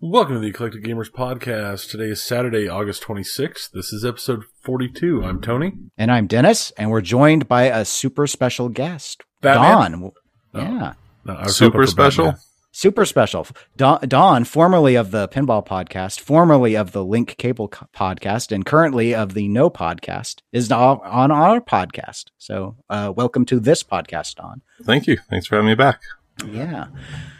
Welcome to the Eclectic Gamers Podcast. Today is Saturday, August 26th. This is episode 42. I'm Tony. And I'm Dennis, and we're joined by a super special guest, Batman? Don. Yeah, No, Super special? Batman. Super special. Don, formerly of the Pinball Podcast, formerly of the Link Cable Podcast, and currently of the No Podcast, is on our podcast. So, uh, welcome to this podcast, Don. Thank you. Thanks for having me back. Yeah.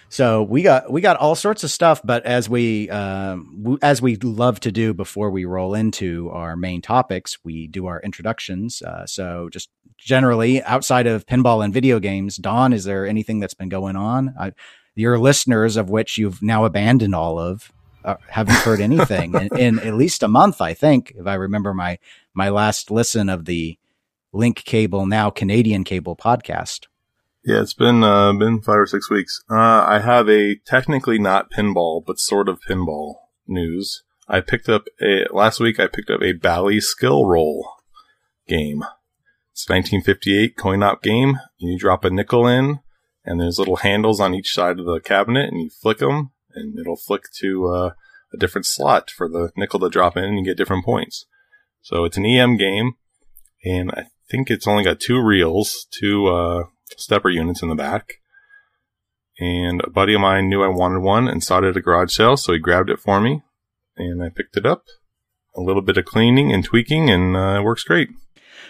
So we got we got all sorts of stuff, but as we um, w- as we love to do before we roll into our main topics, we do our introductions. Uh, so just generally outside of pinball and video games, Don, is there anything that's been going on? I, your listeners, of which you've now abandoned all of, uh, haven't heard anything in, in at least a month. I think, if I remember my my last listen of the Link Cable now Canadian Cable podcast. Yeah, it's been uh, been five or six weeks. Uh, I have a technically not pinball, but sort of pinball news. I picked up a last week. I picked up a Bally Skill Roll game. It's 1958 coin op game. You drop a nickel in, and there's little handles on each side of the cabinet, and you flick them, and it'll flick to uh, a different slot for the nickel to drop in, and you get different points. So it's an EM game, and I think it's only got two reels, two uh, stepper units in the back. And a buddy of mine knew I wanted one and saw it at a garage sale, so he grabbed it for me, and I picked it up. A little bit of cleaning and tweaking, and uh, it works great.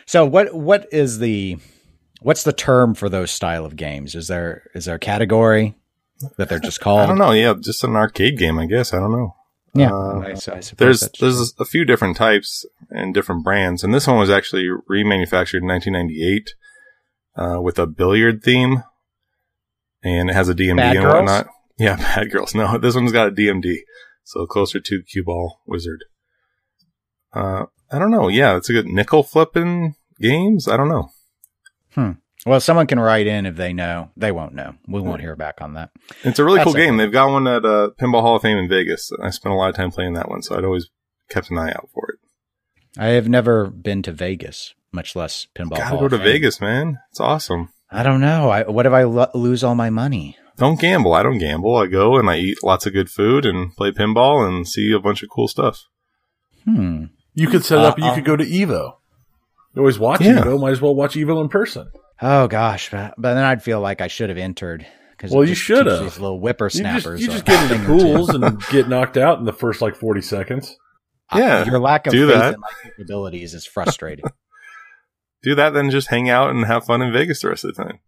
So what what is the what's the term for those style of games? Is there is there a category that they're just called? I don't know. Yeah, just an arcade game, I guess. I don't know. Yeah, Uh, I, I suppose There's there's a few different types and different brands, and this one was actually remanufactured in 1998 uh, with a billiard theme, and it has a DMD Bad and Girls? whatnot. Yeah, Bad Girls. No, this one's got a DMD, so closer to Cue Ball Wizard. Uh, I don't know. Yeah, it's a good nickel flipping games. I don't know. Well, someone can write in if they know. They won't know. We won't hear back on that. It's a really That's cool game. okay. They've got one at uh, Pinball Hall of Fame in Vegas. I spent a lot of time playing that one, so I'd always kept an eye out for it. I have never been to Vegas, much less pinball. Gotta Hall go to Fame. Vegas, man. It's awesome. I don't know. I, what if I lo- lose all my money? Don't gamble. I don't gamble. I go and I eat lots of good food and play pinball and see a bunch of cool stuff. Hmm. You could set it up. You Uh-uh. could go to Evo. You always watch Yeah. Evo. Might as well watch Evo in person. Oh gosh, but, but then I'd feel like I should have entered. Cause Well, you should have. These little You whippersnappers. just, you just a get into thing or two. pools and get knocked out in the first like 40 seconds. Yeah, Your lack of do faith that. in my capabilities is frustrating. Do that, then just hang out and have fun in Vegas the rest of the time.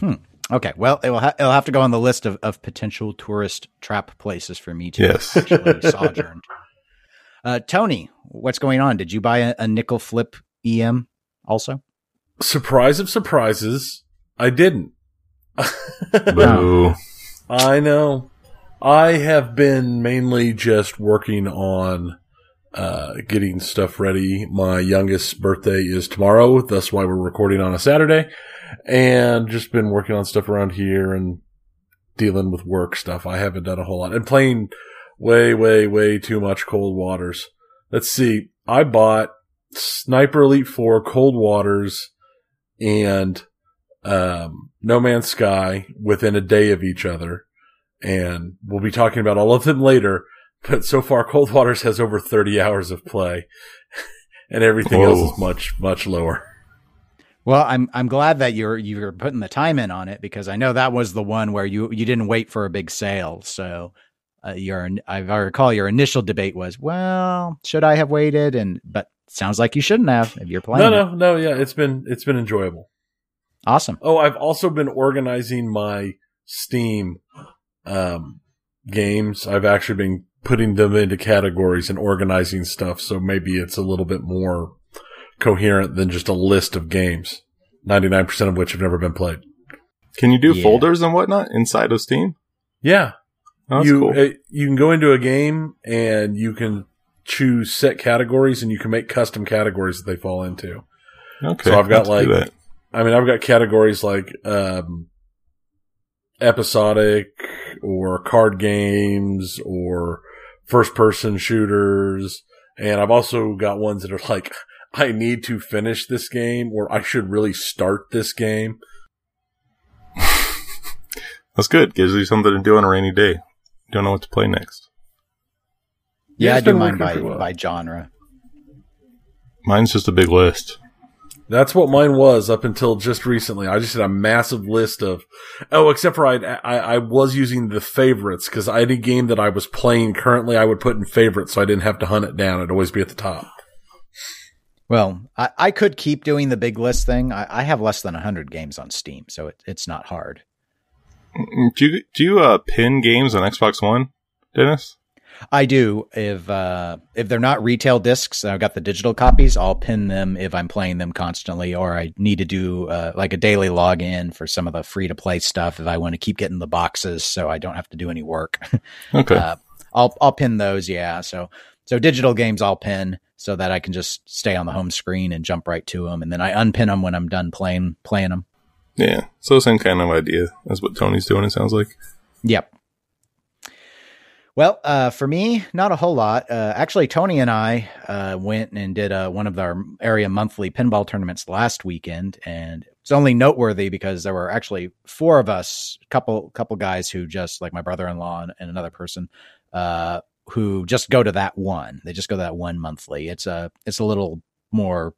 Hmm. Okay, well, it will ha- it'll have to go on the list of, of potential tourist trap places for me to Yes. actually sojourn. Uh, Tony, what's going on? Did you buy a, a nickel flip EM also? Surprise of surprises, I didn't. Boo. I know. I have been mainly just working on uh, getting stuff ready. My youngest birthday is tomorrow. That's why we're recording on a Saturday. And just been working on stuff around here and dealing with work stuff. I haven't done a whole lot. And playing way, way, way too much Cold Waters. Let's see. I bought Sniper Elite 4 Cold Waters and um, No Man's Sky within a day of each other. And we'll be talking about all of them later. But so far, Cold Waters has over 30 hours of play. and everything Whoa. else is much, much lower. Well, I'm I'm glad that you're you're putting the time in on it because I know that was the one where you you didn't wait for a big sale. So uh, your I recall your initial debate was, well, should I have waited? And but sounds like you shouldn't have if you're playing. No, it. no, no. Yeah, it's been, it's been enjoyable. Awesome. Oh, I've also been organizing my Steam um, games. I've actually been putting them into categories and organizing stuff, so maybe it's a little bit more coherent than just a list of games. Ninety nine percent of which have never been played. Can you do Yeah. folders and whatnot inside of Steam? Yeah, Oh, that's you cool. uh, you can go into a game and you can choose set categories and you can make custom categories that they fall into. okay. so I've got, like, I mean, I've got categories like um, episodic or card games or first person shooters. And I've also got ones that are like, I need to finish this game or I should really start this game. That's good. Gives you something to do on a rainy day. Don't know what to play next. Yeah, Yeah, I do mine by by genre. Mine's just a big list. That's what mine was up until just recently. I just had a massive list of, oh, except for I, I, I was using the favorites because any game that I was playing currently, I would put in favorites so I didn't have to hunt it down. It'd always be at the top. Well, I, I could keep doing the big list thing. I, I have less than 100 games on Steam, so it, it's not hard. Mm, Do you do you uh, pin games on Xbox One, Dennis? I do. If uh, if they're not retail discs, I've got the digital copies. I'll pin them if I'm playing them constantly, or I need to do uh, like a daily login for some of the free to play stuff. If I want to keep getting the boxes, so I don't have to do any work. Okay. Uh, I'll I'll pin those. Yeah. So so digital games I'll pin so that I can just stay on the home screen and jump right to them, and then I unpin them when I'm done playing playing them. yeah. So same kind of idea as what Tony's doing. It sounds like. Yep. Well, uh, for me, not a whole lot. Uh, actually, Tony and I uh, went and did uh, one of our area monthly pinball tournaments last weekend, and it's only noteworthy because there were actually four of us, couple couple guys who just like my brother-in-law and, and another person, uh, who just go to that one. They just go to that one monthly. It's a it's a little more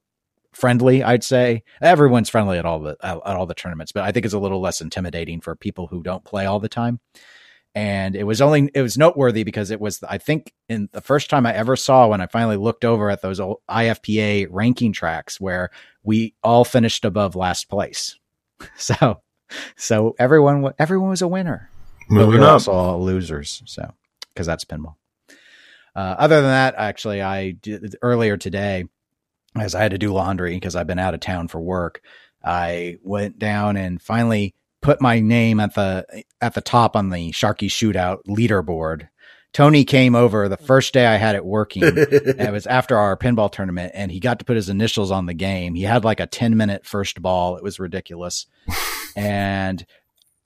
friendly, I'd say. Everyone's friendly at all the at all the tournaments, but I think it's a little less intimidating for people who don't play all the time and it was only it was noteworthy because it was I think in the first time I ever saw when I finally looked over at those old IFPA ranking tracks where we all finished above last place. So so everyone everyone was a winner. But we were up. also all losers. So because that's pinball. Uh, other than that, actually, I did earlier today, as I had to do laundry because I've been out of town for work. I went down and finally put my name at the at the top on the Sharkey Shootout leaderboard. Tony came over the first day I had it working. it was after our pinball tournament, and he got to put his initials on the game. He had like a ten minute first ball. It was ridiculous, and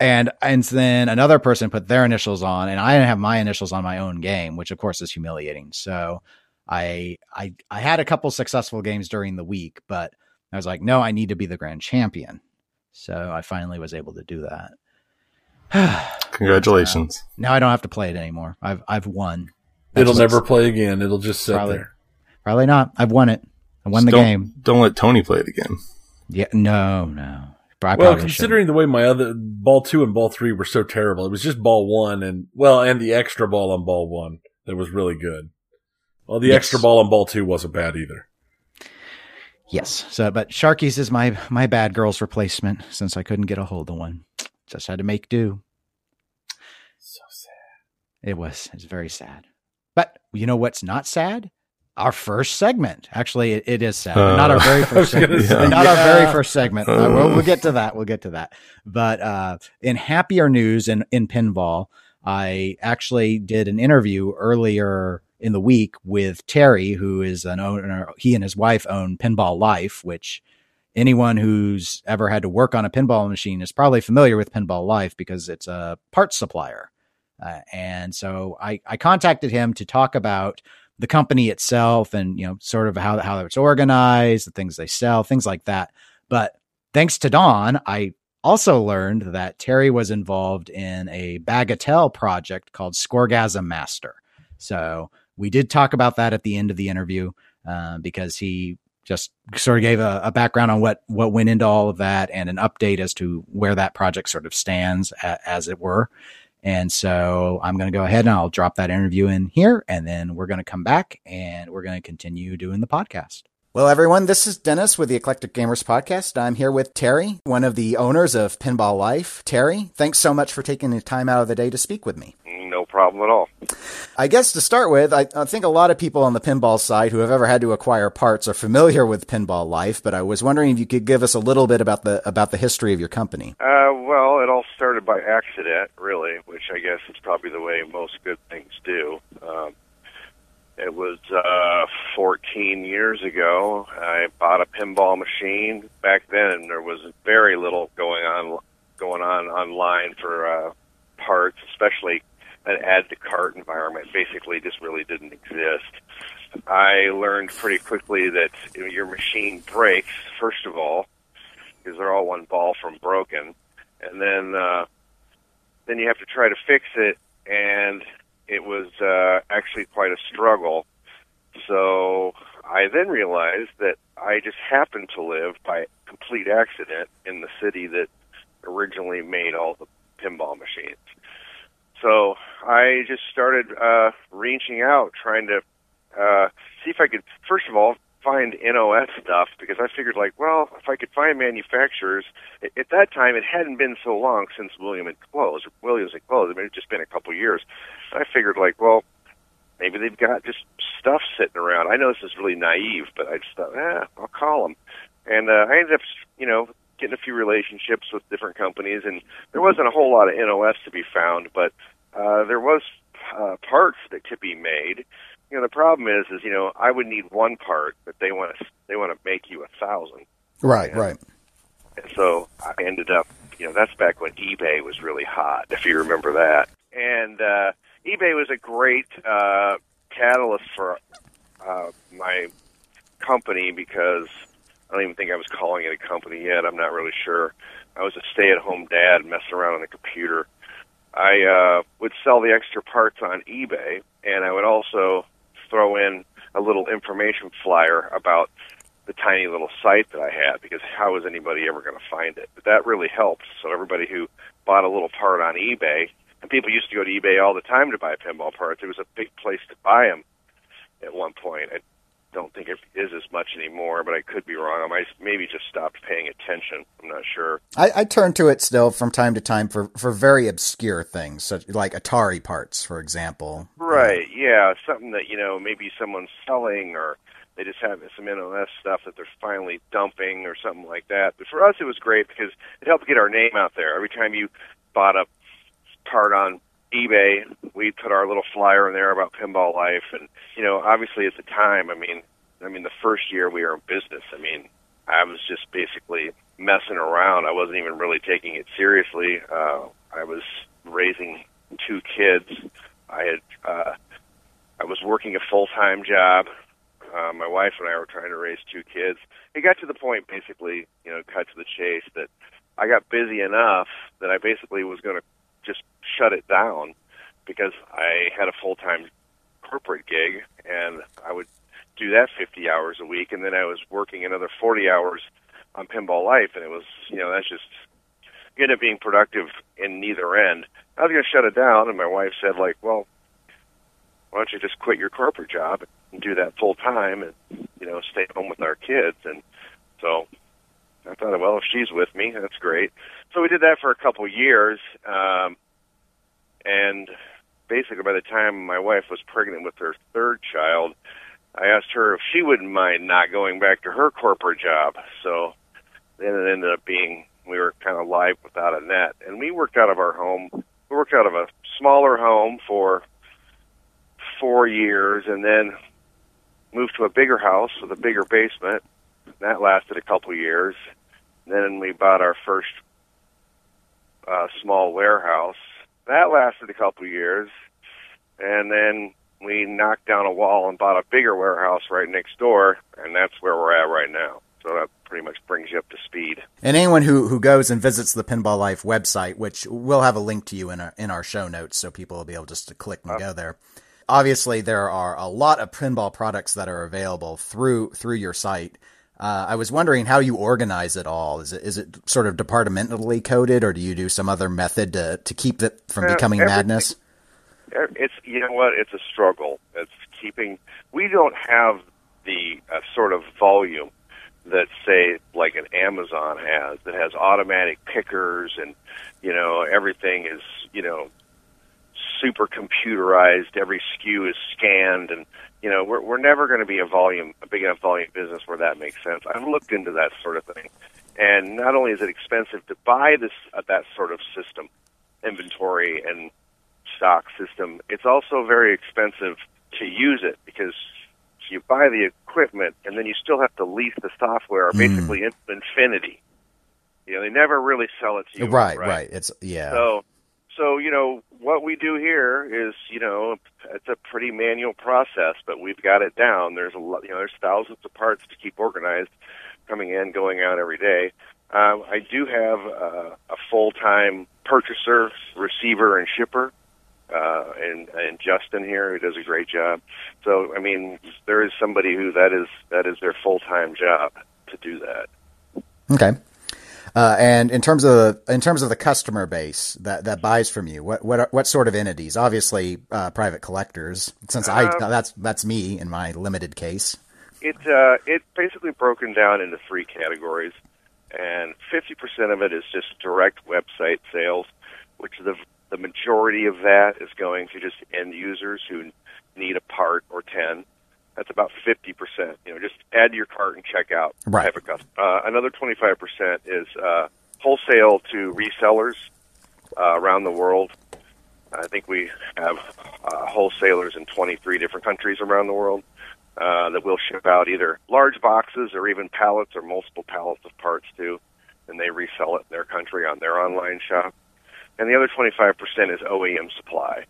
and and then another person put their initials on, and I didn't have my initials on my own game, which of course is humiliating. So I I I had a couple successful games during the week, but I was like, no, I need to be the grand champion. So I finally was able to do that. Congratulations. Uh, now I don't have to play it anymore. I've I've won. It'll never play again. It'll just sit Probably. there. Probably not. I've won it. I won the don't, game. Don't let Tony play it again. Yeah, no, no. I well, probably considering the way my other ball two and ball three were so terrible, it was just ball one and well, and the extra ball on ball one that was really good. Well, the Yes. extra ball on ball two wasn't bad either. Yes. So, but Sharkey's is my my bad girl's replacement since I couldn't get a hold of one. Just had to make do. So sad. It was. It's very sad. But you know what's not sad? Our first segment. Actually, it, it is sad. but not our Uh, very first segment. say, Not our very first segment. Uh, we'll, we'll get to that. We'll get to that. But uh, in happier news in, in pinball, I actually did an interview earlier in the week with Terry, who is an owner. He and his wife own Pinball Life, which anyone who's ever had to work on a pinball machine is probably familiar with Pinball Life because it's a parts supplier. Uh, and so I, I contacted him to talk about the company itself and you know sort of how how it's organized, the things they sell, things like that. But thanks to Don, I also learned that Terry was involved in a Bagatelle project called Scorgasm Master. So we did talk about that at the end of the interview uh, because he just sort of gave a, a background on what what went into all of that and an update as to where that project sort of stands, a, as it were. And so I'm going to go ahead and I'll drop that interview in here, and then we're going to come back and we're going to continue doing the podcast. Well, everyone, this is Dennis with the Eclectic Gamers Podcast. I'm here with Terry, one of the owners of Pinball Life. Terry, thanks so much for taking the time out of the day to speak with me. Problem at all. I guess to start with, I, I think a lot of people on the pinball side who have ever had to acquire parts are familiar with Pinball Life, but I was wondering if you could give us a little bit about the about the history of your company. Uh, well, it all started by accident, really, which I guess is probably the way most good things do. Um, it was uh, 14 years ago. I bought a pinball machine. Back then, there was very little going on going on online for uh, parts, especially an add to cart environment basically just really didn't exist. I learned pretty quickly that your machine breaks first of all because they're all one ball from broken, and then uh, then you have to try to fix it, and it was uh, actually quite a struggle. So I then realized that I just happened to live by complete accident in the city that originally made all the pinball machines. So I just started uh, reaching out, trying to uh, see if I could, first of all, find NOS stuff because I figured, like, well, if I could find manufacturers, at, at that time it hadn't been so long since William had closed. Williams had closed. I mean, it had just been a couple of years. And I figured, like, well, maybe they've got just stuff sitting around. I know this is really naive, but I just thought, eh, I'll call them. And uh, I ended up, you know, getting a few relationships with different companies, and there wasn't a whole lot of NOS to be found, but uh, there was uh, parts that could be made. You know, the problem is, is you know, I would need one part, but they want to they want to make you a thousand. Right, and, right. And so I ended up, you know, that's back when eBay was really hot, if you remember that. And uh, eBay was a great uh, catalyst for uh, my company because I don't even think I was calling it a company yet. I'm not really sure. I was a stay-at-home dad messing around on the computer. I uh, would sell the extra parts on eBay, and I would also throw in a little information flyer about the tiny little site that I had because how was anybody ever going to find it? But that really helped. So everybody who bought a little part on eBay, and people used to go to eBay all the time to buy pinball parts. It was a big place to buy them at one point. Don't think it is as much anymore, but I could be wrong. I might maybe just stopped paying attention. I'm not sure. I, I turn to it still from time to time for, for very obscure things, such like Atari parts, for example. Right. Yeah, something that you know maybe someone's selling or they just have some NOS stuff that they're finally dumping or something like that. But for us, it was great because it helped get our name out there. Every time you bought a part on eBay, we put our little flyer in there about Pinball Life, and you know, obviously at the time, I mean, I mean, the first year we were in business, I mean, I was just basically messing around. I wasn't even really taking it seriously. Uh, I was raising two kids. I had, uh, I was working a full time job. Uh, my wife and I were trying to raise two kids. It got to the point, basically, you know, cut to the chase, that I got busy enough that I basically was going to just shut it down because I had a full time corporate gig and I would do that 50 hours a week, and then I was working another 40 hours on Pinball Life, and it was, you know, that's just ended up being productive in neither end. I was going to shut it down, and my wife said, like, well, why don't you just quit your corporate job and do that full time, and you know, stay home with our kids? And so I thought, well, if she's with me, that's great. So we did that for a couple years, um, and basically by the time my wife was pregnant with her third child, I asked her if she wouldn't mind not going back to her corporate job. So then it ended up being we were kind of live without a net, and we worked out of our home. We worked out of a smaller home for four years, and then moved to a bigger house with a bigger basement. That lasted a couple years. Then we bought our first uh, small warehouse. That lasted a couple years, and then we knocked down a wall and bought a bigger warehouse right next door, and that's where we're at right now. So that pretty much brings you up to speed. And anyone who, who goes and visits the Pinball Life website, which we'll have a link to you in our in our show notes, so people will be able just to click and uh, go there. Obviously, there are a lot of pinball products that are available through through your site. Uh, I was wondering how you organize it all. Is it is it sort of departmentally coded, or do you do some other method to to keep it from uh, becoming madness? it's you know what it's a struggle it's keeping we don't have the uh, sort of volume that say like an Amazon has that has automatic pickers and you know everything is you know super computerized every SKU is scanned and you know we're we're never going to be a volume a big enough volume business where that makes sense I've looked into that sort of thing and not only is it expensive to buy this uh, that sort of system inventory and stock system, it's also very expensive to use it because you buy the equipment and then you still have to lease the software mm. basically infinity. You know, they never really sell it to you. Right, right. It's yeah. So so you know what we do here is you know it's a pretty manual process, but we've got it down. There's a lot, you know, there's thousands of parts to keep organized, coming in, going out every day. Um, I do have uh, a full-time purchaser, receiver, and shipper, uh, and and Justin here who does a great job. So I mean, there is somebody who that is that is their full-time job to do that. Okay. Uh, and in terms of in terms of the customer base that, that buys from you, what what what sort of entities? Obviously, uh, private collectors. Since I Um, that's that's me in my limited case. It uh, it's basically broken down into three categories, and fifty percent of it is just direct website sales, which the the majority of that is going to just end users who need a part or ten. That's about fifty percent. You know, just add to your cart and check out. Right. Type of. Uh, another twenty five percent is uh, wholesale to resellers uh, around the world. I think we have uh, wholesalers in 23 different countries around the world uh, that will ship out either large boxes or even pallets or multiple pallets of parts to, and they resell it in their country on their online shop. And the other 25% is OEM supply.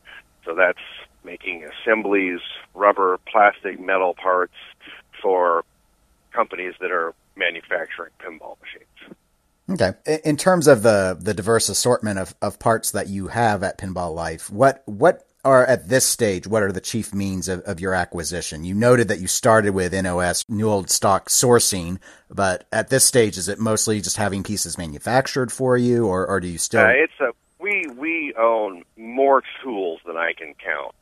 So that's making assemblies, rubber, plastic, metal parts for companies that are manufacturing pinball machines. Okay. In- terms of the the diverse assortment of, of parts that you have at Pinball Life, what what are at this stage? What are the chief means of, of your acquisition? You noted that you started with NOS new old stock sourcing, but at this stage, is it mostly just having pieces manufactured for you, or, or do you still? Uh, it's a we we own more tools than I can count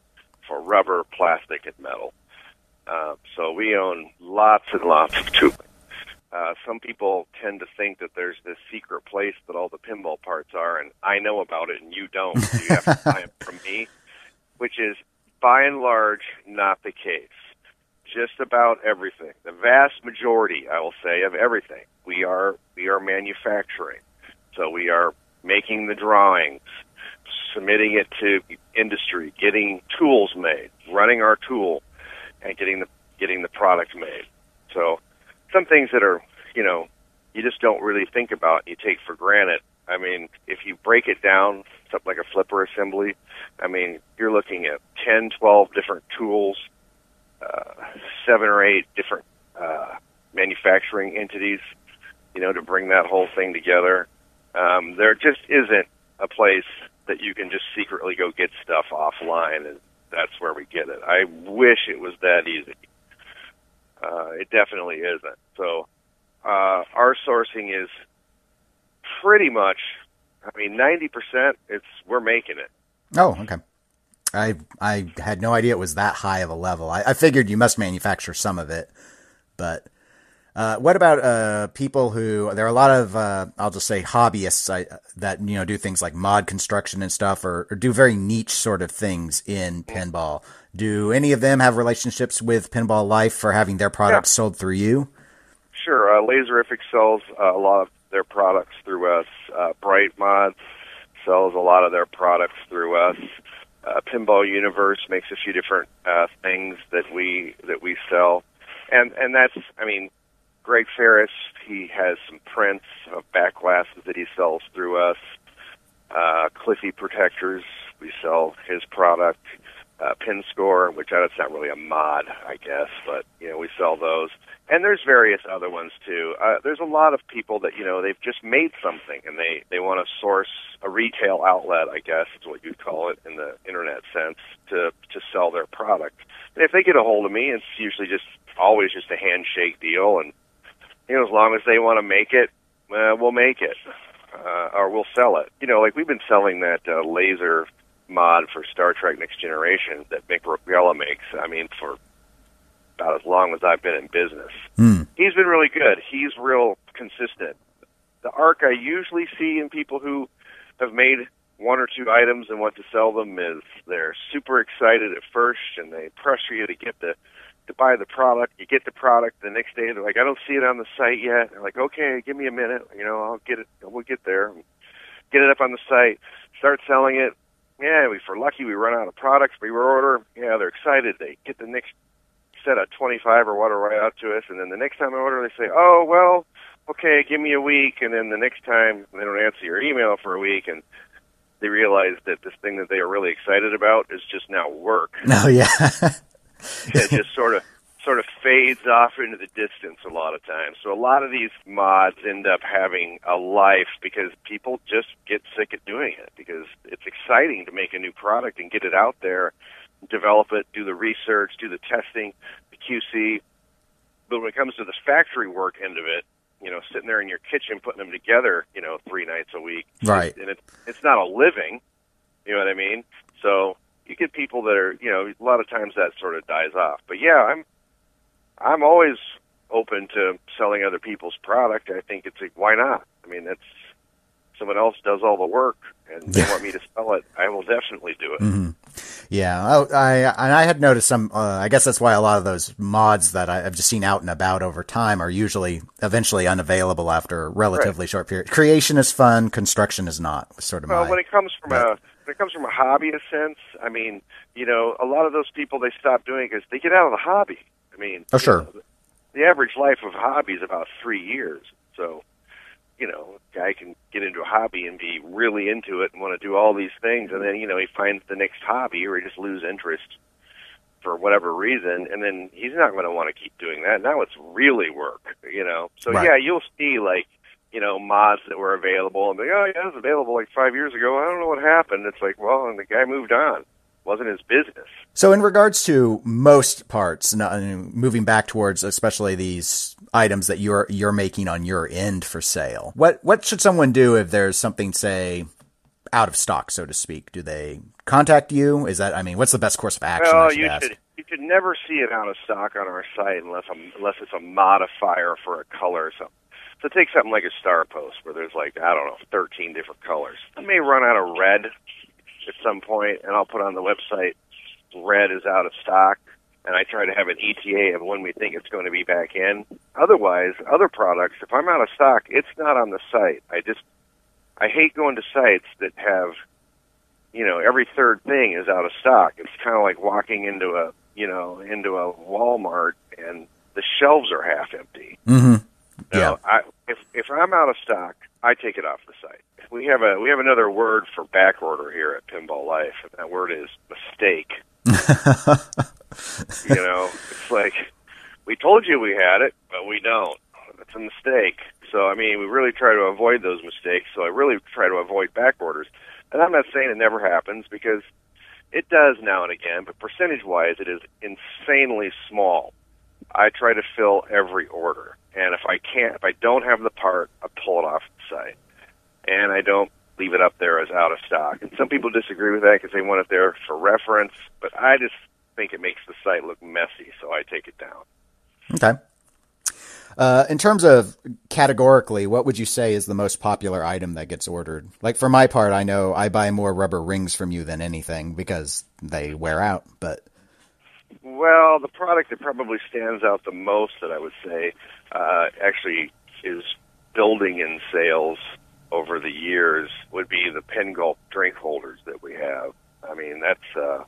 for rubber, plastic, and metal. Uh, so we own lots and lots of tooling. Uh, some people tend to think that there's this secret place that all the pinball parts are, and I know about it, and you don't. So you have to buy them from me, which is by and large not the case. Just about everything, the vast majority, I will say, of everything, we are we are manufacturing. So we are making the drawings, submitting it to industry, getting tools made, running our tool, and getting the getting the product made. So some things that are, you know, you just don't really think about, you take for granted. I mean, if you break it down, something like a flipper assembly, I mean, you're looking at 10, 12 different tools, uh, seven or eight different uh, manufacturing entities, you know, to bring that whole thing together. Um, there just isn't a place that you can just secretly go get stuff offline, and that's where we get it. I wish it was that easy. Uh, it definitely isn't. So uh, our sourcing is pretty much, I mean, ninety percent. It's we're making it. Oh, okay. I I had no idea it was that high of a level. I, I figured you must manufacture some of it, but uh, what about uh, people who? There are a lot of uh, I'll just say hobbyists I, that you know do things like mod construction and stuff, or, or do very niche sort of things in pinball. Do any of them have relationships with Pinball Life for having their products sold through you? Sure, uh, Laserific sells uh, a lot of their products through us. Uh, Bright Mods sells a lot of their products through us. Uh, Pinball Universe makes a few different uh, things that we that we sell, and and that's I mean, Greg Ferris he has some prints of back glasses that he sells through us. Uh, Cliffy Protectors we sell his product. Uh, Pin Score, which that's not really a mod, I guess, but you know we sell those and there's various other ones too. Uh, there's a lot of people that you know they've just made something and they they want to source a retail outlet, I guess is what you'd call it in the internet sense, to to sell their product. And if they get a hold of me, it's usually just always just a handshake deal, and you know as long as they want to make it, uh, we'll make it, uh, or we'll sell it. You know, like we've been selling that uh, laser mod for Star Trek Next Generation that Mick Rockwella makes. I mean, for about as long as I've been in business. Hmm. He's been really good. He's real consistent. The arc I usually see in people who have made one or two items and want to sell them is they're super excited at first and they pressure you to get the to buy the product. You get the product the next day. They're like, I don't see it on the site yet. They're like, okay, give me a minute. You know, I'll get it. We'll get there. Get it up on the site. Start selling it. Yeah, if we're lucky, we run out of products. We reorder. Yeah, they're excited. They get the next set of 25 or whatever right out to us, and then the next time I order, they say, "Oh, well, okay, give me a week," and then the next time they don't answer your email for a week, and they realize that this thing that they are really excited about is just now work. Oh yeah. it just sort of sort of fades off into the distance a lot of times. So a lot of these mods end up having a life because people just get sick at doing it because it's exciting to make a new product and get it out there, develop it, do the research, do the testing, the QC. But when it comes to the factory work end of it, you know, sitting there in your kitchen putting them together, you know, three nights a week, Right. And it's it's not a living, you know what I mean? So you get people that are, you know, a lot of times that sort of dies off. But yeah, I'm I'm always open to selling other people's product. I think it's like, why not? I mean, that's someone else does all the work, and they want me to sell it. I will definitely do it. hmm Yeah, oh, I I had noticed some. Uh, I guess that's why a lot of those mods that I- I've just seen out and about over time are usually eventually unavailable after a relatively short period. Creation is fun, construction is not. Sort of Well, my. when it comes from but- a it comes from a hobbyist sense, I mean, you know, a lot of those people they stop doing because they get out of the hobby. I mean, Oh, you sure. know, the average life of a hobby is about three years. So, you know, a guy can get into a hobby and be really into it and want to do all these things, and then you know he finds the next hobby or he just lose interest for whatever reason, and then he's not going to want to keep doing that. Now it's really work, you know. So Right. yeah, you'll see like you know mods that were available and be oh yeah, it was available like five years ago. I don't know what happened. It's like well, and the guy moved on. Wasn't his business. So, in regards to most parts, uh, moving back towards especially these items that you're you're making on your end for sale, what what should someone do if there's something, say, out of stock, so to speak? Do they contact you? Is that I mean, what's the best course of action? Well, should you ask? should you should never see it out of stock on our site unless unless it's a modifier for a color or something. So take something like a star post where there's like I don't know, 13 different colors. I may run out of red at some point, and I'll put on the website red is out of stock, and I try to have an ETA of when we think it's going to be back in. Otherwise, other products, if I'm out of stock, it's not on the site. I just I hate going to sites that have you know every third thing is out of stock. It's kind of like walking into a you know into a Walmart and the shelves are half empty. Mm-hmm. Yeah. I, if if I'm out of stock, I take it off the site. We have a we have another word for back order here at Pinball Life, and that word is mistake. You know, it's like we told you we had it, but we don't. It's a mistake. So I mean, we really try to avoid those mistakes. So I really try to avoid back orders. And I'm not saying it never happens because it does now and again, but percentage wise, it is insanely small. I try to fill every order, and if I can't, if I don't have the part, I pull it off the site, and I don't leave it up there as out of stock. And some people disagree with that because they want it there for reference, but I just think it makes the site look messy, so I take it down. Okay. Uh, in terms of categorically, what would you say is the most popular item that gets ordered? Like for my part, I know I buy more rubber rings from you than anything because they wear out. But Well, the product that probably stands out the most that I would say uh, actually is building in sales over the years would be the Pin Gulp drink holders that we have. I mean, that's uh,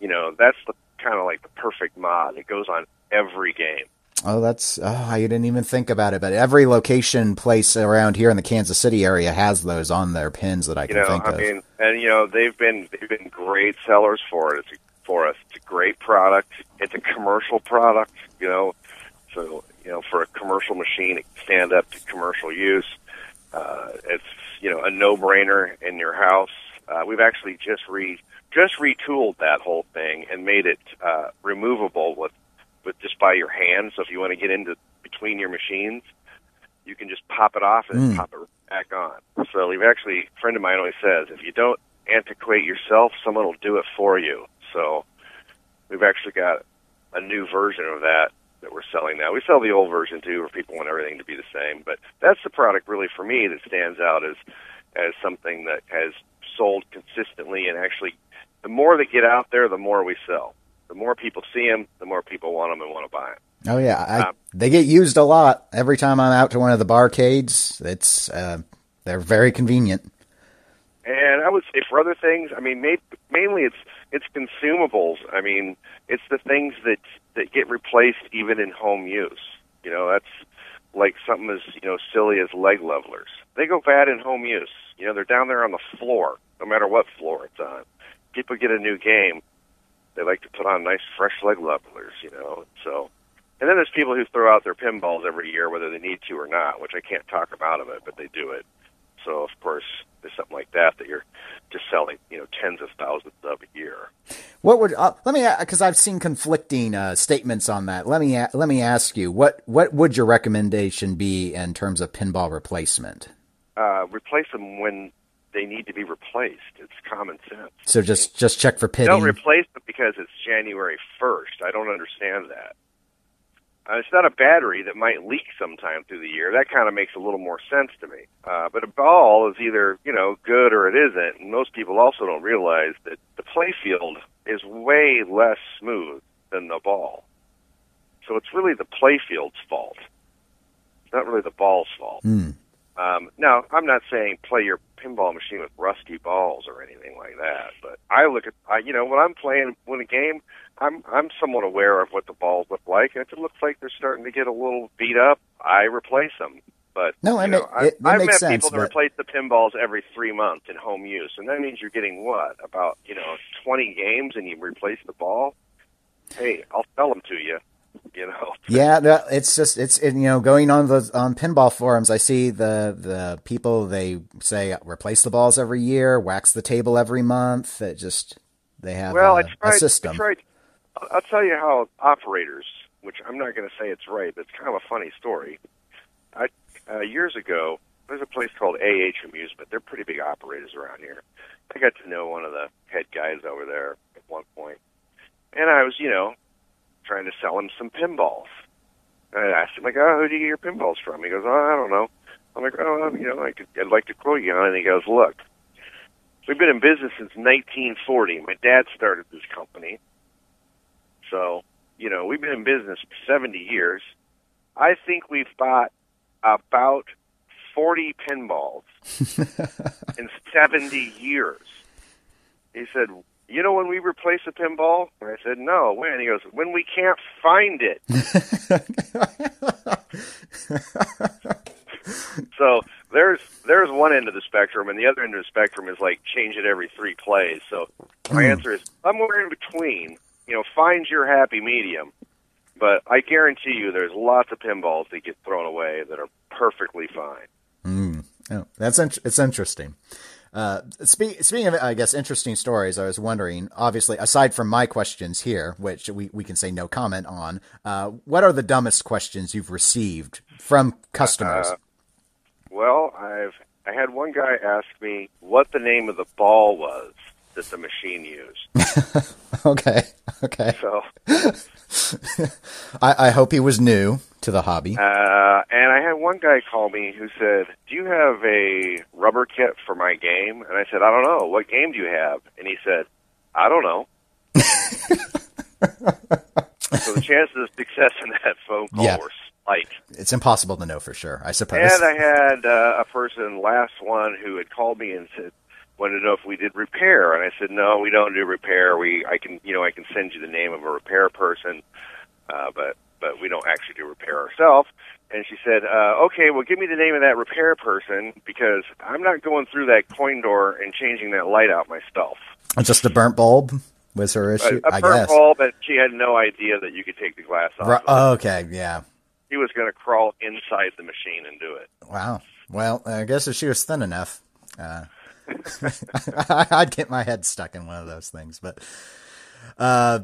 you know that's the kind of like the perfect mod. It goes on every game. oh, that's oh, I didn't even think about it. But every location place around here in the Kansas City area has those on their pins that I You can know, think I of. mean, and you know they've been they've been great sellers for it. It's a, for us. It's a great product. It's a commercial product. You know, so you know for a commercial machine, it can stand up to commercial use. Uh, it's you know a no-brainer in your house. Uh, we've actually just re just retooled that whole thing and made it uh, removable with with just by your hand. So if you want to get into between your machines, you can just pop it off and Mm. pop it back on. So we've actually a friend of mine always says if you don't antiquate yourself, someone will do it for you. So we've actually got a new version of that that we're selling now. We sell the old version too, where people want everything to be the same. But that's the product really for me that stands out as as something that has sold consistently and actually the more they get out there, the more we sell. The more people see them, the more people want them and want to buy them. oh yeah, I, um, they get used a lot. Every time I'm out to one of the barcades, it's uh, they're very convenient. And I would say for other things, I mean, ma- mainly it's it's consumables. I mean, it's the things that that get replaced even in home use. You know, that's like something as you know silly as leg levelers. They go bad in home use. You know, they're down there on the floor, no matter what floor it's on. People get a new game, they like to put on nice fresh leg levelers. You know, so. And then there's people who throw out their pinballs every year, whether they need to or not, which I can't talk them out of it, but they do it. So of course, there's something like that that you're just selling, you know, tens of thousands of a year. What would uh, let me because I've seen conflicting uh, statements on that. Let me let me ask you what what would your recommendation be in terms of pinball replacement? Uh, replace them when they need to be replaced. It's common sense. So just just check for pitting. Don't replace them because it's January first. I don't understand that. Uh, it's not a battery that might leak sometime through the year. That kind of makes a little more sense to me. Uh, but a ball is either, you know, good or it isn't. And most people also don't realize that the playfield is way less smooth than the ball. So it's really the playfield's fault. It's not really the ball's fault. Mm. Um, now, I'm not saying play your pinball machine with rusty balls or anything like that, but I look at, I, you know, when I'm playing when a game, I'm I'm somewhat aware of what the balls look like, and if it looks like they're starting to get a little beat up, I replace them. But no, I know, it, I, I've makes met sense, people that but... replace the pinballs every three months in home use, and that means you're getting what about you know 20 games, and you replace the ball. Hey, I'll sell them to you. You know. Yeah, it's just it's it, you know going on the on pinball forums. I see the the people they say replace the balls every year, wax the table every month. It just they have well, a, I tried, a system. I tried I'll tell you how operators, which I'm not going to say it's right, but it's kind of a funny story. I uh, years ago, there's a place called AH Amusement. They're pretty big operators around here. I got to know one of the head guys over there at one point, and I was, you know, trying to sell him some pinballs. And I asked him, like, "Oh, who do you get your pinballs from?" He goes, "Oh, I don't know." I'm like, "Oh, you know, I could, I'd like to quote you on." And he goes, "Look, we've been in business since 1940. My dad started this company." So, you know, we've been in business for 70 years. I think we've bought about 40 pinballs in 70 years. He said, You know when we replace a pinball? And I said, No, when? He goes, When we can't find it. so there's there's one end of the spectrum, and the other end of the spectrum is like change it every three plays. So my answer is somewhere in between you know, find your happy medium. But I guarantee you, there's lots of pinballs that get thrown away that are perfectly fine. Mm. Oh, that's in- it's interesting. Uh, spe- speaking of, I guess, interesting stories, I was wondering, obviously, aside from my questions here, which we, we can say no comment on, uh, what are the dumbest questions you've received from customers? Uh, well, I've I had one guy ask me what the name of the ball was that the machine used. okay. Okay. So I, I, hope he was new to the hobby. Uh, and I had one guy call me who said, "Do you have a rubber kit for my game?" And I said, "I don't know. What game do you have?" And he said, "I don't know." so the chances of success in that phone call yeah. were slight. It's impossible to know for sure, I suppose. And I had uh, a person last one who had called me and said, wanted to know if we did repair, and I said, no, we don't do repair. We, I can, you know, I can send you the name of a repair person, uh, but but we don't actually do repair ourselves. And she said, uh, okay, well, give me the name of that repair person because I'm not going through that coin door and changing that light out myself. Just a burnt bulb was her issue. A, a I burnt guess. bulb, but she had no idea that you could take the glass off. Right, oh, okay, yeah. He was going to crawl inside the machine and do it. Wow. Well, I guess if she was thin enough. Uh, I'd get my head stuck in one of those things. But uh,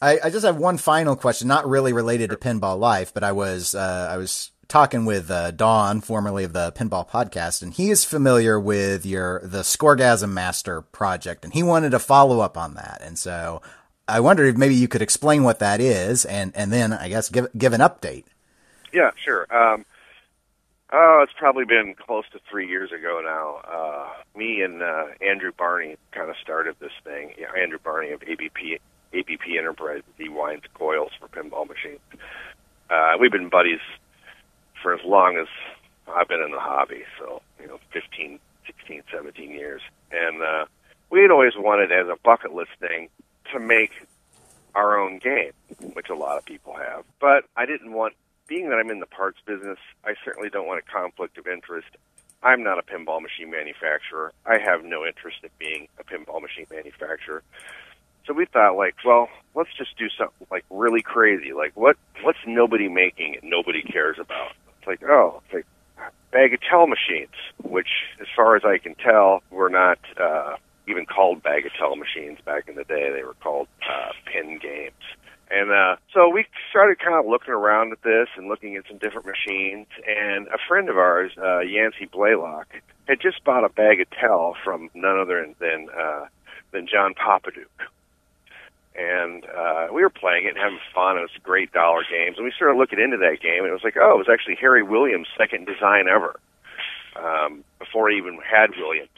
I, I, just have one final question, not really related to Pinball Life, but I was uh, I was talking with uh, Don, formerly of the Pinball Podcast, and he is familiar with your the Scorgasm Master project, and he wanted to follow up on that, and so I wondered if maybe you could explain what that is, and and then I guess give give an update. Yeah, sure. Um, Oh, it's probably been close to three years ago now. Uh, me and uh, Andrew Barney kind of started this thing. Yeah, Andrew Barney of ABP ABP Enterprise. He winds coils for pinball machines. Uh, we've been buddies for as long as I've been in the hobby. So you know, 15, 16, 17 years. And uh, we had always wanted, as a bucket list thing, to make our own game, which a lot of people have. But I didn't want being that I'm in the parts business, I certainly don't want a conflict of interest. I'm not a pinball machine manufacturer. I have no interest in being a pinball machine manufacturer. So we thought, like, well, let's just do something like really crazy. Like, what what's nobody making and nobody cares about? It's like, oh, it's like bagatelle machines, which, as far as I can tell, were not uh, even called bagatelle machines back in the day. They were called uh, pin games. And uh, so we started kind of looking around at this and looking at some different machines. And a friend of ours, uh, Yancey Blaylock, had just bought a bagatelle from none other than uh, than John Popadiuk. And uh, we were playing it and having fun. It was great dollar games. And we started looking into that game, and it was like, oh, it was actually Harry Williams' second design ever. Um, before he even had Williams,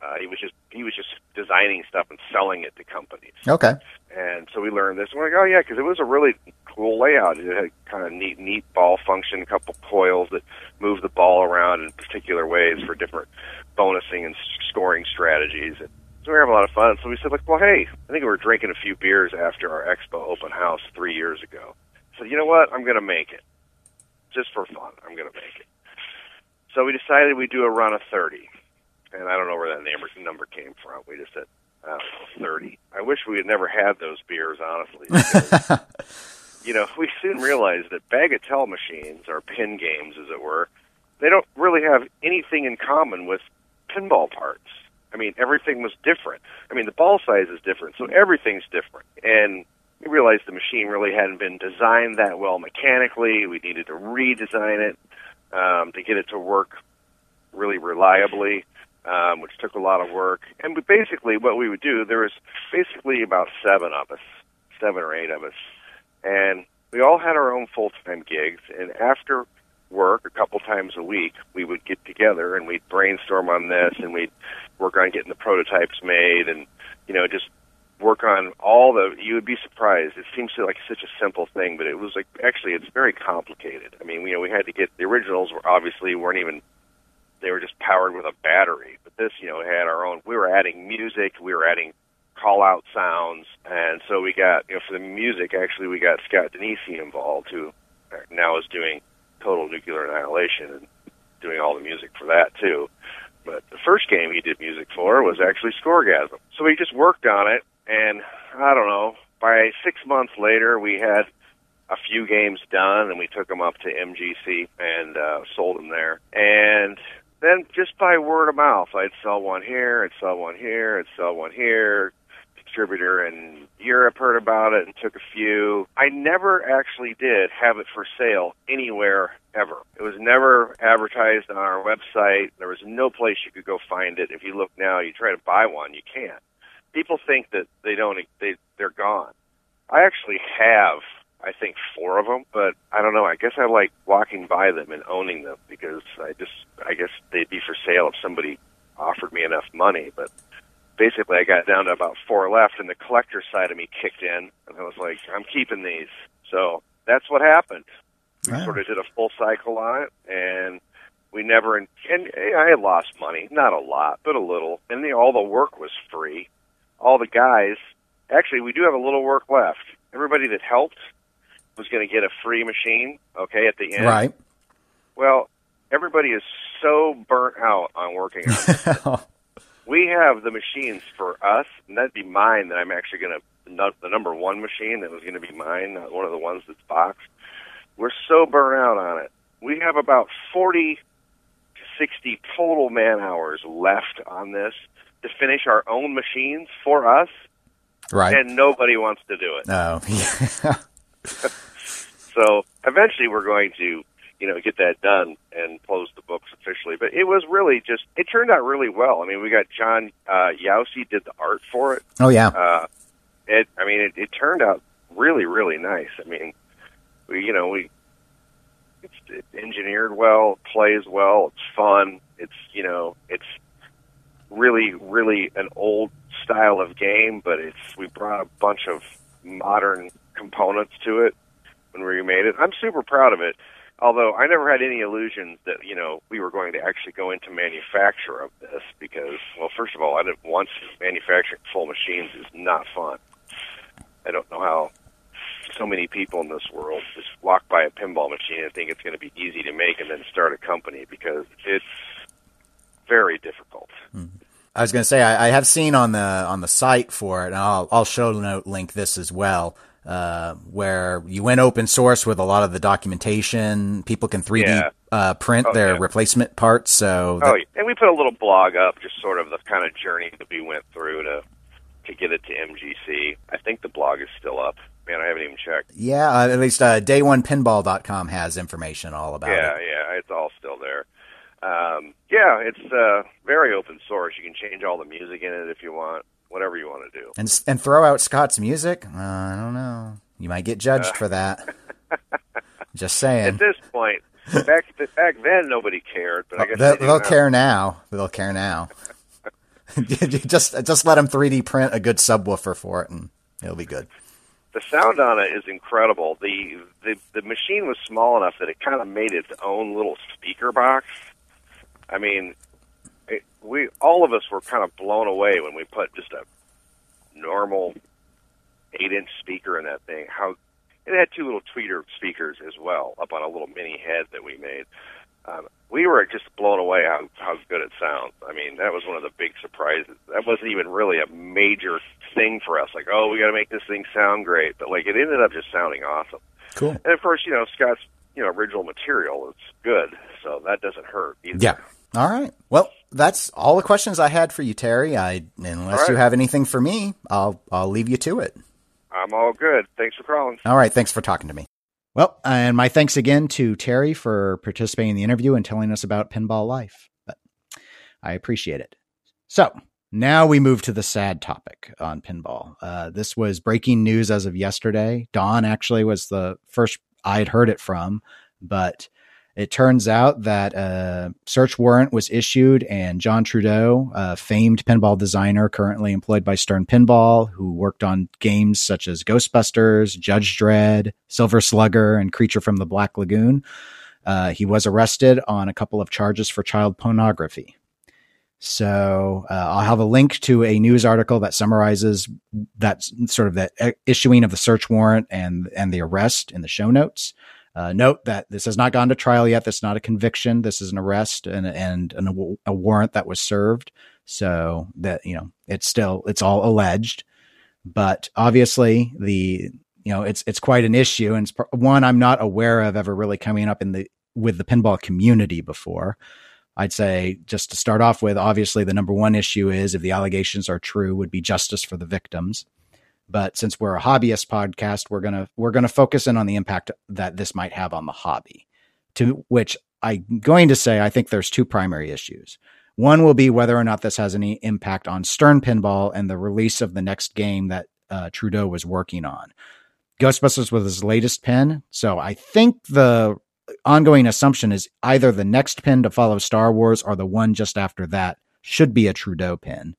uh, he was just he was just designing stuff and selling it to companies. Okay. And so we learned this. And we're like, oh yeah, because it was a really cool layout. It had kind of neat, neat ball function, a couple coils that move the ball around in particular ways for different bonusing and scoring strategies. And so we were having a lot of fun. So we said, like, well, hey, I think we were drinking a few beers after our expo open house three years ago. So you know what? I'm going to make it just for fun. I'm going to make it. So we decided we'd do a run of 30 and I don't know where that number number came from. We just said I don't know, thirty. I wish we had never had those beers, honestly. Because, you know, we soon realized that bagatelle machines, or pin games, as it were, they don't really have anything in common with pinball parts. I mean, everything was different. I mean, the ball size is different, so everything's different. And we realized the machine really hadn't been designed that well mechanically. We needed to redesign it um, to get it to work really reliably um, which took a lot of work. And basically, what we would do, there was basically about seven of us, seven or eight of us, and we all had our own full time gigs. And after work, a couple times a week, we would get together and we'd brainstorm on this, and we'd work on getting the prototypes made, and you know, just work on all the you would be surprised it seems to like such a simple thing but it was like actually it's very complicated i mean you know we had to get the originals were obviously weren't even they were just powered with a battery. But this, you know, had our own. We were adding music. We were adding call out sounds, and so we got you know for the music. Actually, we got Scott Danesi involved, who now is doing Total Nuclear Annihilation and doing all the music for that too. But the first game he did music for was actually Scoregasm. So we just worked on it, and I don't know. By six months later, we had a few games done, and we took them up to MGC and uh, sold them there. And then just by word of mouth, I'd sell one here, I'd sell one here, I'd sell one here. Distributor in Europe heard about it and took a few. I never actually did have it for sale anywhere ever. It was never advertised on our website. There was no place you could go find it. If you look now, you try to buy one, you can't. People think that they don't they they're gone. I actually have I think four of them, but I don't know. I guess I like walking by them and owning them because I just I guess they'd be for sale if somebody offered me enough money. But basically, I got down to about four left, and the collector side of me kicked in, and I was like, I'm keeping these. So that's what happened. We wow. sort of did a full cycle on it, and we never and, and I lost money, not a lot, but a little, and the, all the work was free. All the guys, actually, we do have a little work left. Everybody that helped was going to get a free machine, okay, at the end. Right. Well, everybody is so burnt out on working on we have the machines for us, and that'd be mine that I'm actually going to, the number one machine that was going to be mine, not one of the ones that's boxed. We're so burnt out on it. We have about 40 to 60 total man hours left on this to finish our own machines for us. Right. And nobody wants to do it. Oh, no. So eventually we're going to, you know, get that done and close the books officially. But it was really just, it turned out really well. I mean, we got John uh, Youssi did the art for it. Oh, yeah. Uh, it, I mean, it, it turned out really, really nice. I mean, we, you know, we, it's, it's engineered well, plays well, it's fun. It's, you know, it's really, really an old style of game, but it's, we brought a bunch of modern components to it when we made it. I'm super proud of it. Although I never had any illusions that you know we were going to actually go into manufacture of this because, well, first of all, I didn't want to. Manufacturing full machines is not fun. I don't know how so many people in this world just walk by a pinball machine and think it's going to be easy to make and then start a company because it's very difficult. I was going to say I, I have seen on the on the site for it, and I'll I'll show note link this as well. Uh, where you went open source with a lot of the documentation, people can 3D Yeah. uh, print Oh, their yeah. replacement parts. So Oh, that- and we put a little blog up, just sort of the kind of journey that we went through to to get it to MGC. I think the blog is still up. Man, I haven't even checked. yeah, uh, at least uh, day1pinball.com has information all about yeah, it. Yeah, yeah, it's all still there. Um, yeah, it's uh, very open source. You can change all the music in it if you want, whatever you want to do. And and throw out Scott's music. Uh, I don't know. You might get judged for that. Just saying. At this point, back back then nobody cared, but I guess They'll, they they'll now. care now. They'll care now. just just let them 3D print a good subwoofer for it, and it'll be good. the sound on it is incredible. The the the machine was small enough that it kind of made its own little speaker box. I mean, we all of us were kind of blown away when we put just a normal eight inch speaker in that thing. How it had two little tweeter speakers as well up on a little mini head that we made. Um, we were just blown away how how good it sounds. I mean, that was one of the big surprises. That wasn't even really a major thing for us. Like, oh, we got to make this thing sound great, but like it ended up just sounding awesome. Cool. And of course, you know Scott's you know original material is good, so that doesn't hurt either. Yeah. All right. Well, that's all the questions I had for you, Terry. I unless right. you have anything for me, I'll I'll leave you to it. I'm all good. Thanks for calling. All right. Thanks for talking to me. Well, and my thanks again to Terry for participating in the interview and telling us about pinball life. But I appreciate it. So now we move to the sad topic on pinball. Uh, this was breaking news as of yesterday. Don actually was the first I'd heard it from, but it turns out that a search warrant was issued, and John Trudeau, a famed pinball designer currently employed by Stern Pinball, who worked on games such as Ghostbusters, Judge Dredd, Silver Slugger, and Creature from the Black Lagoon, uh, he was arrested on a couple of charges for child pornography. So uh, I'll have a link to a news article that summarizes that sort of the uh, issuing of the search warrant and and the arrest in the show notes. Uh, note that this has not gone to trial yet. This is not a conviction. This is an arrest and and an, a warrant that was served. So that you know, it's still it's all alleged, but obviously the you know it's it's quite an issue and one I'm not aware of ever really coming up in the with the pinball community before. I'd say just to start off with, obviously the number one issue is if the allegations are true, would be justice for the victims. But since we're a hobbyist podcast, we're gonna we're gonna focus in on the impact that this might have on the hobby. To which I'm going to say I think there's two primary issues. One will be whether or not this has any impact on Stern Pinball and the release of the next game that uh, Trudeau was working on. Ghostbusters was his latest pin, so I think the ongoing assumption is either the next pin to follow Star Wars or the one just after that should be a Trudeau pin.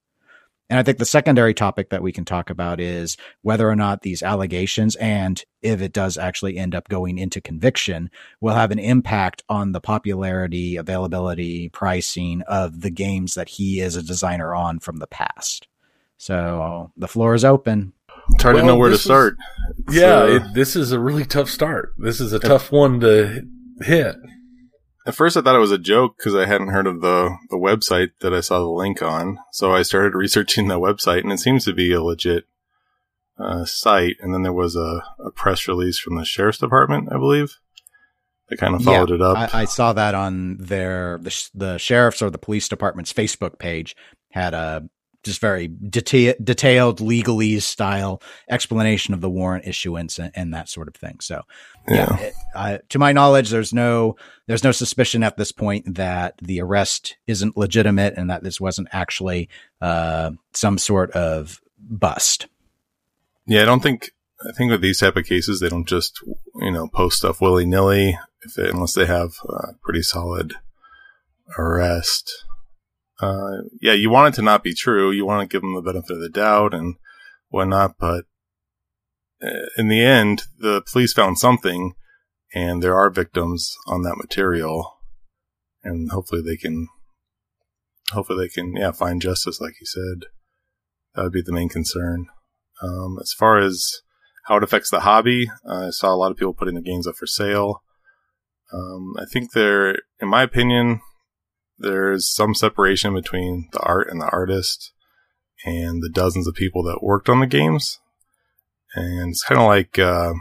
And I think the secondary topic that we can talk about is whether or not these allegations and if it does actually end up going into conviction will have an impact on the popularity, availability, pricing of the games that he is a designer on from the past. So the floor is open. It's hard to know where to this is- start. Yeah, uh, it, this is a really tough start. This is a tough one to hit. At first, I thought it was a joke because I hadn't heard of the the website that I saw the link on. So I started researching the website, and it seems to be a legit uh, site. And then there was a, a press release from the sheriff's department, I believe. They kind of followed Yeah, it up. I, I saw that on their the, sh- the sheriff's or the police department's Facebook page had a just very deta- detailed legalese style explanation of the warrant issuance and, and that sort of thing. So yeah. it- uh, to my knowledge, there's no there's no suspicion at this point that the arrest isn't legitimate and that this wasn't actually uh, some sort of bust. Yeah, I don't think. I think with these type of cases, they don't just you know post stuff willy nilly if they, unless they have a pretty solid arrest. Uh, yeah, you want it to not be true. You want to give them the benefit of the doubt and whatnot, but in the end, the police found something, and there are victims on that material, and hopefully they can, hopefully they can, yeah, find justice, like you said. That would be the main concern. Um, as far as how it affects the hobby. Uh, I saw a lot of people putting the games up for sale. Um, I think there, in my opinion, there's some separation between the art and the artist and the dozens of people that worked on the games. And it's kind of like, uh,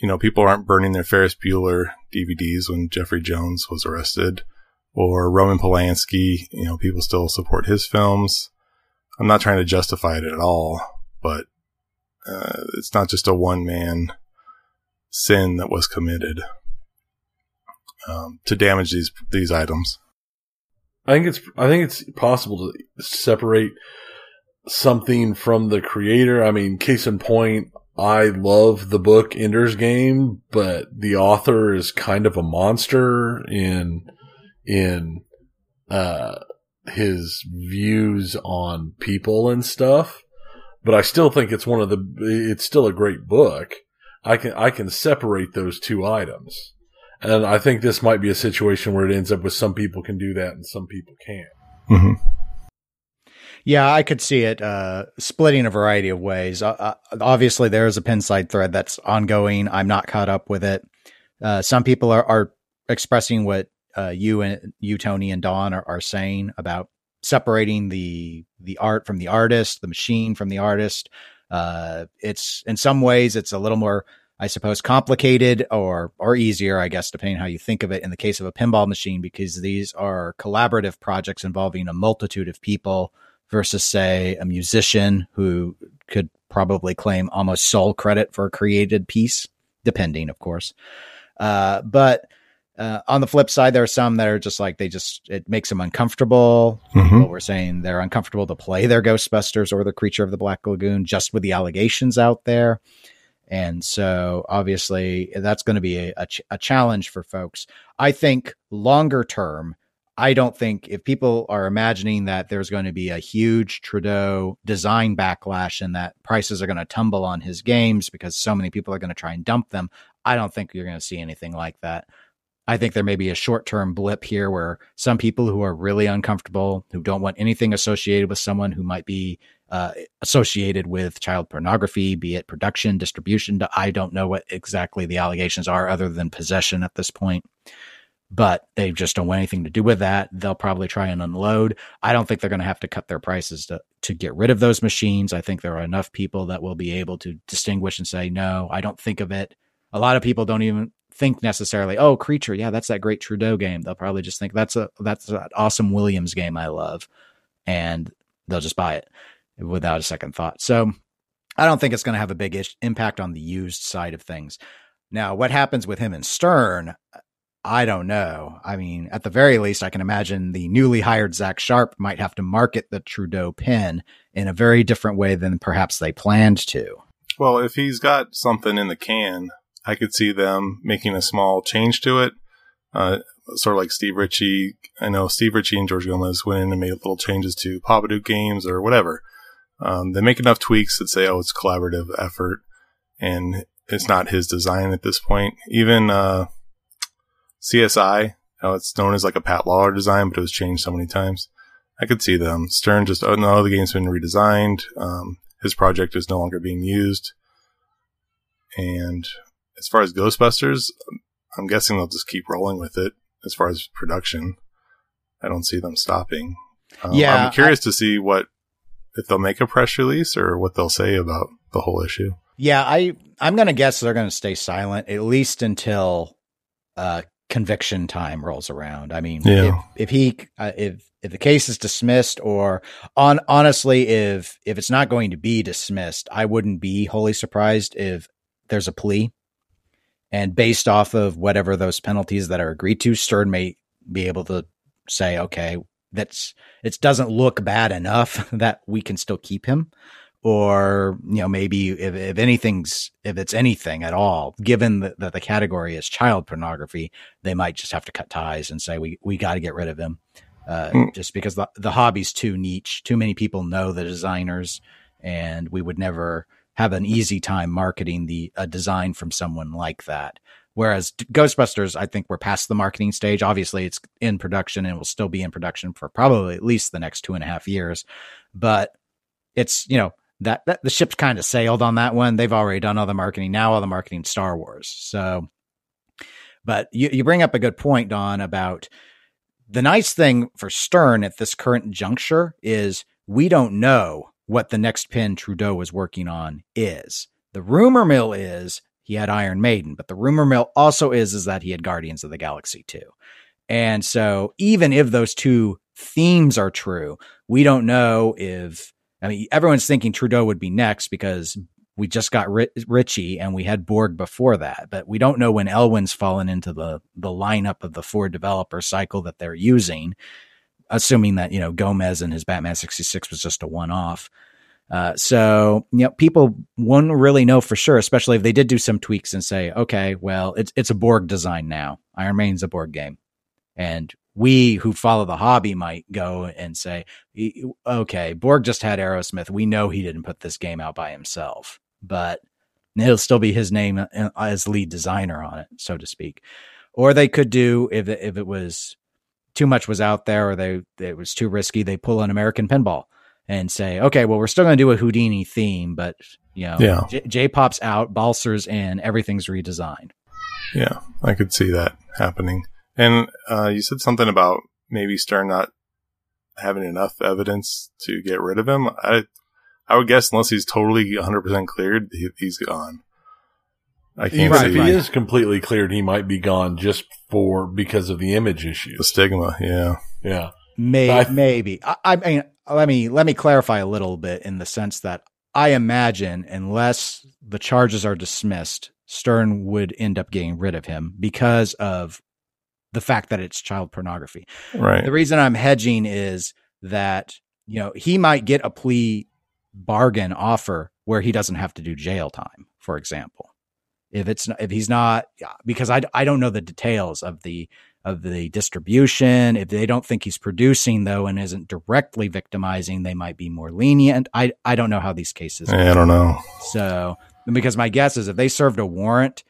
you know, people aren't burning their Ferris Bueller DVDs when Jeffrey Jones was arrested or Roman Polanski. You know, people still support his films. I'm not trying to justify it at all, but uh, it's not just a one man sin that was committed um, to damage these these items. I think it's I think it's possible to separate something from the creator. I mean, case in point, I love the book Ender's Game, but the author is kind of a monster in in uh his views on people and stuff. But I still think it's one of the it's still a great book. I can I can separate those two items. And I think this might be a situation where it ends up with some people can do that and some people can't. Mm-hmm. Yeah, I could see it uh, splitting a variety of ways. Uh, uh, obviously, there is a Pinside thread that's ongoing. I'm not caught up with it. Uh, some people are, are expressing what uh, you and you, Tony, and Don are, are saying about separating the the art from the artist, the machine from the artist. Uh, it's in some ways it's a little more I suppose, complicated or or easier, I guess, depending how you think of it. In the case of a pinball machine, because these are collaborative projects involving a multitude of people, versus say a musician who could probably claim almost sole credit for a created piece, depending, of course. Uh, but uh, on the flip side, there are some that are just like they just it makes them uncomfortable. Mhm. People were saying they're uncomfortable to play their Ghostbusters or the Creature of the Black Lagoon just with the allegations out there. And so obviously that's going to be a, a, ch- a challenge for folks. I think longer term, I don't think if people are imagining that there's going to be a huge Trudeau design backlash and that prices are going to tumble on his games because so many people are going to try and dump them, I don't think you're going to see anything like that. I think there may be a short term blip here where some people who are really uncomfortable, who don't want anything associated with someone who might be uh, associated with child pornography, be it production, distribution. I don't know what exactly the allegations are other than possession at this point. But they just don't want anything to do with that. They'll probably try and unload. I don't think they're going to have to cut their prices to, to get rid of those machines. I think there are enough people that will be able to distinguish and say, no, I don't think of it. A lot of people don't even think necessarily, oh, creature, yeah, that's that great Trudeau game. They'll probably just think that's a that's that awesome Williams game I love, and they'll just buy it without a second thought. So I don't think it's going to have a big ish- impact on the used side of things. Now, what happens with him and Stern? I don't know. I mean, at the very least, I can imagine the newly hired Zach Sharpe might have to market the Trudeau pin in a very different way than perhaps they planned to. Well, if he's got something in the can, I could see them making a small change to it. Uh, sort of like Steve Ritchie. I know Steve Ritchie and George Gomez went in and made little changes to Popadiuk games or whatever. Um, they make enough tweaks that say, oh, it's collaborative effort and it's not his design at this point. Even, uh, CSI, how it's known as like a Pat Lawler design, but it was changed so many times. I could see them. Stern just, oh no, the game's been redesigned. Um, his project is no longer being used. And as far as Ghostbusters, I'm guessing they'll just keep rolling with it as far as production. I don't see them stopping. Um, Yeah, I'm curious to see what, if they'll make a press release or what they'll say about the whole issue. Yeah, I I'm going to guess they're going to stay silent at least until uh, conviction time rolls around. I mean, Yeah. if, if he uh, if if the case is dismissed or on honestly if if it's not going to be dismissed, I wouldn't be wholly surprised if there's a plea and based off of whatever those penalties that are agreed to, Stern may be able to say, okay, that's it doesn't look bad enough that we can still keep him or you know maybe if, if anything's if it's anything at all given that, that the category is child pornography they might just have to cut ties and say we we got to get rid of him uh, Mm. just because the, the hobby's too niche. Too many people know the designers and we would never have an easy time marketing the a design from someone like that. Whereas ghostbusters i think we're past the marketing stage. Obviously it's in production and will still be in production for probably at least the next two and a half years. But it's you know that, that the ship's kind of sailed on that one. They've already done all the marketing. Now all the marketing Star Wars. So, but you, you bring up a good point, Don, about the nice thing for Stern at this current juncture is we don't know what the next pin Trudeau is working on is. The rumor mill is he had Iron Maiden, but the rumor mill also is is that he had Guardians of the Galaxy too. And so even if those two themes are true, we don't know if I mean everyone's thinking Trudeau would be next because we just got Ritchie and we had Borg before that, but we don't know when Elwin's fallen into the the lineup of the four developer cycle that they're using, assuming that you know Gomez and his Batman sixty six was just a one off. Uh, so you know, people won't really know for sure, especially if they did do some tweaks and say, okay, well, it's it's a Borg design now. Iron Man's a Borg game, and we who follow the hobby might go and say, okay, Borg just had Aerosmith. We know he didn't put this game out by himself but it'll still be his name uh, as lead designer on it, so to speak. Or they could do if it, if it was too much was out there or they it was too risky, they pull an American Pinball and say, okay, well, we're still going to do a Houdini theme, but you know, yeah. J, J pop's out, Balser's in, everything's redesigned. Yeah, I could see that happening. And uh, you said something about maybe Stern not having enough evidence to get rid of him. I I would guess unless he's totally 100% cleared, he, has gone. I can't right, If he is completely cleared, he might be gone just for because of the image issue, The stigma, yeah. Yeah. May, maybe. I, I mean, let me let me clarify a little bit in the sense that I imagine unless the charges are dismissed, Stern would end up getting rid of him because of the fact that it's child pornography. Right. The reason I'm hedging is that you know he might get a plea bargain offer where he doesn't have to do jail time, for example. If it's if he's not because I, I don't know the details of the of the distribution. If they don't think he's producing though and isn't directly victimizing, they might be more lenient. I I don't know how these cases. I don't know. So because my guess is if they served a warrant,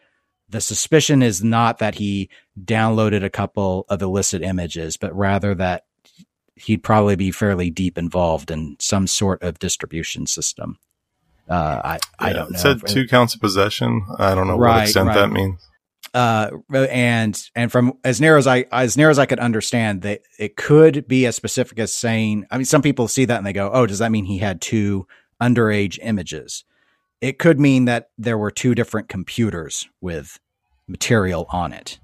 the suspicion is not that he downloaded a couple of illicit images, but rather that he'd probably be fairly deep involved in some sort of distribution system. Uh, I, yeah, I don't know. It said two counts of possession. I don't know right, what extent right. that means. Uh, and, and from as near as I, as near as I could understand that it could be as specific as saying, I mean, some people see that and they go, Oh, does that mean he had two underage images? It could mean that there were two different computers with material on it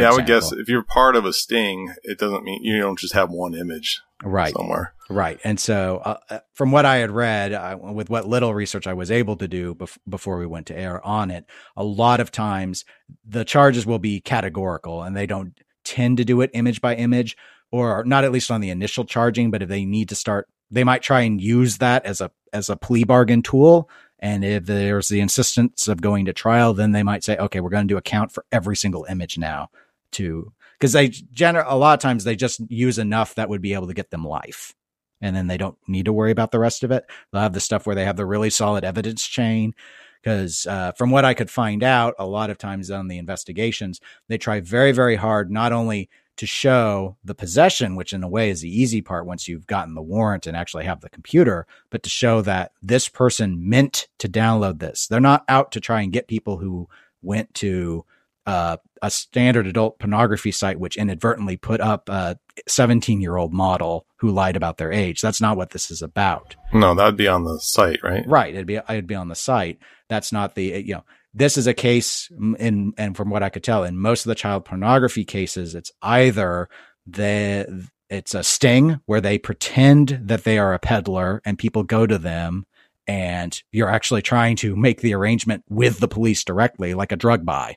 yeah, example. I would guess if you're part of a sting, it doesn't mean you don't just have one image right somewhere. Right. And so, uh, uh from what I had read, uh, with what little research I was able to do bef- before we went to air on it, a lot of times the charges will be categorical and they don't tend to do it image by image or not at least on the initial charging. But if they need to start, they might try and use that as a, as a plea bargain tool. And if there's the insistence of going to trial, then they might say, okay, we're going to do a count for every single image now to because they generate a lot of times they just use enough that would be able to get them life. And then they don't need to worry about the rest of it. They'll have the stuff where they have the really solid evidence chain because uh, from what i could find out a lot of times on the investigations they try very very hard not only to show the possession which in a way is the easy part once you've gotten the warrant and actually have the computer but to show that this person meant to download this they're not out to try and get people who went to uh, a standard adult pornography site which inadvertently put up a 17 year old model who lied about their age. That's not what this is about. No, that'd be on the site, right? Right. It'd be, it'd be on the site. That's not the, you know, this is a case in, and from what I could tell in most of the child pornography cases, it's either the, it's a sting where they pretend that they are a peddler and people go to them and you're actually trying to make the arrangement with the police directly, like a drug buy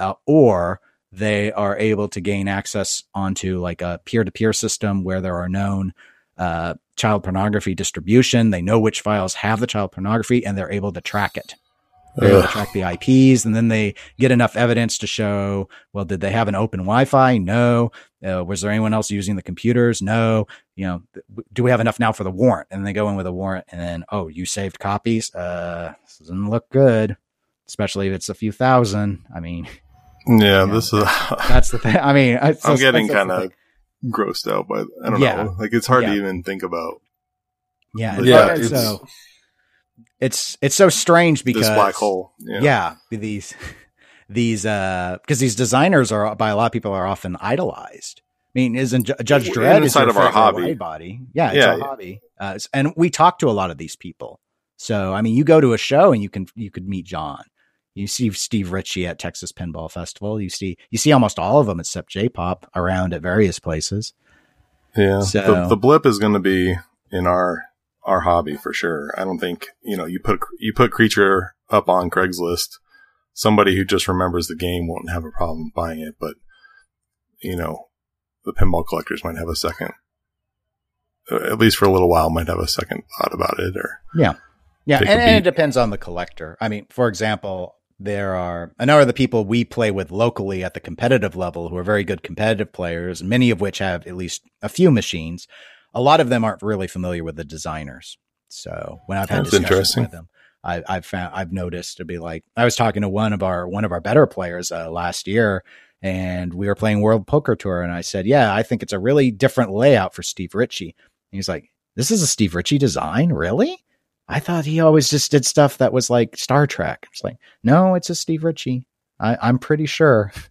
uh, or they are able to gain access onto like a peer-to-peer system where there are known uh, child pornography distribution. They know which files have the child pornography, and they're able to track it. They're to track the IPs, and then they get enough evidence to show, well, did they have an open Wi-Fi? No. Uh, was there anyone else using the computers? No. You know, do we have enough now for the warrant? And they go in with a warrant, and then, oh, you saved copies. Uh, doesn't look good, especially if it's a few thousand. I mean, Yeah, this is. that's the thing. I mean, I, am getting kind of grossed out by. I don't yeah. know. Like it's hard yeah. to even think about. Yeah, yeah. so it's it's so strange because this black hole. Yeah, yeah these these uh because these designers are by a lot of people are often idolized. I mean, isn't Judge Dredd inside of our hobby body? Yeah, it's yeah, our yeah. hobby, uh, and we talk to a lot of these people. So, I mean, you go to a show and you can you could meet John. You see Steve Ritchie at Texas Pinball Festival. You see you see almost all of them except J-pop around at various places. Yeah, so, the, the blip is going to be in our our hobby for sure. I don't think you know you put you put creature up on Craigslist. Somebody who just remembers the game won't have a problem buying it, but you know the pinball collectors might have a second, uh, at least for a little while, might have a second thought about it. Or yeah, yeah, and, and it depends on the collector. I mean, for example, there are a number of the people we play with locally at the competitive level who are very good competitive players, many of which have at least a few machines. A lot of them aren't really familiar with the designers. So when I've had That's discussions with them, I, have found I've noticed to be like I was talking to one of our one of our better players uh, last year, and we were playing World Poker Tour, and I said, "Yeah, I think it's a really different layout for Steve Ritchie." And he's like, "This is a Steve Ritchie design, really?" I thought he always just did stuff that was like Star Trek. It's like, no, it's a Steve Ritchie. I, am pretty sure.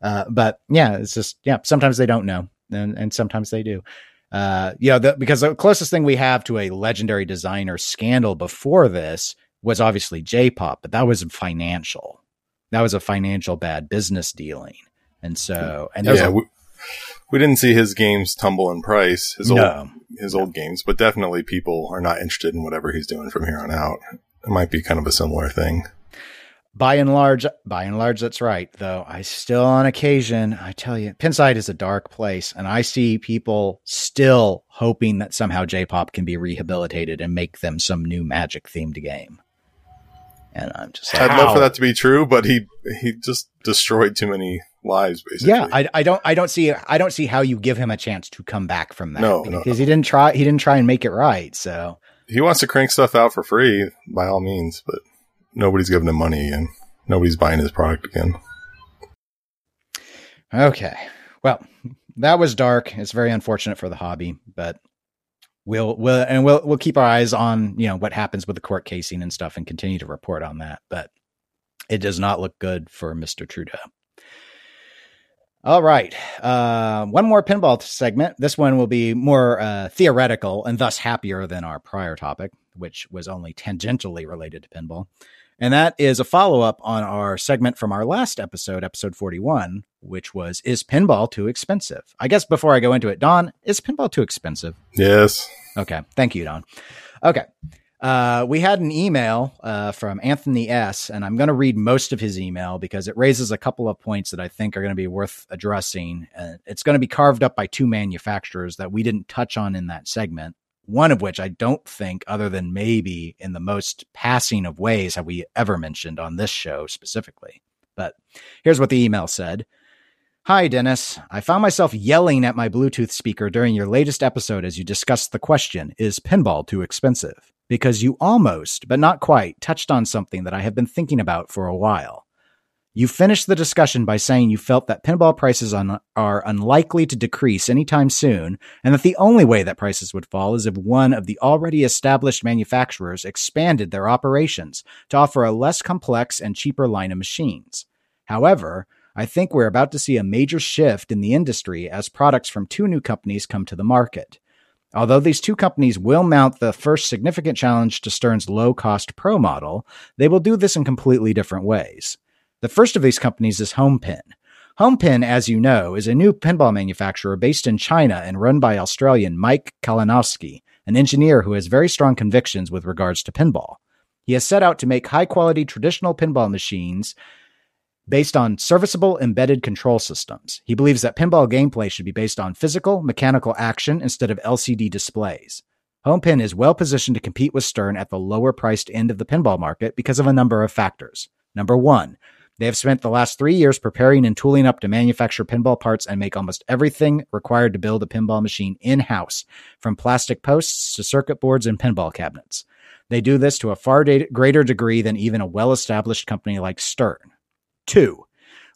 Uh, but yeah, it's just yeah. Sometimes they don't know, and and sometimes they do. Uh, you know, the, because the closest thing we have to a legendary designer scandal before this was obviously J-pop, but that was financial. That was a financial bad business dealing. And so, and yeah, a, we, we, didn't see his games tumble in price, his no, old, his old games, but definitely people are not interested in whatever he's doing from here on out. It might be kind of a similar thing. By and large, by and large, that's right. Though I still, on occasion, I tell you, Pinside is a dark place, and I see people still hoping that somehow J-pop can be rehabilitated and make them some new Magic themed game. And I'm just like, I'd How? love for that to be true, but he he just destroyed too many lives basically. Yeah, I, I don't I don't see I don't see how you give him a chance to come back from that. No, because no, no. he didn't try he didn't try and make it right. So he wants to crank stuff out for free by all means, but nobody's giving him money again. nobody's buying his product again. Okay. Well, that was dark. It's very unfortunate for the hobby, but we'll we'll and we'll we'll keep our eyes on you know what happens with the court casing and stuff and continue to report on that. But it does not look good for Mister Trudeau. All right, uh, one more pinball segment. This one will be more uh, theoretical and thus happier than our prior topic, which was only tangentially related to pinball. And that is a follow up on our segment from our last episode, episode 41, which was Is Pinball Too Expensive? I guess before I go into it, Don, is pinball too expensive? Yes. Okay. Thank you, Don. Okay. Uh, we had an email uh, from Anthony S., and I'm going to read most of his email because it raises a couple of points that I think are going to be worth addressing. Uh, it's going to be carved up by two manufacturers that we didn't touch on in that segment one of which I don't think, other than maybe in the most passing of ways, have we ever mentioned on this show specifically. But here's what the email said Hi, Dennis. I found myself yelling at my Bluetooth speaker during your latest episode as you discussed the question Is pinball too expensive? Because you almost, but not quite, touched on something that I have been thinking about for a while. You finished the discussion by saying you felt that pinball prices on, are unlikely to decrease anytime soon, and that the only way that prices would fall is if one of the already established manufacturers expanded their operations to offer a less complex and cheaper line of machines. However, I think we're about to see a major shift in the industry as products from two new companies come to the market. Although these two companies will mount the first significant challenge to Stern's low cost Pro model, they will do this in completely different ways. The first of these companies is Homepin. Homepin, as you know, is a new pinball manufacturer based in China and run by Australian Mike Kalinowski, an engineer who has very strong convictions with regards to pinball. He has set out to make high quality traditional pinball machines based on serviceable embedded control systems. He believes that pinball gameplay should be based on physical, mechanical action instead of LCD displays. Homepin is well positioned to compete with Stern at the lower priced end of the pinball market because of a number of factors. Number one, they have spent the last three years preparing and tooling up to manufacture pinball parts and make almost everything required to build a pinball machine in house, from plastic posts to circuit boards and pinball cabinets. They do this to a far greater degree than even a well established company like Stern. Two,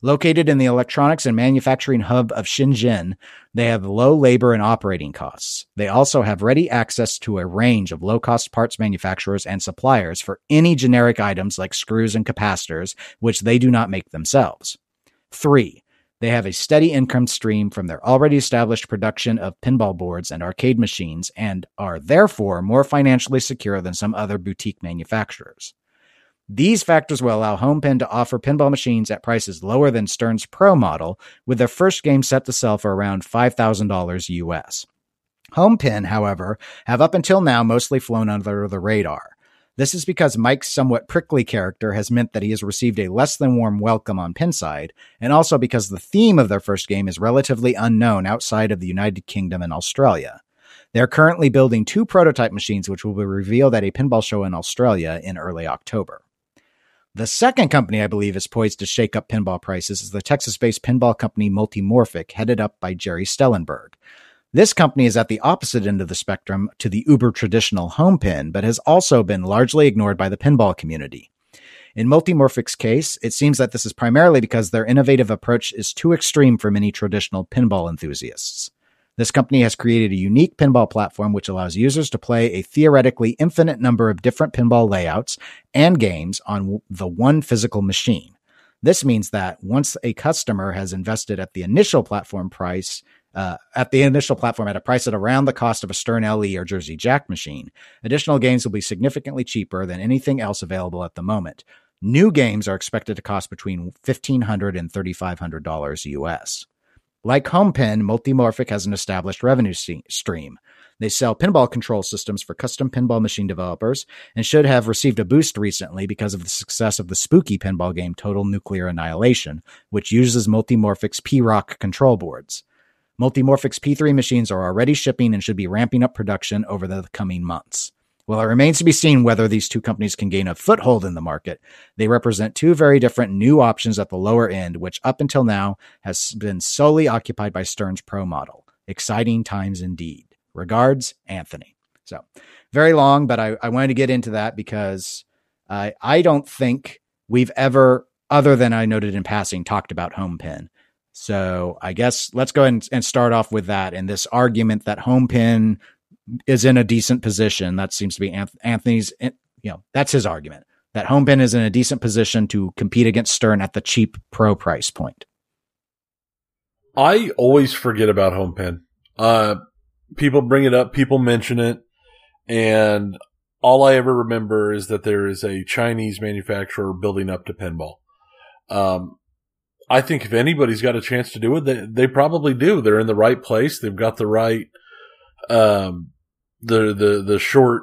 Located in the electronics and manufacturing hub of Shenzhen, they have low labor and operating costs. They also have ready access to a range of low cost parts manufacturers and suppliers for any generic items like screws and capacitors, which they do not make themselves. Three, they have a steady income stream from their already established production of pinball boards and arcade machines and are therefore more financially secure than some other boutique manufacturers. These factors will allow HomePin to offer pinball machines at prices lower than Stern's Pro model, with their first game set to sell for around $5,000 US. HomePin, however, have up until now mostly flown under the radar. This is because Mike's somewhat prickly character has meant that he has received a less than warm welcome on Pinside, and also because the theme of their first game is relatively unknown outside of the United Kingdom and Australia. They're currently building two prototype machines, which will be revealed at a pinball show in Australia in early October. The second company I believe is poised to shake up pinball prices is the Texas based pinball company Multimorphic, headed up by Gerry Stellenberg. This company is at the opposite end of the spectrum to the uber traditional Homepin, but has also been largely ignored by the pinball community. In Multimorphic's case, it seems that this is primarily because their innovative approach is too extreme for many traditional pinball enthusiasts. This company has created a unique pinball platform which allows users to play a theoretically infinite number of different pinball layouts and games on the one physical machine. This means that once a customer has invested at the initial platform price, uh, at the initial platform at a price at around the cost of a Stern LE or Jersey Jack machine, additional games will be significantly cheaper than anything else available at the moment. New games are expected to cost between $1,500 and $3,500 US. Like HomePin, Multimorphic has an established revenue stream. They sell pinball control systems for custom pinball machine developers and should have received a boost recently because of the success of the spooky pinball game Total Nuclear Annihilation, which uses Multimorphic's P-ROC control boards. Multimorphic's P3 machines are already shipping and should be ramping up production over the coming months. While it remains to be seen whether these two companies can gain a foothold in the market, they represent two very different new options at the lower end, which up until now has been solely occupied by Stern's Pro model. Exciting times indeed. Regards, Anthony. So, very long, but I, I wanted to get into that because I, I don't think we've ever, other than I noted in passing, talked about HomePin. So I guess let's go ahead and, and start off with that and this argument that Homepin is in a decent position. That seems to be Anthony's, you know, that's his argument that Homepin is in a decent position to compete against Stern at the cheap pro price point. I always forget about Homepin. Uh, people bring it up, people mention it, and all I ever remember is that there is a Chinese manufacturer building up to pinball. Um, I think if anybody's got a chance to do it, they, they probably do. They're in the right place. They've got the right um, the the the short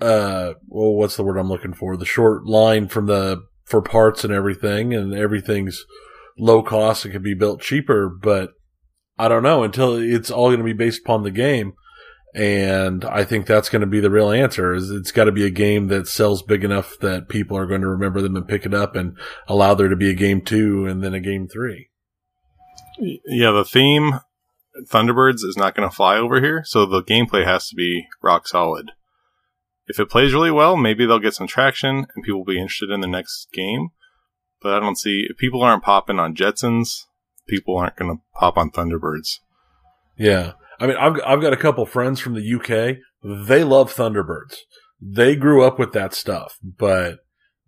uh well what's the word I'm looking for? The short line from the for parts and everything and everything's low cost and can be built cheaper but I don't know until it's all going to be based upon the game. And I think that's going to be the real answer is it's got to be a game that sells big enough that people are going to remember them and pick it up and allow there to be a game 2 and then a game 3 yeah the theme Thunderbirds is not going to fly over here, so the gameplay has to be rock solid. If it plays really well, maybe they'll get some traction and people will be interested in the next game. But I don't see if people aren't popping on Jetsons, people aren't going to pop on Thunderbirds. Yeah. I mean, I've, I've got a couple friends from the UK. They love Thunderbirds. They grew up with that stuff, but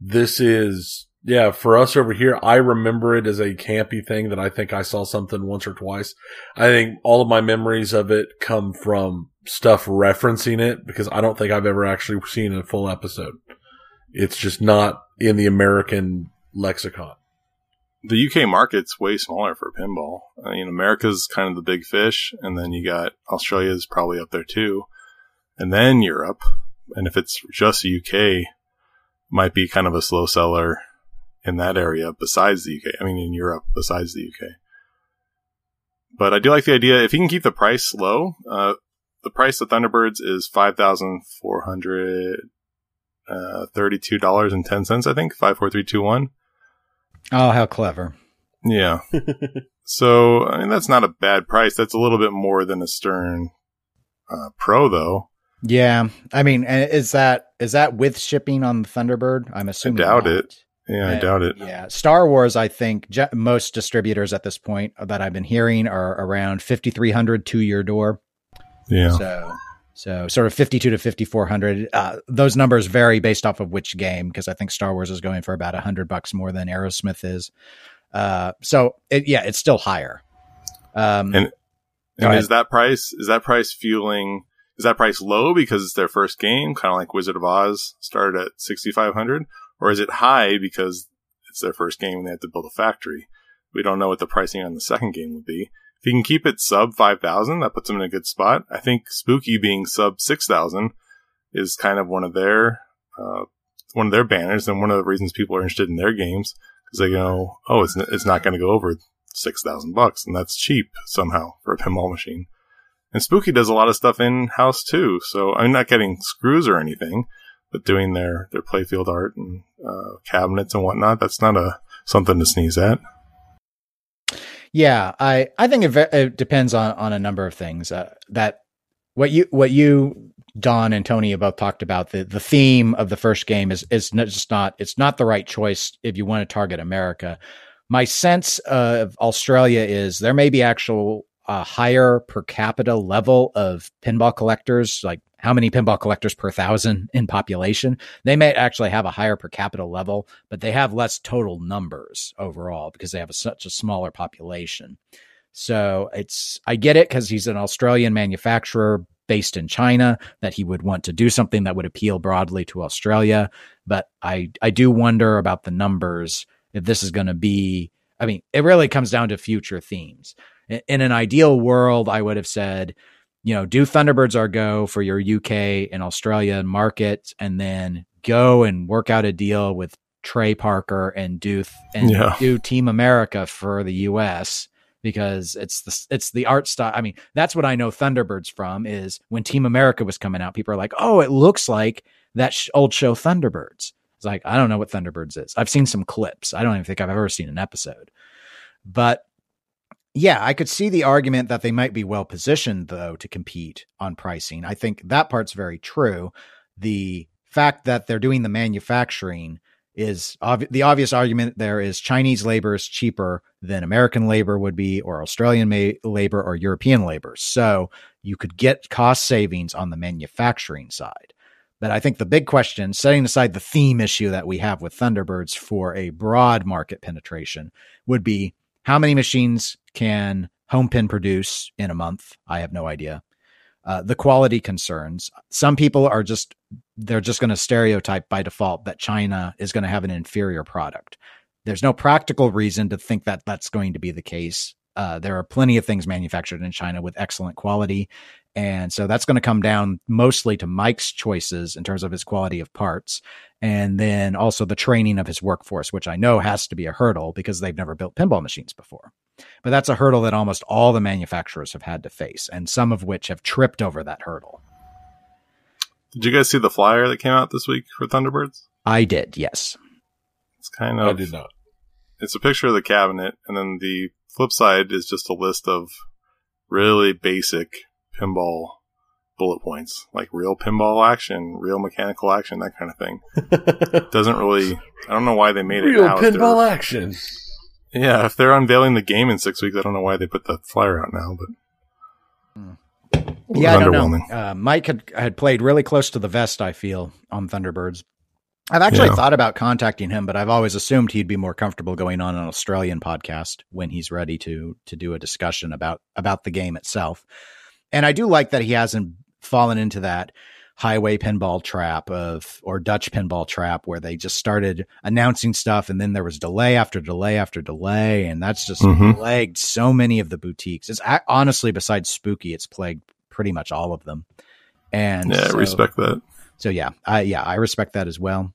this is yeah, for us over here, I remember it as a campy thing that I think I saw something once or twice. I think all of my memories of it come from stuff referencing it because I don't think I've ever actually seen a full episode. It's just not in the American lexicon. The UK market's way smaller for pinball. I mean, America's kind of the big fish, and then you got Australia's probably up there too, and then Europe. And if it's just UK, might be kind of a slow seller in that area besides the UK. I mean, in Europe besides the UK. But I do like the idea. If you can keep the price low, uh, the price of Thunderbirds is five thousand four hundred uh, thirty-two dollars and ten cents. I think five, four, three, two, one. Oh, how clever! Yeah. so I mean, that's not a bad price. That's a little bit more than a Stern uh, Pro, though. Yeah, I mean, is that is that with shipping on the Thunderbird? I'm assuming. I doubt not. it. Yeah, I doubt it. Yeah, Star Wars. I think je- most distributors at this point that I've been hearing are around 5300 to your door. Yeah. So, so sort of 52 to 5400. Uh, those numbers vary based off of which game because I think Star Wars is going for about a hundred bucks more than Aerosmith is. Uh, so it, yeah, it's still higher. Um, And- And is that price is that price fueling is that price low because it's their first game, kind of like Wizard of Oz started at sixty five hundred, or is it high because it's their first game and they have to build a factory? We don't know what the pricing on the second game would be. If you can keep it sub five thousand, that puts them in a good spot. I think Spooky being sub six thousand is kind of one of their uh, one of their banners and one of the reasons people are interested in their games because they go, oh, it's it's not going to go over six thousand bucks, and that's cheap somehow for a pinball machine. And Spooky does a lot of stuff in house too, so I'm not getting screws or anything, but doing their their playfield art and uh, cabinets and whatnot. That's not a something to sneeze at. Yeah, I I think it, it depends on on a number of things. Uh, that what you what you Don and Tony have both talked about the the theme of the first game is is not, just not it's not the right choice if you want to target America. My sense of Australia is there may be actual uh, higher per capita level of pinball collectors, like how many pinball collectors per thousand in population. They may actually have a higher per capita level, but they have less total numbers overall because they have a, such a smaller population. So it's I get it because he's an Australian manufacturer based in China that he would want to do something that would appeal broadly to Australia. But I I do wonder about the numbers if this is going to be. I mean, it really comes down to future themes. In, in an ideal world, I would have said, you know, do Thunderbirds or go for your UK and Australia market, and then go and work out a deal with Trey Parker and do and Yeah. do Team America for the US because it's the it's the art style. I mean, that's what I know Thunderbirds from is when Team America was coming out. People are like, "Oh, it looks like that sh- old show Thunderbirds." It's like I don't know what Thunderbirds is. I've seen some clips. I don't even think I've ever seen an episode. But yeah, I could see the argument that they might be well positioned though to compete on pricing. I think that part's very true. The fact that they're doing the manufacturing is obvi- the obvious argument there is Chinese labor is cheaper than American labor would be, or Australian ma- labor, or European labor. So you could get cost savings on the manufacturing side. But I think the big question, setting aside the theme issue that we have with Thunderbirds for a broad market penetration, would be how many machines can HomePin produce in a month? I have no idea. Uh, the quality concerns. Some people are just they're just going to stereotype by default that China is going to have an inferior product. There's no practical reason to think that that's going to be the case. Uh, there are plenty of things manufactured in China with excellent quality. And so that's going to come down mostly to Mike's choices in terms of his quality of parts. And then also the training of his workforce, which I know has to be a hurdle because they've never built pinball machines before. But that's a hurdle that almost all the manufacturers have had to face, and some of which have tripped over that hurdle. Did you guys see the flyer that came out this week for Thunderbirds? I did, yes. It's kind of. I of did not. it's a picture of the cabinet, and then the flip side is just a list of really basic pinball bullet points, like real pinball action, real mechanical action, that kind of thing. Doesn't really. I don't know why they made it Real now. if they're- pinball action. Yeah, if they're unveiling the game in six weeks, I don't know why they put the flyer out now, but Yeah, I don't know. Uh, Mike had had played really close to the vest. I feel on Thunderbirds. I've actually Yeah. thought about contacting him, but I've always assumed he'd be more comfortable going on an Australian podcast when he's ready to to do a discussion about about the game itself. And I do like that he hasn't fallen into that highway pinball trap of or Dutch pinball trap where they just started announcing stuff and then there was delay after delay after delay and that's just Mhm. plagued so many of the boutiques. It's honestly besides Spooky, it's plagued pretty much all of them. And yeah, so- respect that. so yeah, I yeah, I respect that as well.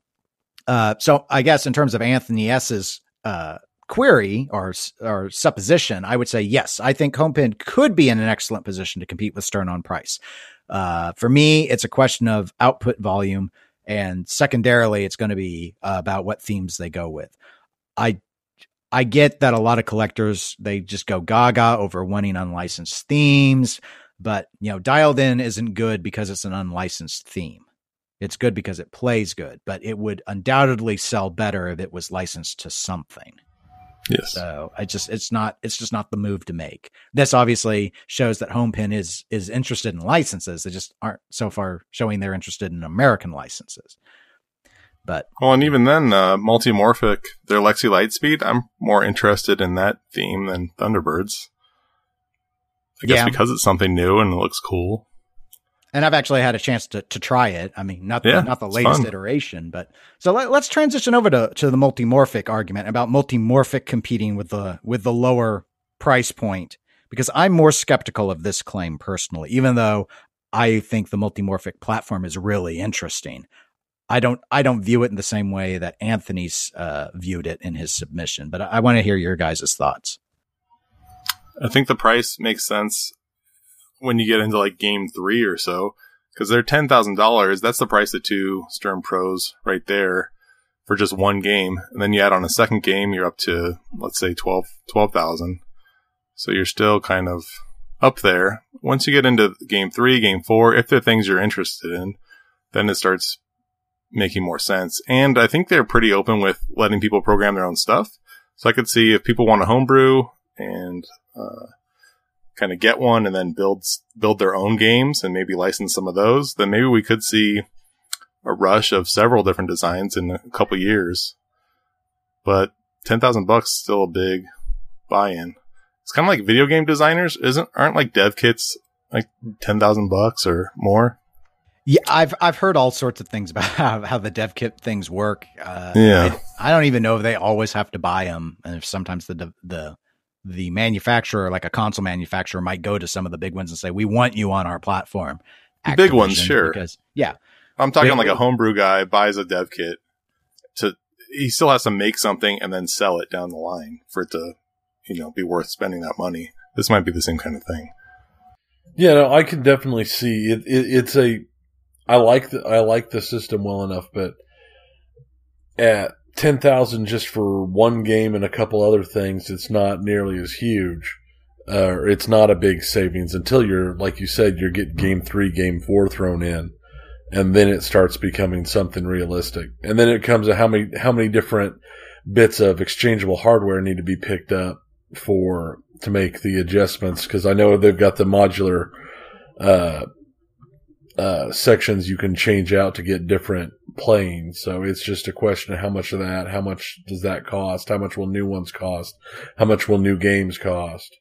Uh, so I guess in terms of Anthony S's uh, query or or supposition, I would say yes. I think HomePin could be in an excellent position to compete with Stern on price. Uh, for me, it's a question of output volume, and secondarily, it's going to be uh, about what themes they go with. I I get that a lot of collectors they just go gaga over wanting unlicensed themes, but you know, dialed in isn't good because it's an unlicensed theme. It's good because it plays good, but it would undoubtedly sell better if it was licensed to something. Yes. So I just it's not it's just not the move to make. This obviously shows that Homepin is is interested in licenses. They just aren't so far showing they're interested in American licenses. But Well, and even then, uh, Multimorphic, their Lexy Lightspeed, I'm more interested in that theme than Thunderbirds. I guess Yeah. because it's something new and it looks cool. And I've actually had a chance to to try it. I mean, not Yeah, the, not the latest fun. iteration, but so let, let's transition over to to the multimorphic argument about multimorphic competing with the with the lower price point because I'm more skeptical of this claim personally, even though I think the multimorphic platform is really interesting. I don't I don't view it in the same way that Anthony's uh, viewed it in his submission, but I, I want to hear your guys' thoughts. I think the price makes sense when you get into like game three or so, because they're ten thousand dollars. That's the price of two Stern Pros right there for just one game, and then you add on a second game, you're up to let's say 12 12,000. So you're still kind of up there. Once you get into game three, game four, if they're things you're interested in, then it starts making more sense. And I think they're pretty open with letting people program their own stuff. So I could see if people want to homebrew and uh, kind of get one and then build build their own games and maybe license some of those, then maybe we could see a rush of several different designs in a couple years. But ten thousand bucks is still a big buy-in. It's kind of like video game designers, isn't? Aren't like dev kits like ten thousand bucks or more? Yeah, I've I've heard all sorts of things about how, how the dev kit things work. Uh, Yeah. I, I don't even know if they always have to buy them, and if sometimes the the the manufacturer, like a console manufacturer, might go to some of the big ones and say, "We want you on our platform." The big ones, sure. Because yeah, I'm talking Big- like a homebrew guy buys a dev kit to he still has to make something and then sell it down the line for it to, you know, be worth spending that money. This might be the same kind of thing. Yeah, no, I can definitely see it, it. It's a. I like the I like the system well enough, but at ten thousand just for one game and a couple other things, it's not nearly as huge. Uh, it's not a big savings until you're, like you said, you're getting game three, game four thrown in, and then it starts becoming something realistic. And then it comes to how many how many different bits of exchangeable hardware need to be picked up for to make the adjustments because I know they've got the modular uh, uh, sections you can change out to get different planes. So it's just a question of how much of that, how much does that cost, how much will new ones cost, how much will new games cost.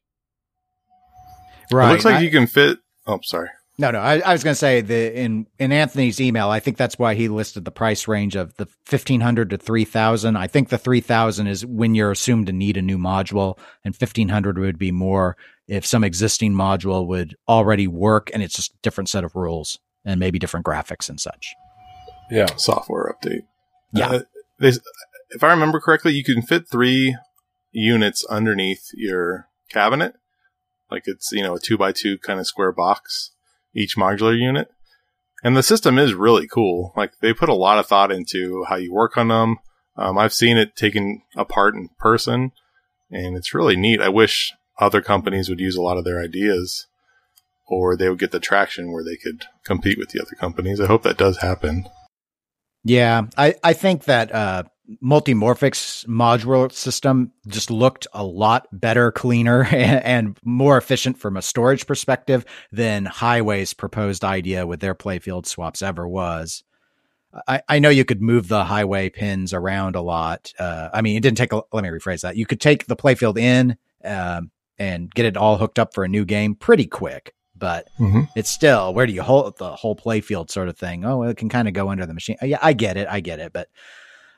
right. It looks like I- you can fit. Oh, sorry. No, no. I, I was going to say the in in Anthony's email. I think that's why he listed the price range of the fifteen hundred to three thousand. I think the three thousand is when you're assumed to need a new module, and fifteen hundred would be more if some existing module would already work, and it's just a different set of rules and maybe different graphics and such. Yeah. Software update. Yeah. Uh, they, if I remember correctly, you can fit three units underneath your cabinet. Like it's, you know, a two by two kind of square box, each modular unit. And the system is really cool. Like they put a lot of thought into how you work on them. Um, I've seen it taken apart in person and it's really neat. I wish other companies would use a lot of their ideas or they would get the traction where they could compete with the other companies. I hope that does happen. Yeah, I, I think that uh, Multimorphic's modular system just looked a lot better, cleaner, and, and more efficient from a storage perspective than Highway's proposed idea with their playfield swaps ever was. I, I know you could move the highway pins around a lot. Uh, I mean, it didn't take a, let me rephrase that. You could take the playfield in um, and get it all hooked up for a new game pretty quick, but Mm-hmm. it's still where do you hold the whole playfield sort of thing? Oh, it can kind of go under the machine. Yeah, I get it, I get it. But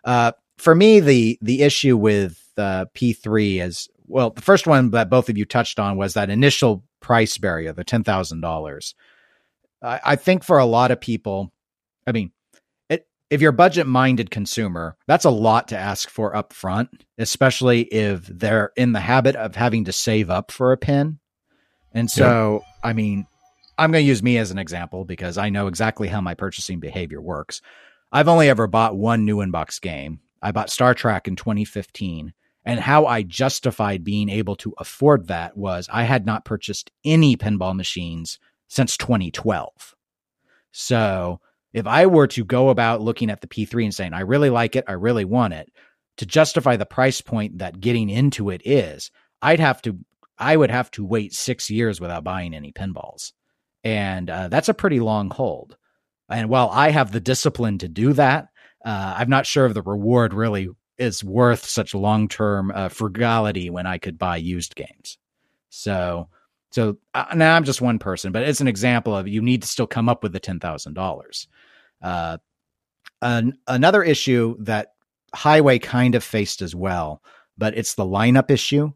uh, for me, the the issue with uh, P3 is well, the first one that both of you touched on was that initial price barrier, the ten thousand dollars. I, I think for a lot of people, I mean, it, if you're a budget minded consumer, that's a lot to ask for up front, especially if they're in the habit of having to save up for a pin. And so, I mean, I'm going to use me as an example because I know exactly how my purchasing behavior works. I've only ever bought one new inbox game. I bought Star Trek in 2015. And how I justified being able to afford that was I had not purchased any pinball machines since 2012. So If I were to go about looking at the P3 and saying, I really like it, I really want it, to justify the price point that getting into it is, I'd have to, I would have to wait six years without buying any pinballs. And uh, that's a pretty long hold. And while I have the discipline to do that, uh, I'm not sure if the reward really is worth such long term uh, frugality when I could buy used games. So, so uh, now I'm just one person, but it's an example of you need to still come up with the ten thousand uh, dollars. An, another issue that Highway kind of faced as well, but it's the lineup issue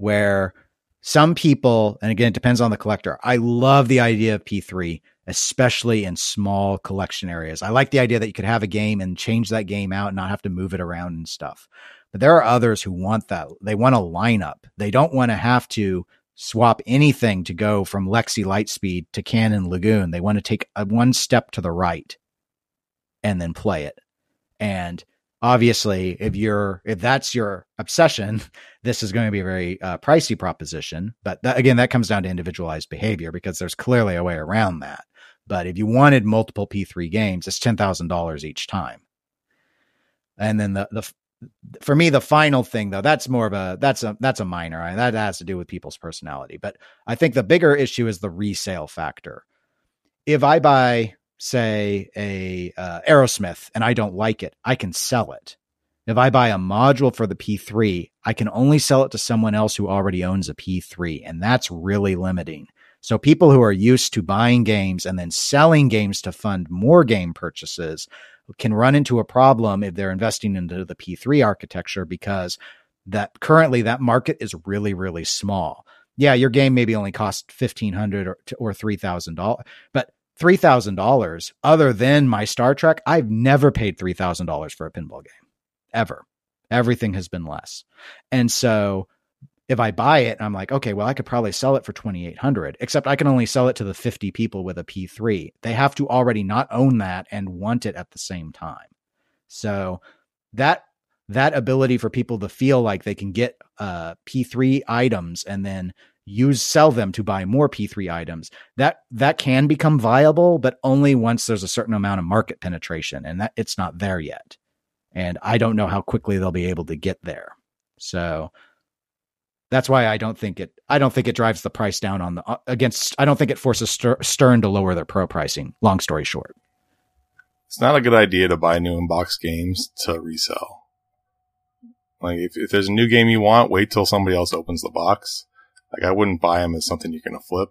where some people, and again, it depends on the collector. I love the idea of P3, especially in small collection areas. I like the idea that you could have a game and change that game out and not have to move it around and stuff. But there are others who want that. They want a lineup. They don't want to have to swap anything to go from Lexy Lightspeed to Cannon Lagoon. They want to take a one step to the right and then play it. And obviously, if you're if that's your obsession, this is going to be a very uh, pricey proposition. But that, again, that comes down to individualized behavior because there's clearly a way around that. But if you wanted multiple P3 games, it's ten thousand dollars each time. And then the the for me the final thing though that's more of a that's a that's a minor that has to do with people's personality but i think the bigger issue is the resale factor if i buy say a uh, aerosmith and i don't like it i can sell it if i buy a module for the p3 i can only sell it to someone else who already owns a p3 and that's really limiting so people who are used to buying games and then selling games to fund more game purchases can run into a problem if they're investing into the P3 architecture because that currently that market is really really small. Yeah, your game maybe only cost fifteen hundred or or three thousand dollars, but three thousand dollars other than my Star Trek, I've never paid three thousand dollars for a pinball game ever. Everything has been less, and so if I buy it, I'm like, okay, well, I could probably sell it for 2800, except I can only sell it to the 50 people with a P3. They have to already not own that and want it at the same time. So that that ability for people to feel like they can get uh, P3 items and then use sell them to buy more P3 items that that can become viable, but only once there's a certain amount of market penetration, and that it's not there yet. And I don't know how quickly they'll be able to get there. So that's why I don't think it. I don't think it drives the price down on the uh, against. I don't think it forces Stern to lower their pro pricing. Long story short, it's not a good idea to buy new in-box games to resell. Like if, if there's a new game you want, wait till somebody else opens the box. Like I wouldn't buy them as something you're gonna flip.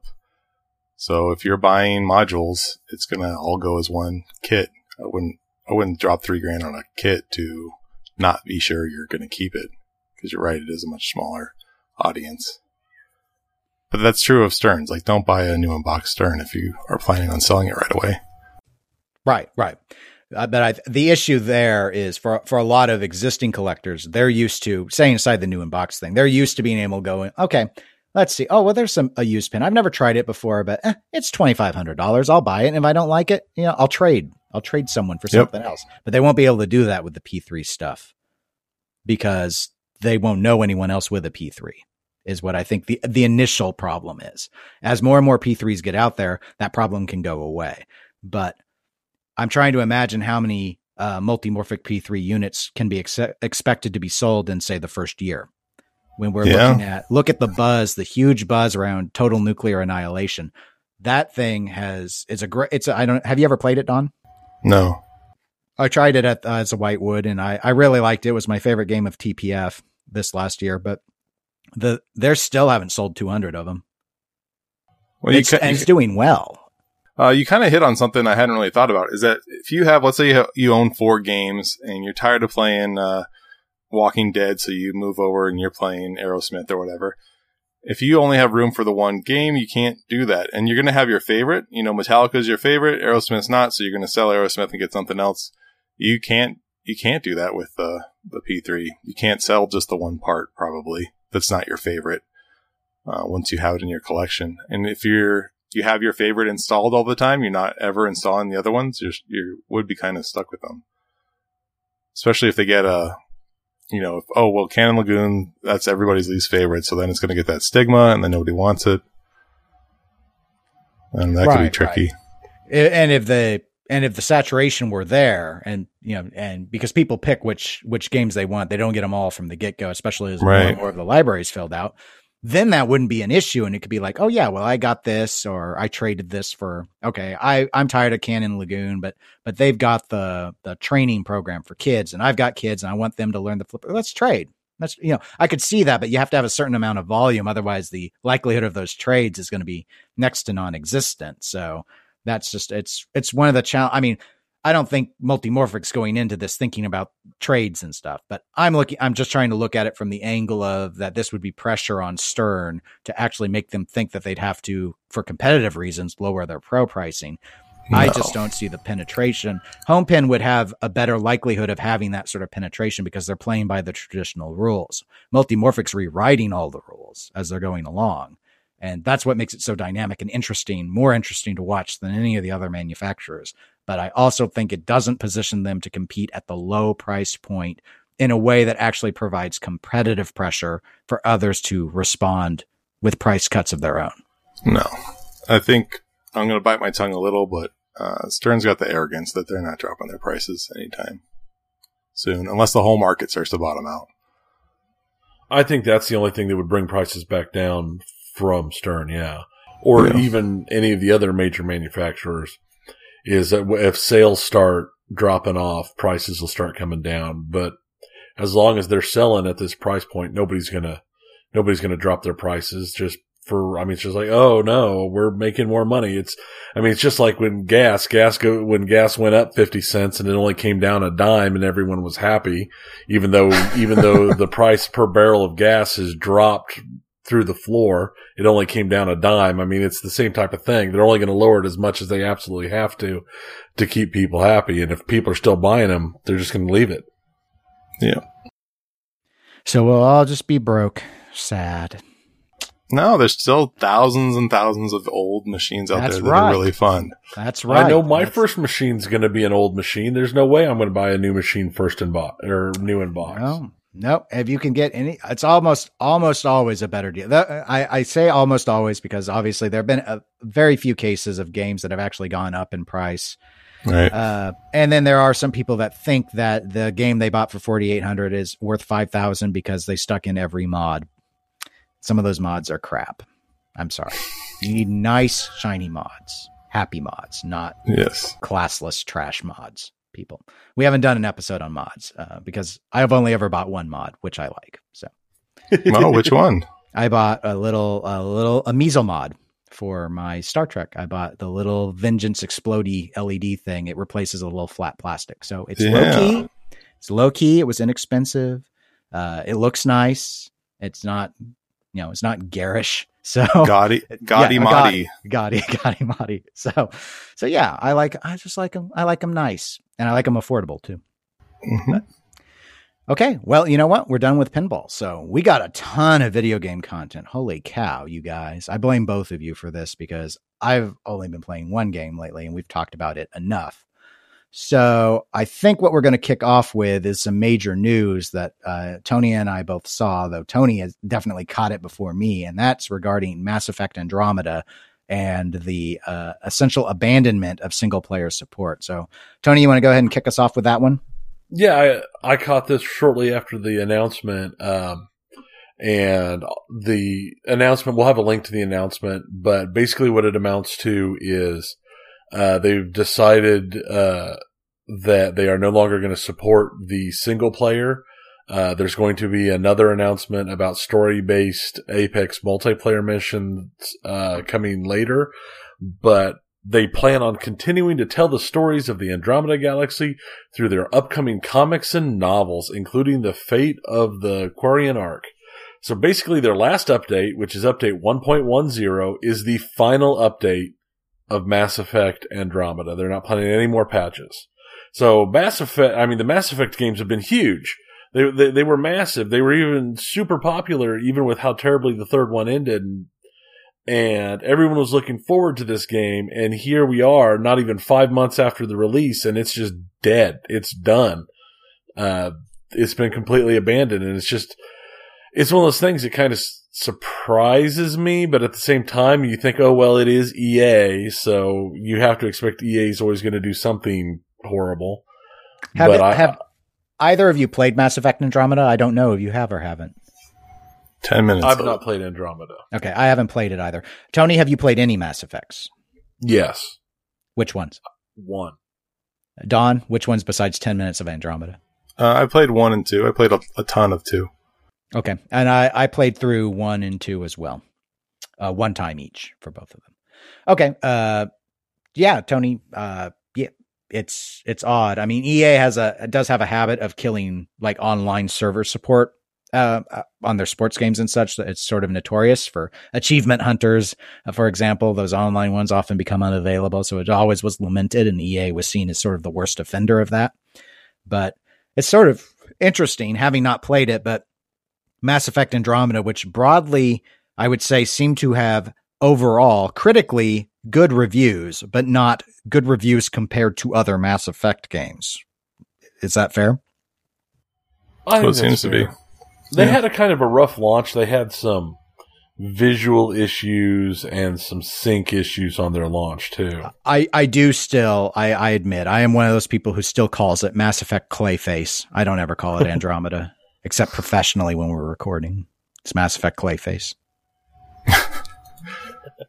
So if you're buying modules, it's gonna all go as one kit. I wouldn't. I wouldn't drop three grand on a kit to not be sure you're gonna keep it because you're right. It is a much smaller audience. But that's true of Sterns. Like, don't buy a new unboxed Stern if you are planning on selling it right away. Right, right. Uh, but I, the issue there is for for a lot of existing collectors, they're used to saying aside the new unbox thing, they're used to being able to go, okay, let's see. Oh, well, there's some a used pin. I've never tried it before, but eh, it's twenty five hundred dollars. I'll buy it, and if I don't like it, you know, I'll trade. I'll trade someone for something yep. else. But they won't be able to do that with the P3 stuff because they won't know anyone else with a P3 is what I think the the initial problem is. As more and more P3s get out there, that problem can go away. But I'm trying to imagine how many uh, multimorphic P3 units can be ex- expected to be sold in say the first year. When we're yeah. looking at look at the buzz, the huge buzz around total nuclear annihilation. That thing has it's a great it's a, I don't have you ever played it Don? No. I tried it at uh, as a Whitewood and I I really liked it. It was my favorite game of TPF this last year, but the they still haven't sold 200 of them. Well, it's, ca- and it's doing well. Uh, you kind of hit on something I hadn't really thought about. Is that if you have, let's say, you, you own four games and you're tired of playing uh, Walking Dead, so you move over and you're playing Aerosmith or whatever. If you only have room for the one game, you can't do that, and you're going to have your favorite. You know, Metallica's your favorite, Aerosmith's not, so you're going to sell Aerosmith and get something else. You can't. You can't do that with uh, the P3. You can't sell just the one part, probably that's not your favorite uh, once you have it in your collection. And if you're you have your favorite installed all the time, you're not ever installing the other ones. You're, you would be kind of stuck with them, especially if they get a, you know, if, oh well, Cannon Lagoon that's everybody's least favorite, so then it's going to get that stigma, and then nobody wants it, and that right, could be tricky. Right. And if the and if the saturation were there and you know and because people pick which which games they want they don't get them all from the get-go especially as more Right. and more of the libraries filled out then that wouldn't be an issue and it could be like oh yeah well i got this or i traded this for okay i i'm tired of cannon lagoon but but they've got the the training program for kids and i've got kids and i want them to learn the flip. Let's trade. That's you know i could see that but you have to have a certain amount of volume otherwise the likelihood of those trades is going to be next to non-existent. So that's just it's it's one of the challenge i mean i don't think multimorphics going into this thinking about trades and stuff but i'm looking i'm just trying to look at it from the angle of that this would be pressure on stern to actually make them think that they'd have to for competitive reasons lower their pro pricing I just don't see the penetration. Homepin would have a better likelihood of having that sort of penetration because they're playing by the traditional rules. Multimorphics rewriting all the rules as they're going along. And that's what makes it so dynamic and interesting, more interesting to watch than any of the other manufacturers. But I also think it doesn't position them to compete at the low price point in a way that actually provides competitive pressure for others to respond with price cuts of their own. No. I think I'm going to bite my tongue a little, but uh, Stern's got the arrogance that they're not dropping their prices anytime soon, unless the whole market starts to bottom out. I think that's the only thing that would bring prices back down from Stern, yeah, or Yeah. even any of the other major manufacturers. Is that if sales start dropping off, prices will start coming down. But as long as they're selling at this price point, nobody's gonna nobody's gonna drop their prices just for. I mean, it's just like, oh no, we're making more money. It's, I mean, it's just like when gas, gas go when gas went up fifty cents and it only came down a dime, and everyone was happy even though even though the price per barrel of gas has dropped through the floor, it only came down a dime. I mean, it's the same type of thing. They're only going to lower it as much as they absolutely have to to keep people happy. And if people are still buying them, they're just going to leave it. Yeah. So we'll all just be broke. Sad. No, there's still thousands and thousands of old machines out That's there that right. are really fun. That's right. I know my That's- first machine's going to be an old machine. There's no way I'm going to buy a new machine first in box or new in box. No, no. If you can get any, it's almost almost always a better deal. That, I, I say almost always because obviously there have been a, very few cases of games that have actually gone up in price. Right. Uh, and then there are some people that think that the game they bought for forty eight hundred is worth five thousand because they stuck in every mod. Some of those mods are crap. I'm sorry. You need nice shiny mods, happy mods, not yes. classless trash mods people. We haven't done an episode on mods uh, because i've only ever bought one mod which i like so. Oh, which one? i bought a little a little a measle mod for my star trek. I bought the little vengeance explodey led thing. It replaces a little flat plastic. So it's Yeah. low key it's low key it was inexpensive uh, it looks nice. It's not you know it's not garish so Gaudy, Gaudy Yeah, Madi. Gotti, Gotti Motti. So, so yeah, I like, I just like them. I like them nice and I like them affordable too. Mhm. Okay. Well, you know what? We're done with pinball. So we got a ton of video game content. Holy cow, you guys. I blame both of you for this because I've only been playing one game lately and we've talked about it enough. So I think what we're going to kick off with is some major news that uh, Tony and I both saw, though Tony has definitely caught it before me, and that's regarding Mass Effect Andromeda and the uh, essential abandonment of single player support. So, Tony, you want to go ahead and kick us off with that one? Yeah, I, I caught this shortly after the announcement. Um, and the announcement, we'll have a link to the announcement, but basically what it amounts to is, uh, they've decided, uh, that they are no longer going to support the single player. Uh, there's going to be another announcement about story based Apex multiplayer missions, uh, coming later, but they plan on continuing to tell the stories of the Andromeda Galaxy through their upcoming comics and novels, including the fate of the Quarian arc. So basically their last update, which is update 1.10, is the final update of Mass Effect Andromeda. They're not planning any more patches. So Mass Effect, I mean, the Mass Effect games have been huge. They, they, they were massive. They were even super popular, even with how terribly the third one ended. And, everyone was looking forward to this game. And here we are, not even five months after the release, and it's just dead. It's done. Uh, it's been completely abandoned. And it's just, it's one of those things that kind of surprises me, but at the same time, you think, oh well, it is EA, so you have to expect EA is always going to do something horrible. Have, but it, I, have either of you played Mass Effect Andromeda? I don't know if you have or haven't. Ten minutes. I've not played Andromeda. Okay, I haven't played it either. Tony, have you played any Mass Effects? Yes, Which ones? one. Don, which ones besides 10 minutes of Andromeda? Uh, I played one and two. I played a, a ton of two. Okay. And I, I played through one and two as well. Uh, one time each for both of them. Okay. Uh, yeah, Tony. Uh, yeah, it's it's odd. I mean, EA has a does have a habit of killing like online server support uh, uh, on their sports games and such. That it's sort of notorious for achievement hunters, uh, for example. Those online ones often become unavailable, so it always was lamented, and EA was seen as sort of the worst offender of that. But it's sort of interesting, having not played it, but Mass Effect Andromeda, which broadly I would say seem to have overall critically good reviews, but not good reviews compared to other Mass Effect games. Is that fair? I So think it seems that's to be. They Yeah. had a kind of a rough launch. They had some visual issues and some sync issues on their launch too. I, I do still, I, I admit, I am one of those people who still calls it Mass Effect Clayface. I don't ever call it Andromeda, except professionally when we're recording. It's Mass Effect Clayface.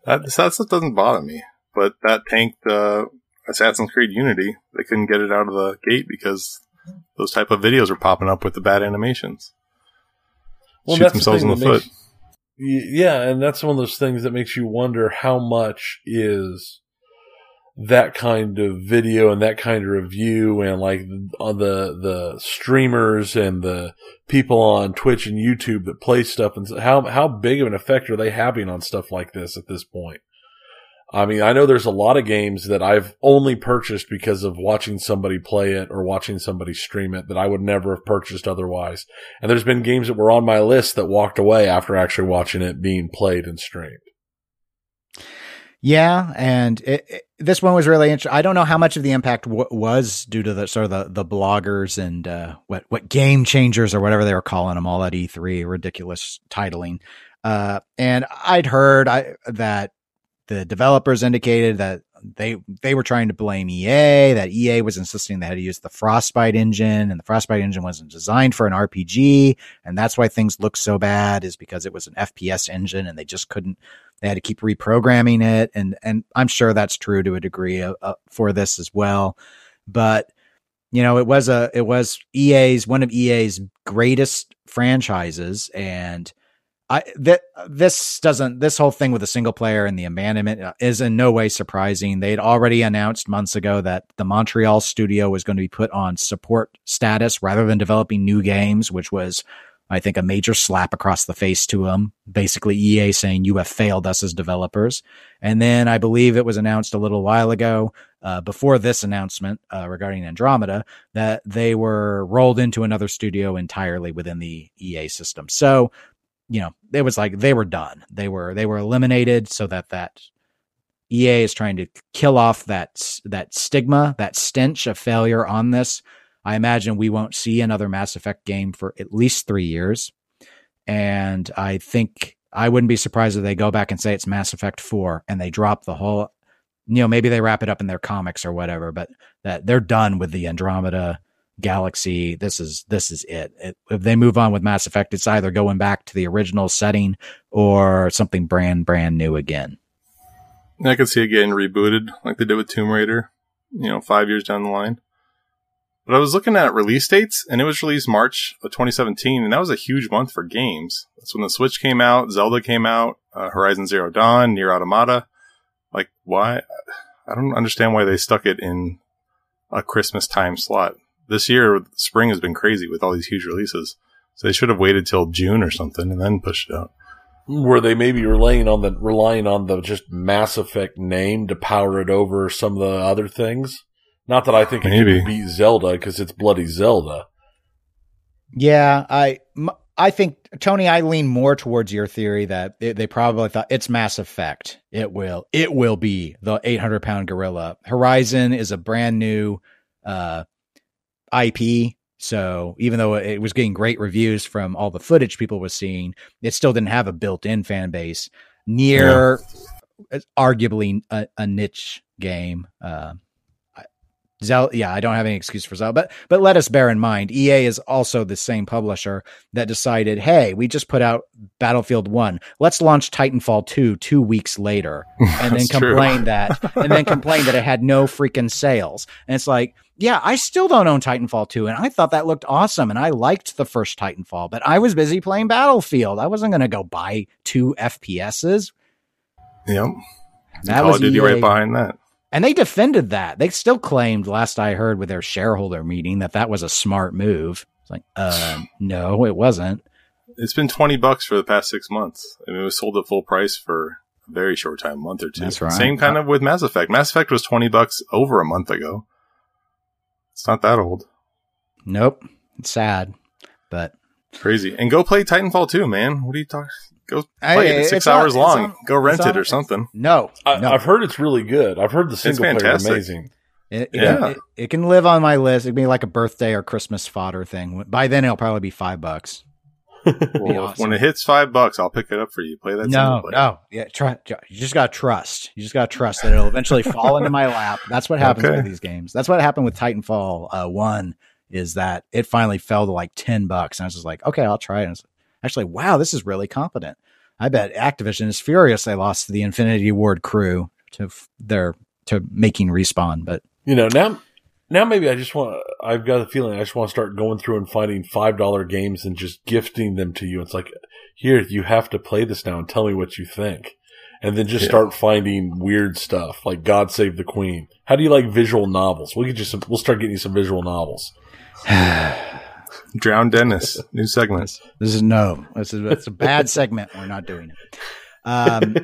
That, that stuff doesn't bother me. But that tanked uh, Assassin's Creed Unity. They couldn't get it out of the gate because those type of videos were popping up with the bad animations. Shoot that's themselves thing in the that makes- foot. Yeah, and that's one of those things that makes you wonder how much is that kind of video and that kind of review and like on the the streamers and the people on Twitch and YouTube that play stuff and how how big of an effect are they having on stuff like this at this point? I mean, I know there's a lot of games that I've only purchased because of watching somebody play it or watching somebody stream it that I would never have purchased otherwise. And there's been games that were on my list that walked away after actually watching it being played and streamed. Yeah, and it, it- this one was really interesting. I don't know how much of the impact w- was due to the sort of the, the bloggers and uh, what what game changers or whatever they were calling them all at E3, ridiculous titling. Uh, and I'd heard I, that the developers indicated that they they were trying to blame EA, that EA was insisting they had to use the Frostbite engine, and the Frostbite engine wasn't designed for an RPG, and that's why things look so bad is because it was an FPS engine and they just couldn't they had to keep reprogramming it and and i'm sure that's true to a degree uh, uh, for this as well. But you know it was a it was ea's one of ea's greatest franchises and i that this doesn't this whole thing with the single player and the abandonment uh, is in no way surprising. They'd already announced months ago that the montreal studio was going to be put on support status rather than developing new games which was I think a major slap across the face to them. Basically, EA saying you have failed us as developers. And then I believe it was announced a little while ago, uh, before this announcement uh, regarding Andromeda, that they were rolled into another studio entirely within the EA system. So, you know, it was like they were done. They were they were eliminated so that that EA is trying to kill off that that stigma, that stench of failure on this. I imagine we won't see another Mass Effect game for at least three years. And I think I wouldn't be surprised if they go back and say it's Mass Effect 4 and they drop the whole, you know, maybe they wrap it up in their comics or whatever, but that they're done with the Andromeda galaxy. This is, this is it. it. If they move on with Mass Effect, it's either going back to the original setting or something brand, brand new again. I could see it getting rebooted like they did with Tomb Raider, you know, five years down the line. But I was looking at release dates, and it was released March of 2017, and that was a huge month for games. That's when the Switch came out, Zelda came out, uh, Horizon Zero Dawn, Nier Automata. Like, why? I don't understand why they stuck it in a Christmas time slot. This year, spring has been crazy with all these huge releases. So they should have waited till June or something and then pushed it out. Were they maybe relying on the relying on the just Mass Effect name to power it over some of the other things? Not that I think it Maybe. could beat Zelda because it's bloody Zelda. Yeah, I m- I think Tony, I lean more towards your theory that it, they probably thought it's Mass Effect. It will it will be the 800 pound gorilla. Horizon is a brand new uh, IP, So even though it was getting great reviews from all the footage people were seeing, it still didn't have a built-in fan base near yeah. arguably a, a, niche game. Uh, Zelda, yeah, I don't have any excuse for Zelda, but but let us bear in mind, EA is also the same publisher that decided, hey, we just put out Battlefield One, let's launch Titanfall Two two weeks later, and then complain that, and then complain that it had no freaking sales, and it's like, yeah, I still don't own Titanfall Two, and I thought that looked awesome, and I liked the first Titanfall, but I was busy playing Battlefield, I wasn't going to go buy two FPSs. Yep, that Call was EA. right behind that. And they defended that. They still claimed, last I heard with their shareholder meeting, that that was a smart move. It's like, uh, no, it wasn't. It's been 20 bucks for the past six months. I mean, it was sold at full price for a very short time, a month or two. That's right. Same kind of with Mass Effect. Mass Effect was 20 bucks over a month ago. It's not that old. Nope. It's sad, but crazy. And go play Titanfall 2, man. What are you talking? Go play it. It's six hours on, long. On, Go rent it or something. No, I, no, have heard it's really good. I've heard the single player is amazing. It, it, yeah. It, it, can live on my list. It'd be like a birthday or Christmas fodder thing. By then, it'll probably be five bucks. well, awesome. when it hits five bucks, I'll pick it up for you. Play that. No, no, yeah. Try. You just gotta trust. You just gotta trust that it'll eventually fall into my lap. That's what happens okay. with these games. That's what happened with Titanfall uh, One. Is that it finally fell to like ten bucks, and I was just like, okay, I'll try it. And actually, wow, this is really competent. I bet Activision is furious they lost the Infinity Ward crew to their to making respawn. But you know now, now maybe I just want. I've got a feeling I just want to start going through and finding five dollar games and just gifting them to you. It's like here you have to play this now and tell me what you think. And then just yeah. start finding weird stuff like God Save the Queen. How do you like visual novels? We'll get you some. We'll start getting you some visual novels. Drown Dennis, new segment. This is no. This is it's a bad segment. We're not doing it. Um,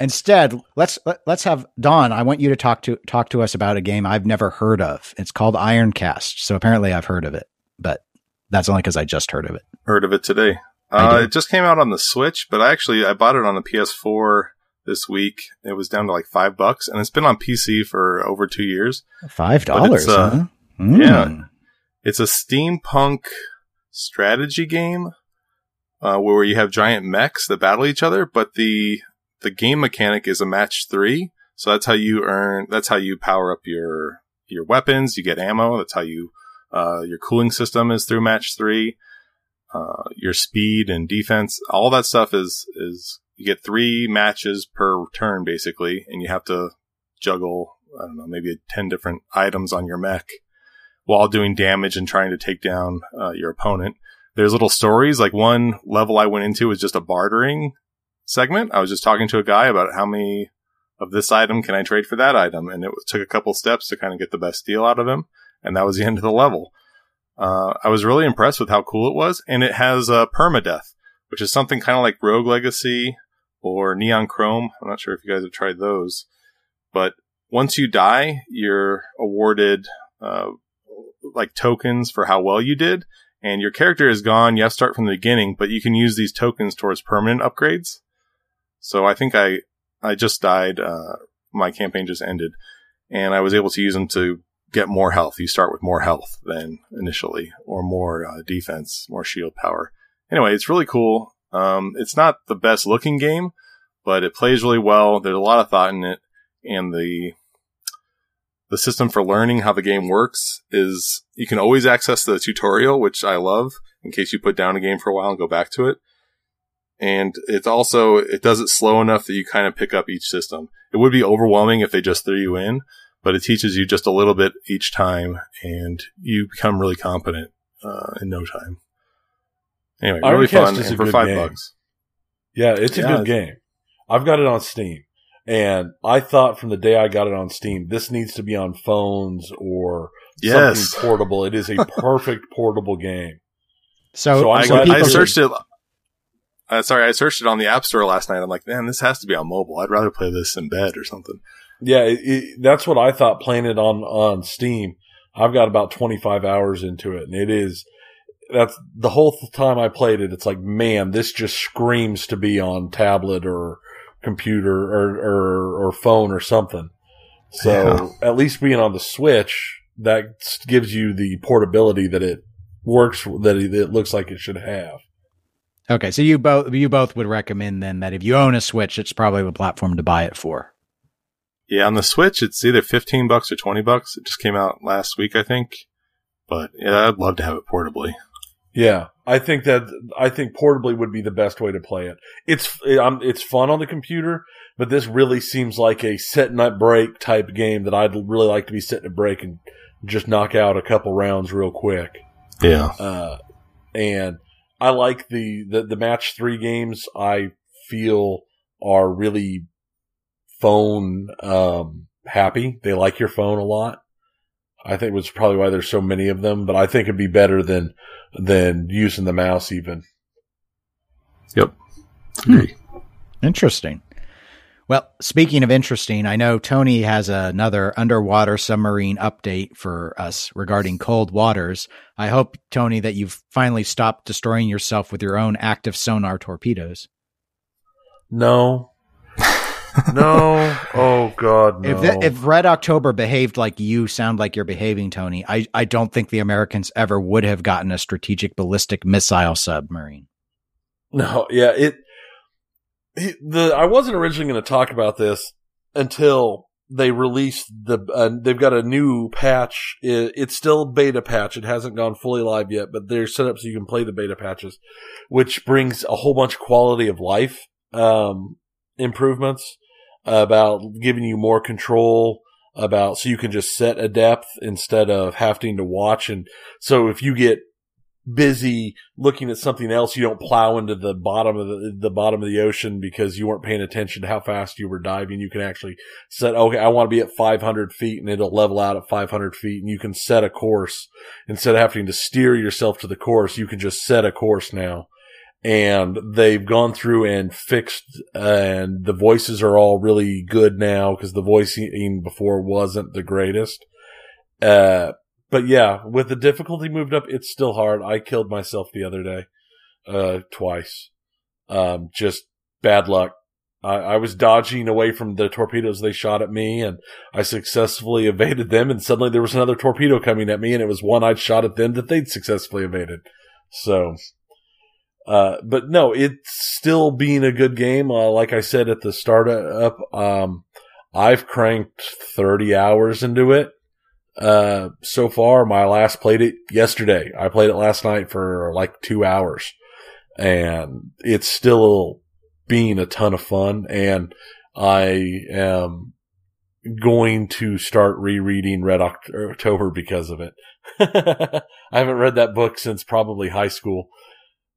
instead, let's let, us let us have Don. I want you to talk to talk to us about a game I've never heard of. It's called Ironcast. So apparently, I've heard of it, but that's only because I just heard of it. Heard of it today. Uh, it just came out on the Switch, but I actually I bought it on the PS4 this week. It was down to like five bucks, and it's been on PC for over two years. Five dollars, uh, huh? Mm. Yeah, it's a steampunk strategy game uh, where you have giant mechs that battle each other, but the the game mechanic is a match three. So that's how you earn. That's how you power up your your weapons. You get ammo. That's how you uh, your cooling system is through match three. Uh, your speed and defense, all that stuff is is you get three matches per turn basically, and you have to juggle I don't know maybe ten different items on your mech while doing damage and trying to take down uh, your opponent. There's little stories. Like one level I went into was just a bartering segment. I was just talking to a guy about how many of this item can I trade for that item, and it took a couple steps to kind of get the best deal out of him, and that was the end of the level. Uh, I was really impressed with how cool it was, and it has uh, permadeath, which is something kind of like Rogue Legacy or Neon Chrome. I'm not sure if you guys have tried those, but once you die, you're awarded uh, like tokens for how well you did, and your character is gone. You have to start from the beginning, but you can use these tokens towards permanent upgrades. So I think I I just died. Uh, my campaign just ended, and I was able to use them to get more health. You start with more health than initially, or more uh, defense, more shield power. Anyway, it's really cool. Um, it's not the best looking game, but it plays really well. There's a lot of thought in it, and the the system for learning how the game works is you can always access the tutorial, which I love in case you put down a game for a while and go back to it. And it's also, it does it slow enough that you kind of pick up each system. It would be overwhelming if they just threw you in, but it teaches you just a little bit each time and you become really competent, uh, in no time. Anyway, really fun and for five game. bucks. Yeah, it's a yeah, good game. I've got it on Steam. And I thought from the day I got it on Steam, this needs to be on phones or yes. something portable. It is a perfect portable game. So, so I, I searched it. Uh, sorry, I searched it on the App Store last night. I'm like, man, this has to be on mobile. I'd rather play this in bed or something. Yeah, it, it, that's what I thought playing it on on Steam. I've got about 25 hours into it, and it is that's the whole time I played it. It's like, man, this just screams to be on tablet or computer or, or, or phone or something. So yeah. at least being on the Switch, that gives you the portability that it works that it, it looks like it should have. Okay, so you both you both would recommend then that if you own a Switch, it's probably the platform to buy it for. Yeah, on the Switch, it's either 15 bucks or 20 bucks. It just came out last week, I think. But yeah, I'd love to have it portably. Yeah, I think that I think portably would be the best way to play it. It's um, it's fun on the computer, but this really seems like a set nut break type game that I'd really like to be sitting a break and just knock out a couple rounds real quick. Yeah. Uh, and I like the, the the match three games. I feel are really phone um, happy. They like your phone a lot. I think was probably why there's so many of them, but I think it'd be better than than using the mouse even. Yep. Hmm. Agree. Interesting. Well, speaking of interesting, I know Tony has another underwater submarine update for us regarding cold waters. I hope, Tony, that you've finally stopped destroying yourself with your own active sonar torpedoes. No. no. Oh God, no. If that, if Red October behaved like you sound like you're behaving, Tony, I, I don't think the Americans ever would have gotten a strategic ballistic missile submarine. No, yeah, it the I wasn't originally going to talk about this until they released the. Uh, they've got a new patch. It, it's still beta patch. It hasn't gone fully live yet, but they're set up so you can play the beta patches, which brings a whole bunch of quality of life um, improvements about giving you more control about so you can just set a depth instead of having to watch and so if you get busy looking at something else, you don't plow into the bottom of the, the bottom of the ocean because you weren't paying attention to how fast you were diving. You can actually set, okay, I want to be at 500 feet and it'll level out at 500 feet and you can set a course instead of having to steer yourself to the course. You can just set a course now. And they've gone through and fixed, and the voices are all really good now because the voicing before wasn't the greatest. Uh, but yeah, with the difficulty moved up, it's still hard. I killed myself the other day, uh, twice. Um, just bad luck. I, I was dodging away from the torpedoes they shot at me and I successfully evaded them. And suddenly there was another torpedo coming at me and it was one I'd shot at them that they'd successfully evaded. So, uh, but no, it's still being a good game. Uh, like I said at the startup, um, I've cranked 30 hours into it uh, so far. My last played it yesterday. I played it last night for like two hours and it's still being a ton of fun. And I am going to start rereading Red October because of it. I haven't read that book since probably high school,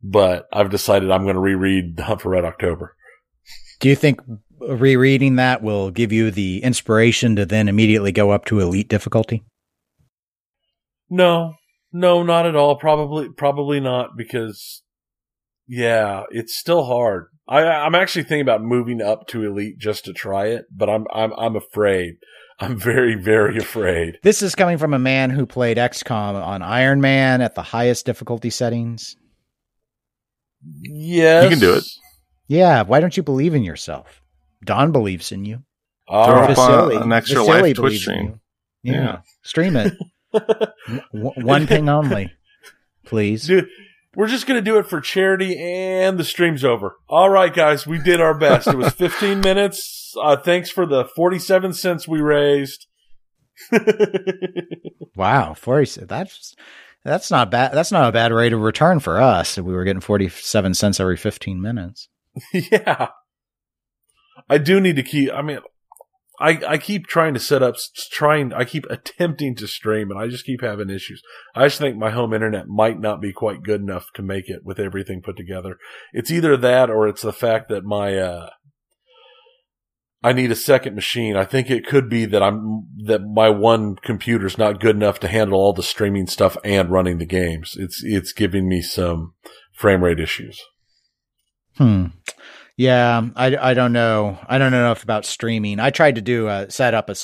but I've decided I'm going to reread The Hunt for Red October. Do you think rereading that will give you the inspiration to then immediately go up to elite difficulty? No, no, not at all. Probably, probably not because, yeah, it's still hard. I, I'm actually thinking about moving up to elite just to try it, but I'm, I'm, I'm afraid. I'm very, very afraid. This is coming from a man who played XCOM on Iron Man at the highest difficulty settings. Yes. You can do it. Yeah. Why don't you believe in yourself? Don believes in you. Throw All up right. an extra Vasily life Twitch stream. Yeah. Yeah. Stream it. One ping only, please. Dude, we're just going to do it for charity and the stream's over. All right, guys, we did our best. It was 15 minutes. Uh, thanks for the 47 cents we raised. Wow, forty. That's that's not bad. That's not a bad rate of return for us. We were getting forty-seven cents every fifteen minutes. yeah. I do need to keep, I mean, I, I keep trying to set up, trying, I keep attempting to stream and I just keep having issues. I just think my home internet might not be quite good enough to make it with everything put together. It's either that or it's the fact that my, uh, I need a second machine. I think it could be that I'm, that my one computer's not good enough to handle all the streaming stuff and running the games. It's, it's giving me some frame rate issues. Hmm. Yeah, I, I don't know. I don't know enough about streaming. I tried to do a set up a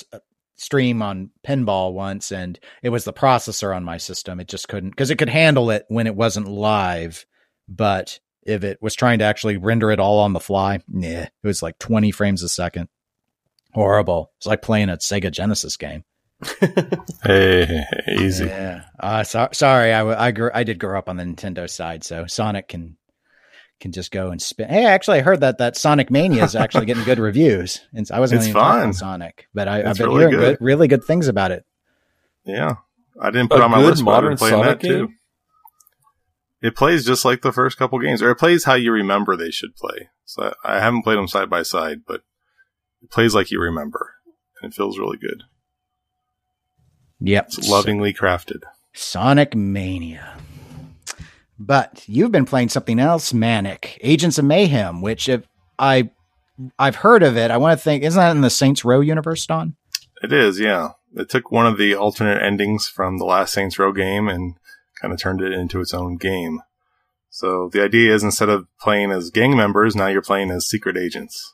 stream on pinball once, and it was the processor on my system. It just couldn't because it could handle it when it wasn't live, but if it was trying to actually render it all on the fly, nah, it was like twenty frames a second. Horrible. It's like playing a Sega Genesis game. Hey, hey, hey, easy. Yeah. Uh, so, sorry, I, w- I, grew, I did grow up on the Nintendo side, so Sonic can can just go and spin. Hey, actually, I heard that that Sonic Mania is actually getting good reviews, and I wasn't It's even talking. Sonic, but I, I've been really hearing good. good, really good things about it. Yeah, I didn't put A it on my good list, but I've been modern playing Sonic that too. It plays just like the first couple games, or it plays how you remember they should play. So I I haven't played them side by side, but it plays like you remember, and it feels really good. Yep, It's lovingly crafted. Sonic Mania. But you've been playing something else, Manic Agents of Mayhem, which if I I've heard of it. I want to think, isn't that in the Saints Row universe, Don? It is, yeah. It took one of the alternate endings from the last Saints Row game and kind of turned it into its own game. So the idea is instead of playing as gang members, now you're playing as secret agents.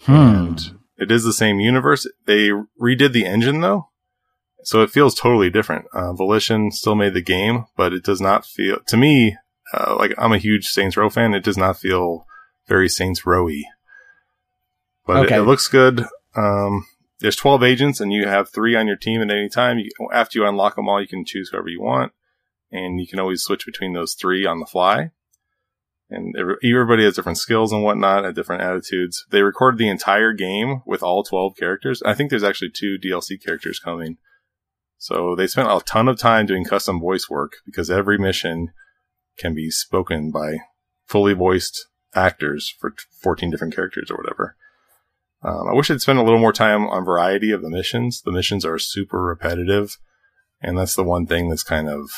Hmm. And it is the same universe. They redid the engine though. So it feels totally different. Uh, Volition still made the game, but it does not feel, to me, uh, like I'm a huge Saints Row fan. It does not feel very Saints Row-y. But Okay. it, it looks good. Um, there's 12 agents and you have three on your team at any time. You, after you unlock them all, you can choose whoever you want and you can always switch between those three on the fly. And everybody has different skills and whatnot, and different attitudes. They recorded the entire game with all 12 characters. I think there's actually two DLC characters coming. So they spent a ton of time doing custom voice work because every mission can be spoken by fully voiced actors for 14 different characters or whatever. Um, I wish I'd spend a little more time on variety of the missions. The missions are super repetitive, and that's the one thing that's kind of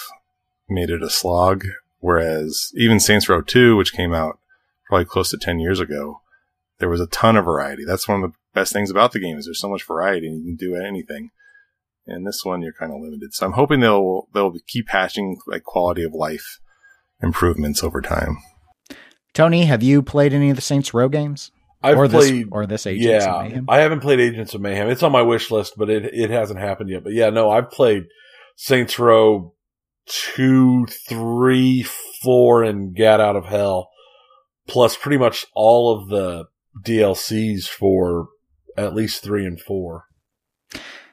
made it a slog. Whereas even Saints Row 2, which came out probably close to 10 years ago, there was a ton of variety. That's one of the best things about the game is there's so much variety and you can do anything. And this one, you're kind of limited. So I'm hoping they'll, they'll keep patching like quality of life improvements over time. Tony, have you played any of the Saints Row games? I've or played. this or this Agents of yeah, Mayhem? I haven't played Agents of Mayhem. It's on my wish list, but it it hasn't happened yet. But yeah, no, I've played Saints Row two, three, four, and Get Out of Hell, plus pretty much all of the DLCs for at least three and four.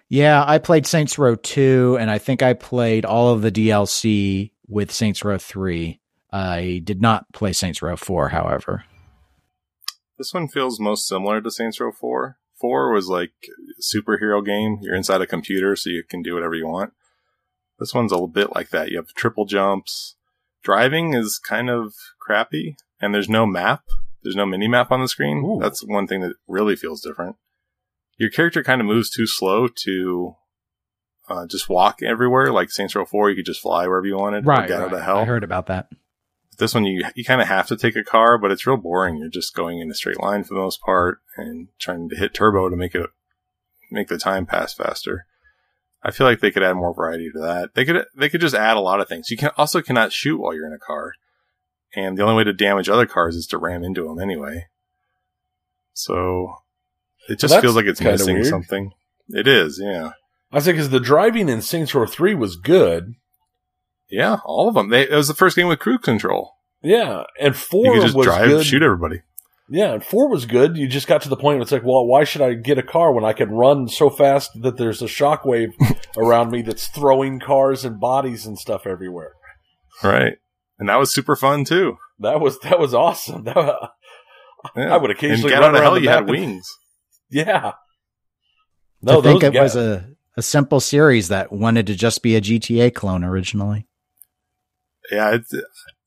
Yeah, I played Saints Row 2, and I think I played all of the DLC with Saints Row 3. I did not play Saints Row 4, however. This one feels most similar to Saints Row 4. 4 was like a superhero game. You're inside a computer, so you can do whatever you want. This one's a little bit like that. You have triple jumps. Driving is kind of crappy, and there's no map. There's no mini map on the screen. Ooh. That's one thing that really feels different. Your character kind of moves too slow to uh, just walk everywhere. Like Saints Row 4, you could just fly wherever you wanted. or get out of hell I heard about that. This one you you kind of have to take a car, but it's real boring. You're just going in a straight line for the most part and trying to hit turbo to make it make the time pass faster. I feel like they could add more variety to that. They could they could just add a lot of things. You can also cannot shoot while you're in a car, and the only way to damage other cars is to ram into them anyway. So it just that's feels like it's missing weird. something. It is, yeah. I say because the driving in Saints Row three was good. Yeah, all of them. They, it was the first game with cruise control. Yeah, and You four could just was drive, good. shoot everybody. Yeah, and four was good. You just got to the point where it's like, well, why should I get a car when I can run so fast that there's a shockwave around me that's throwing cars and bodies and stuff everywhere? Right. And that was super fun too. That was that was awesome. That, Yeah. I would occasionally and get run out of hell. You map had and- wings. yeah. to think those it was a, a simple series that wanted to just be a GTA clone originally. Yeah, it's,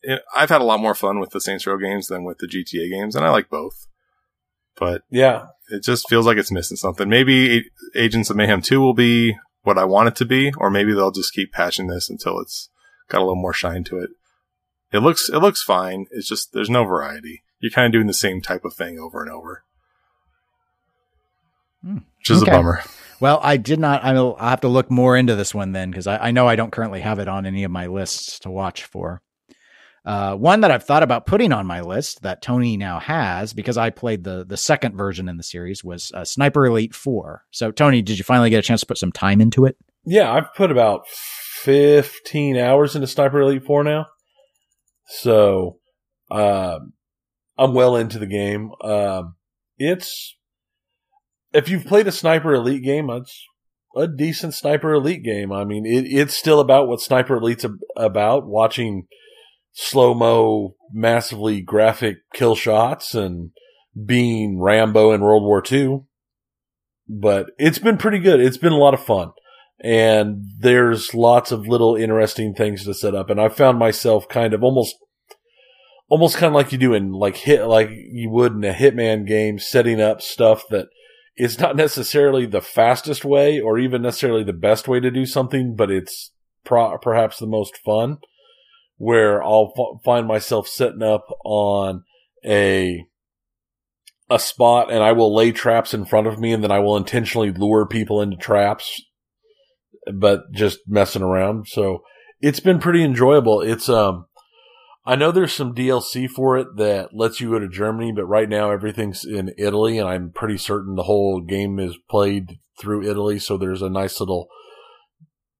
it, I've had a lot more fun with the Saints Row games than with the GTA games, and I like both. But yeah. it just feels like it's missing something. Maybe A- Agents of Mayhem 2 will be what I want it to be, or maybe they'll just keep patching this until it's got a little more shine to it. It looks it looks fine. It's just there's no variety. You're kind of doing the same type of thing over and over, Hmm. which is Okay. a bummer. Well, I did not. I'll, have to look more into this one then because I, I know I don't currently have it on any of my lists to watch for. Uh, one that I've thought about putting on my list that Tony now has because I played the the second version in the series was uh, Sniper Elite Four. So, Tony, did you finally get a chance to put some time into it? Yeah, I've put about 15 hours into Sniper Elite 4 now. So, um, I'm well into the game. Um, it's, if you've played a Sniper Elite game, it's a decent Sniper Elite game. I mean, it, it's still about what Sniper Elite's about, watching slow mo, massively graphic kill shots and being Rambo in World War II. But it's been pretty good. It's been a lot of fun. And there's lots of little interesting things to set up. And I found myself kind of almost almost kind of like you do in like hit like you would in a hitman game setting up stuff that is not necessarily the fastest way or even necessarily the best way to do something but it's pro- perhaps the most fun where i'll f- find myself setting up on a a spot and i will lay traps in front of me and then i will intentionally lure people into traps but just messing around. So it's been pretty enjoyable. It's um I know there's some DLC for it that lets you go to Germany, but right now everything's in Italy, and I'm pretty certain the whole game is played through Italy. So there's a nice little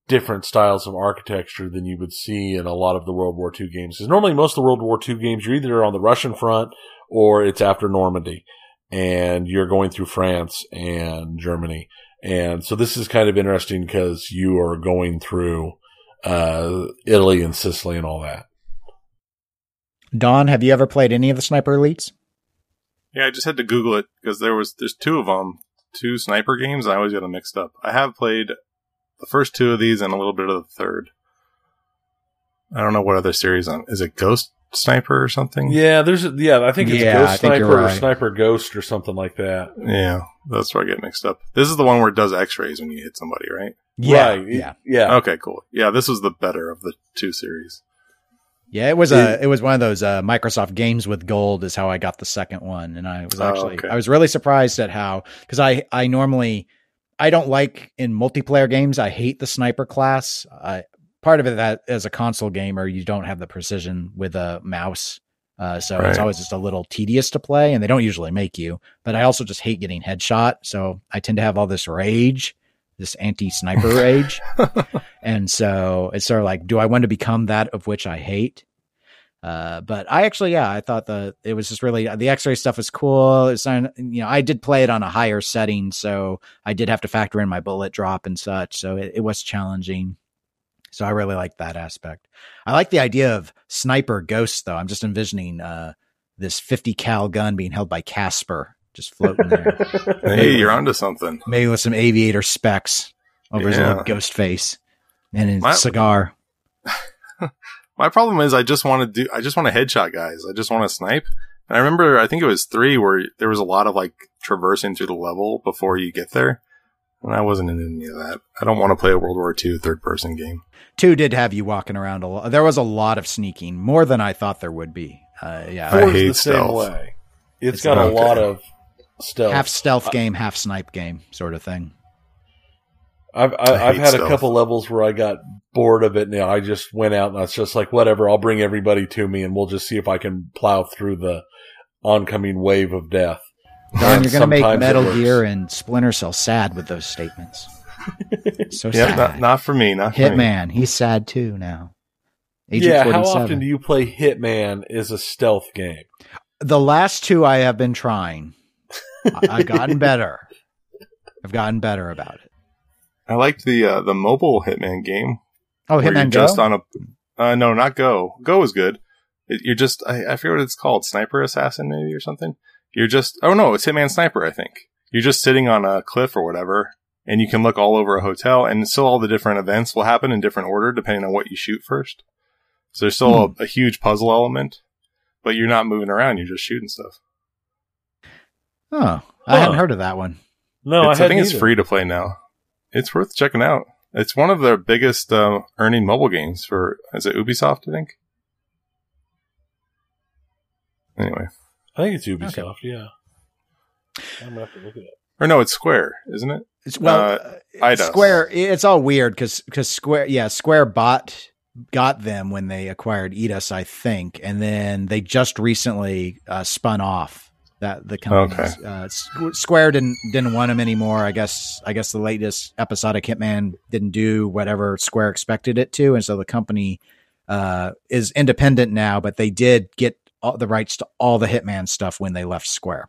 different styles of architecture than you would see in a lot of the World War II games. Because normally most of the World War II games, you're either on the Russian front or it's after Normandy, and you're going through France and Germany. And so this is kind of interesting because you are going through uh, Italy and Sicily and all that. Don, have you ever played any of the Sniper Elites? Yeah, I just had to Google it because there was there's two of them, two sniper games. I always get them mixed up. I have played the first two of these and a little bit of the third. I don't know what other series on. Is it Ghost Sniper or something? Yeah, there's yeah, I think it's Yeah, Ghost think you're Sniper or. Sniper Ghost or something like that. Yeah, that's where I get mixed up. This is the one where it does X-rays when you hit somebody, right? Right. yeah, Yeah. Okay, cool. Yeah, this was the better of the two series. Yeah. It was a it was one of those uh, Microsoft games with gold is how I got the second one, and I was Oh, actually okay. I was really surprised at how because I I normally I don't like in multiplayer games I hate the sniper class. I part of it that as a console gamer you don't have the precision with a mouse. Uh, so Right. it's always just a little tedious to play, and they don't usually make you. But I also just hate getting headshot, so I tend to have all this rage, this anti-sniper rage, and so it's sort of like, do I want to become that of which I hate? Uh, but I actually, yeah, I thought the it was just really the X-ray stuff was cool. It's you know, I did play it on a higher setting, so I did have to factor in my bullet drop and such. So it, it was challenging. So I really like that aspect. I like the idea of sniper ghosts, though. I'm just envisioning uh, this 50 cal gun being held by Casper, just floating there, Hey, you're onto something. maybe with some aviator specs over his little ghost face and his My- cigar. My problem is I just want to do I just want to headshot guys. I just want to snipe. And I remember I think it was 3 where there was a lot of like traversing through the level before you get there. And I wasn't in any of that. I don't want to play a World War II third person game. Two did have you walking around a lot. There was a lot of sneaking, more than I thought there would be. Uh, yeah, I hate the same stealth. way. It's it's got a okay. lot of stealth. half stealth game, half snipe game, sort of thing. I've I I, I've had stealth. a couple levels where I got bored of it. Now I just went out and I was just like, whatever. I'll bring everybody to me, and we'll just see if I can plow through the oncoming wave of death. Don, And you're going to make Metal. Gear and Splinter Cell sad with those statements. so Yeah, sad. not, not for me. Not for me. Hitman, he's sad too now. Agent yeah, 47. how often do you play Hitman Is a stealth game? the last two I have been trying. I- I've gotten better. I've gotten better about it. I liked the uh, the mobile Hitman game Oh, Hitman Go? just on a uh, no, not Go. Go is good. It, you're just I, I forget what it's called, Sniper Assassin maybe or something. You're just oh no, it's Hitman Sniper. I think you're just sitting on a cliff or whatever, and you can look all over a hotel, and still all the different events will happen in different order depending on what you shoot first. So there's still a, a huge puzzle element, but you're not moving around. You're just shooting stuff. Oh, I hadn't heard of that one. No, It's- I, I, think hadn't it's free to play now. It's worth checking out. It's one of their biggest uh, earning mobile games for is it Ubisoft? I think. Anyway, I think it's Ubisoft. Yeah, I'm gonna have to look at it or no, it's Square, isn't it? It's, well, Uh, uh, Square. It's all weird because Square, yeah, Square bought got them when they acquired Eidos, I think, and then they just recently uh, spun off that the company. Okay. Uh, Square didn't didn't want them anymore. I guess I guess the latest episodic Hitman didn't do whatever Square expected it to, and so the company uh, is independent now. But they did get all the rights to all the Hitman stuff when they left Square.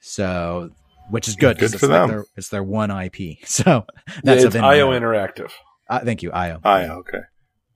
So which is good Good for it's, like them. their, it's their one IP. So Yeah, that's it's a IO Interactive. Uh, thank you, IO. IO, okay.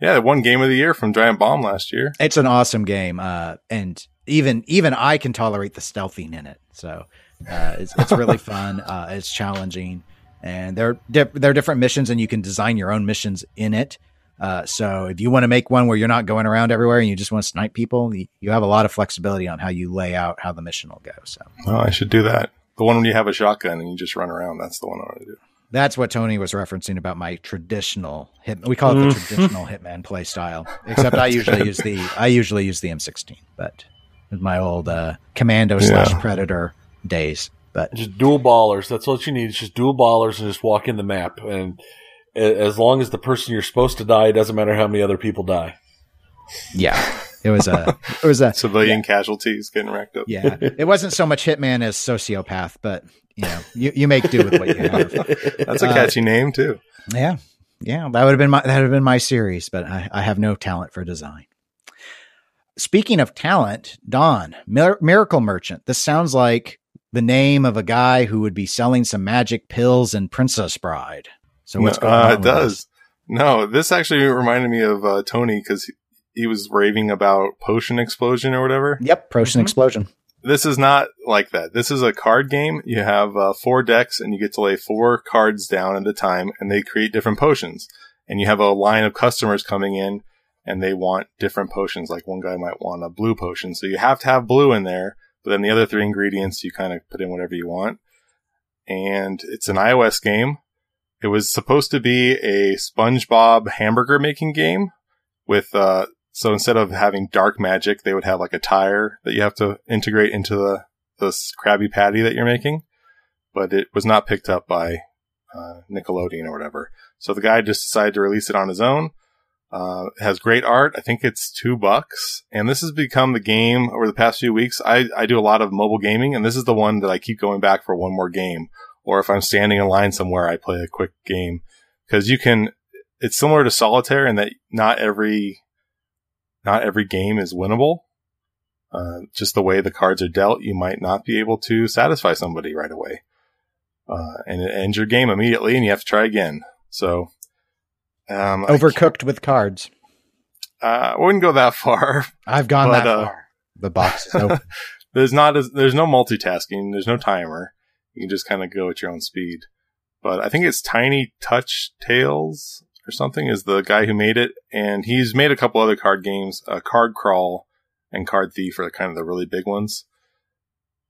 Yeah, they won game of the year from Giant Bomb last year. It's an awesome game, uh, and even even I can tolerate the stealthing in it. So uh, it's it's really fun. Uh, it's challenging, and there di- there are different missions, and you can design your own missions in it. Uh, so if you want to make one where you're not going around everywhere and you just want to snipe people, you, you have a lot of flexibility on how you lay out how the mission will go. So Oh, I should do that. The one when you have a shotgun and you just run around. That's the one I want to do. that's what Tony was referencing about my traditional hit. We call it the traditional Hitman play style. Except I usually use the I usually use the M16, but my old uh, Commando slash Predator days. But Just dual ballers. That's what you need. It's just dual ballers and just walk in the map. And as long as the person you're supposed to die, it doesn't matter how many other people die. yeah, it was a it was a Civilian casualties getting racked up. yeah. It wasn't so much Hitman as sociopath, but you know, you, you make do with what you have. That's a Uh, catchy name too. Yeah, yeah, that would have been my that would have been my series, but I, I have no talent for design. Speaking of talent, Don Mir- Miracle Merchant. This sounds like the name of a guy who would be selling some magic pills in Princess Bride. So what's No, going uh, on? It with does. this? No, this actually reminded me of uh, Tony because he, he was raving about potion explosion or whatever. Yep, Potion Mhm. Explosion. This is not like that. This is a card game. You have uh, four decks and you get to lay four cards down at a time and they create different potions. And you have a line of customers coming in and they want different potions. Like one guy might want a blue potion. So you have to have blue in there, but then the other three ingredients you kind of put in whatever you want. And it's an iOS game. It was supposed to be a SpongeBob hamburger making game with, uh, so instead of having dark magic, they would have like a tire that you have to integrate into the this Krabby Patty that you're making. But it was not picked up by uh, Nickelodeon or whatever. So the guy just decided to release it on his own. Uh, has great art. I think it's two bucks. And this has become the game over the past few weeks. I, I do a lot of mobile gaming, and this is the one that I keep going back for one more game. Or if I'm standing in line somewhere, I play a quick game. Because you can, it's similar to solitaire in that not every not every game is winnable. Uh, just the way the cards are dealt, you might not be able to satisfy somebody right away. Uh, and it ends your game immediately and you have to try again. So, um, Overcooked with cards. Uh, I wouldn't go that far. I've gone But, that uh, far. The box is open. There's not as, there's no multitasking. There's no timer. You can just kind of go at your own speed. But I think it's Tiny Touch Tales or something is the guy who made it. And he's made a couple other card games, uh, Card Crawl and Card Thief are kind of the really big ones.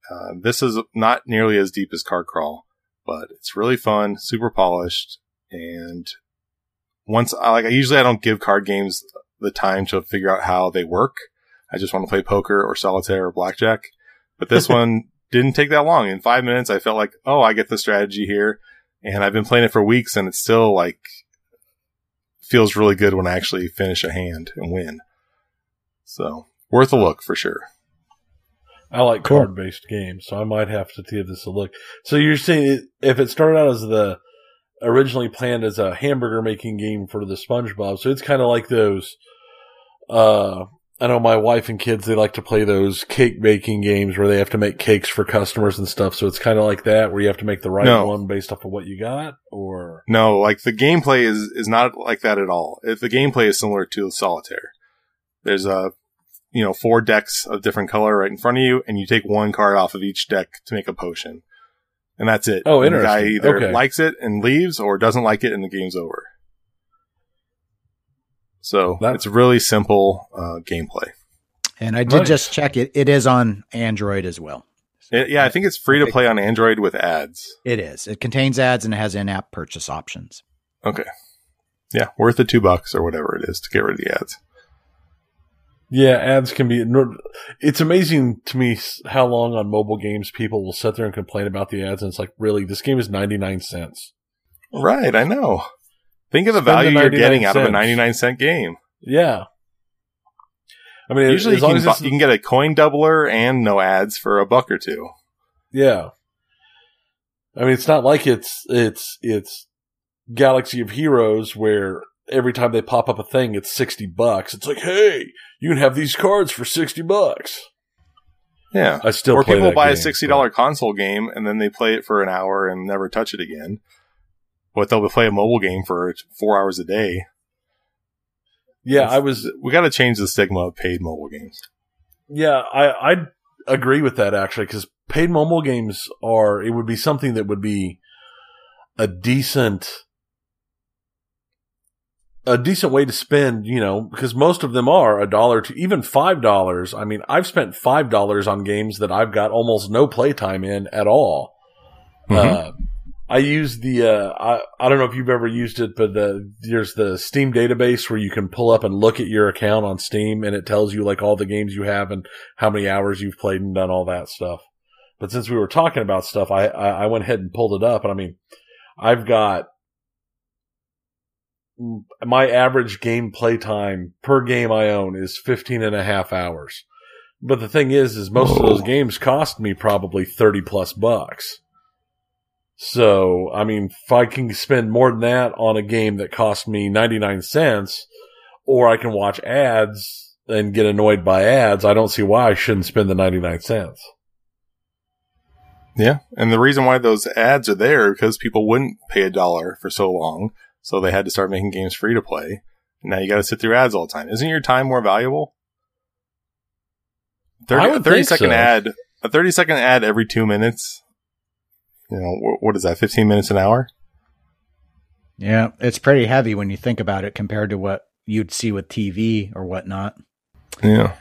Uh, this is not nearly as deep as Card Crawl, but it's really fun, super polished. And once I like, I usually I don't give card games the time to figure out how they work. I just want to play poker or solitaire or blackjack. But this one didn't take that long. In five minutes, I felt like, oh, I get the strategy here. And I've been playing it for weeks and it's still like, feels really good when I actually finish a hand and win. So worth a look for sure. I like Cool. card based games, so I might have to give this a look. So you're saying if it started out as the originally planned as a hamburger making game for the SpongeBob, so it's kind of like those. Uh, I know my wife and kids they like to play those cake baking games where they have to make cakes for customers and stuff. So it's kind of like that where you have to make the right No. one based off of what you got, or No, like the gameplay is, is not like that at all. If the gameplay is similar to solitaire. There's a, you know, four decks of different color right in front of you, and you take one card off of each deck to make a potion. And that's it. Oh, And The guy either Okay. likes it and leaves or doesn't like it and the game's over. So That- it's really simple, uh, gameplay. And I did Nice. just check it. It is on Android as well. It- yeah, I think it's free to play on Android with ads. It is. It contains ads and it has in-app purchase options. Okay. Yeah, worth the two bucks or whatever it is to get rid of the ads. Yeah, ads can be. It's amazing to me how long on mobile games people will sit there and complain about the ads, and it's like, really, this game is ninety nine cents. Right, I know. Think of the Spend the value you're 99 getting out of a 99 cent game. Yeah, I mean, Usually as you long can, as bu- you can get a coin doubler and no ads for a buck or two. yeah. I mean, it's not like it's it's it's Galaxy of Heroes where every time they pop up a thing, it's sixty bucks. It's like, hey, you can have these cards for sixty bucks. Yeah. I still or people buy a sixty dollar console game and then they play it for an hour and never touch it again. But they'll play a mobile game for four hours a day. Yeah, I was. We got to change the stigma of paid mobile games. Yeah, I I agree with that actually because paid mobile games are. It would be something that would be a decent a decent way to spend, you know, because most of them are a dollar to even five dollars. I mean, I've spent five dollars on games that I've got almost no playtime in at all. Mhm. Uh, I use the uh, I I don't know if you've ever used it, but the there's the Steam database where you can pull up and look at your account on Steam, and it tells you like all the games you have and how many hours you've played and done all that stuff. But since we were talking about stuff, I I, I went ahead and pulled it up, and I mean, I've got my average game play time per game I own is 15 and a half hours. But the thing is, is most of those games cost me probably 30 plus bucks. So, I mean, if I can spend more than that on a game that cost me 99 cents, or I can watch ads and get annoyed by ads, I don't see why I shouldn't spend the 99 cents. Yeah, and the reason why those ads are there because people wouldn't pay a dollar for so long, so they had to start making games free to play. Now you got to sit through ads all the time. Isn't your time more valuable? 30, I a would 30 think second so. ad, a 30 second ad every two minutes. You know, wh- what is that, 15 minutes an hour? Yeah, it's pretty heavy when you think about it compared to what you'd see with TV or whatnot. Yeah.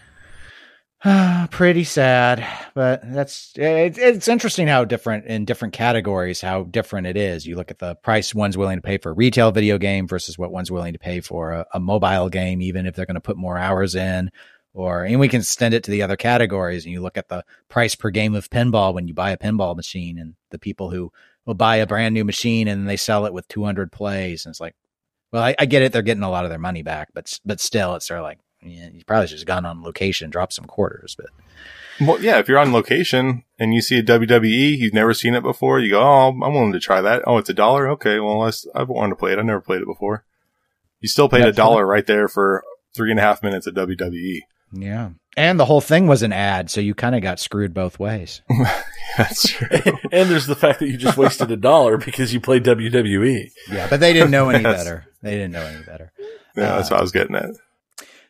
pretty sad, but that's it, it's interesting how different in different categories how different it is. You look at the price one's willing to pay for a retail video game versus what one's willing to pay for a, a mobile game, even if they're going to put more hours in. Or and we can extend it to the other categories, and you look at the price per game of pinball when you buy a pinball machine, and the people who will buy a brand new machine and they sell it with 200 plays, and it's like, well, I, I get it, they're getting a lot of their money back, but but still, it's sort of like yeah, you probably should have gone on location, dropped some quarters, but. Well, yeah, if you're on location and you see a WWE, you've never seen it before, you go, oh, I'm willing to try that. Oh, it's a dollar? Okay, well, I, I've wanted to play it. I've never played it before. You still paid a dollar right there for three and a half minutes of. WWE. Yeah. And the whole thing was an ad, so you kind of got screwed both ways. That's true. and there's the fact that you just wasted a dollar because you played. WWE. Yeah, but they didn't know any better. They didn't know any better. yeah, that's uh, what I was getting at.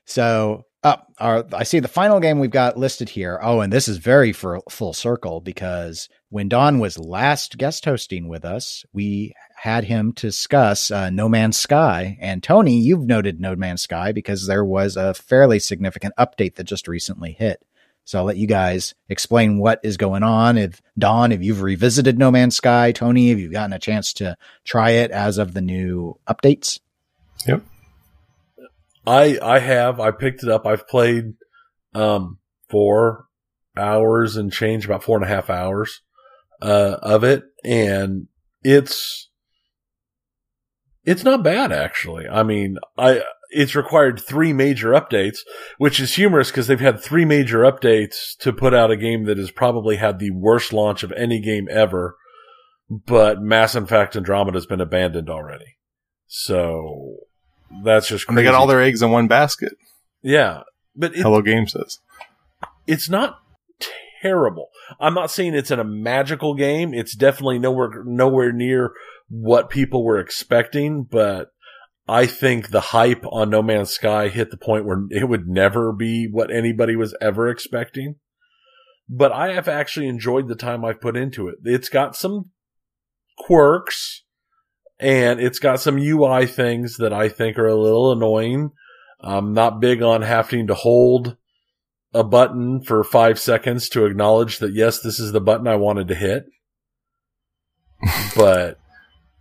So, up, our, I see the final game we've got listed here. Oh, and this is very for full circle because when Don was last guest hosting with us, we had him discuss uh, No Man's Sky. And Tony, you've noted No Man's Sky because there was a fairly significant update that just recently hit. So I'll let you guys explain what is going on. If Don, if you've revisited No Man's Sky, Tony, if you've gotten a chance to try it as of the new updates. Yep. I I have I picked it up. I've played um four hours and change, about four and a half hours uh of it, and it's it's not bad actually. I mean, I it's required three major updates, which is humorous because they've had three major updates to put out a game that has probably had the worst launch of any game ever. But Mass Effect Andromeda has been abandoned already, so that's just And they got all their eggs in one basket. yeah, but it, Hello Game says. it's not terrible. I'm not saying it's in a magical game. It's definitely nowhere nowhere near what people were expecting, but I think the hype on No Man's Sky hit the point where it would never be what anybody was ever expecting. But I have actually enjoyed the time I've put into it. It's got some quirks and it's got some UI things that I think are a little annoying. I'm not big on having to hold a button for five seconds to acknowledge that yes, this is the button I wanted to hit. but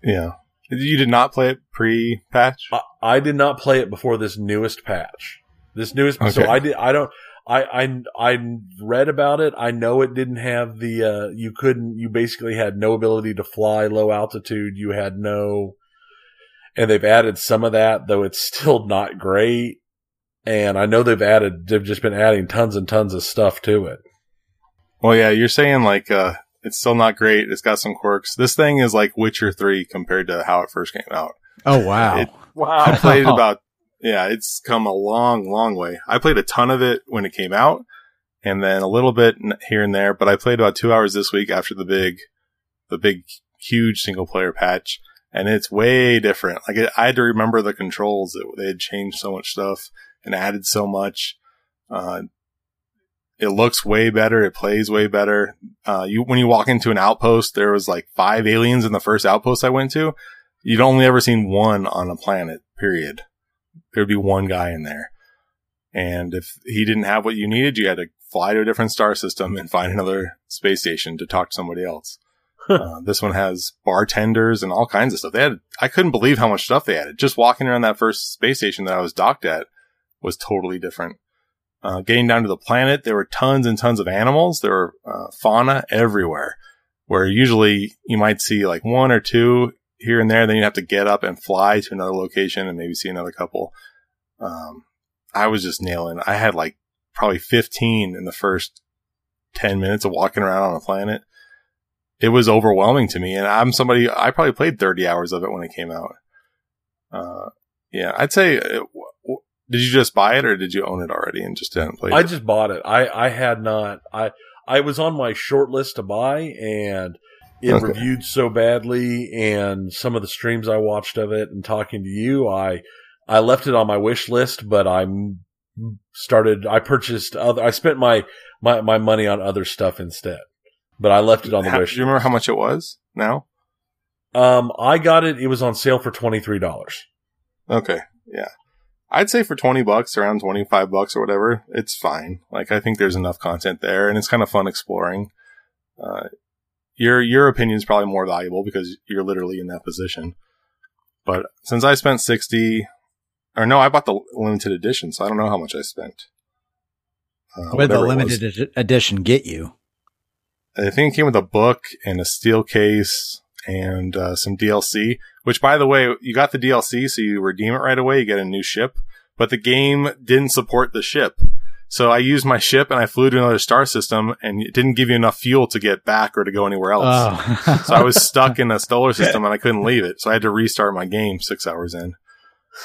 Yeah. You did not play it pre patch? I, I did not play it before this newest patch. This newest, so I did. I don't. I I I read about it. I know it didn't have the. Uh, you couldn't. You basically had no ability to fly low altitude. You had no. And they've added some of that, though it's still not great. And I know they've added. They've just been adding tons and tons of stuff to it. Well, yeah, you're saying like, uh, it's still not great. It's got some quirks. This thing is like Witcher 3 compared to how it first came out. Oh, wow. It- I played about, yeah, it's come a long, long way. I played a ton of it when it came out. and then a little bit here and there. But I played about two hours this week after the big, the big, huge single player patch, and it's way different. Like it, I had to remember the controls; that they had changed so much stuff and added so much. Uh, it looks way better. It plays way better. Uh, you, when you walk into an outpost, there was like five aliens in the first outpost I went to. You'd only ever seen one on a planet, period. There'd be one guy in there. And if he didn't have what you needed, you had to fly to a different star system and find another space station to talk to somebody else. uh, this one has bartenders and all kinds of stuff. They had, I couldn't believe how much stuff they added. Just walking around that first space station that I was docked at was totally different. Uh, getting down to the planet, there were tons and tons of animals. There were uh, fauna everywhere, where usually you might see like one or two here and there. Then you have to get up and fly to another location and maybe see another couple. Um, I was just nailing. I had like probably 15 in the first 10 minutes of walking around on a planet. It was overwhelming to me. And I'm somebody, I probably played 30 hours of it when it came out. Uh, yeah, I'd say uh, did you just buy it or did you own it already and just didn't play I it? just bought it. I, I had not. I I was on my short list to buy, and it Okay. reviewed so badly. And some of the streams I watched of it, and talking to you, I I left it on my wish list, but I started. I purchased other. I spent my my my money on other stuff instead. But I left it on the How- wish. do you remember how much it was now? Um, I got it. It was on sale for twenty three dollars. Okay. Yeah. I'd say for 20 bucks, around 25 bucks or whatever, it's fine. Like, I think there's enough content there and it's kind of fun exploring. Uh, your, your opinion is probably more valuable because you're literally in that position. But since I spent 60, or no, I bought the limited edition, so I don't know how much I spent. Uh, What did the whatever it was. limited edi- edition get you? I think it came with a book and a steel case and uh, some DLC. Which, by the way, you got the DLC, so you redeem it right away. You get a new ship, but the game didn't support the ship. So I used my ship and I flew to another star system, and it didn't give you enough fuel to get back or to go anywhere else. Oh. So I was stuck in a solar system and I couldn't leave it. So I had to restart my game six hours in.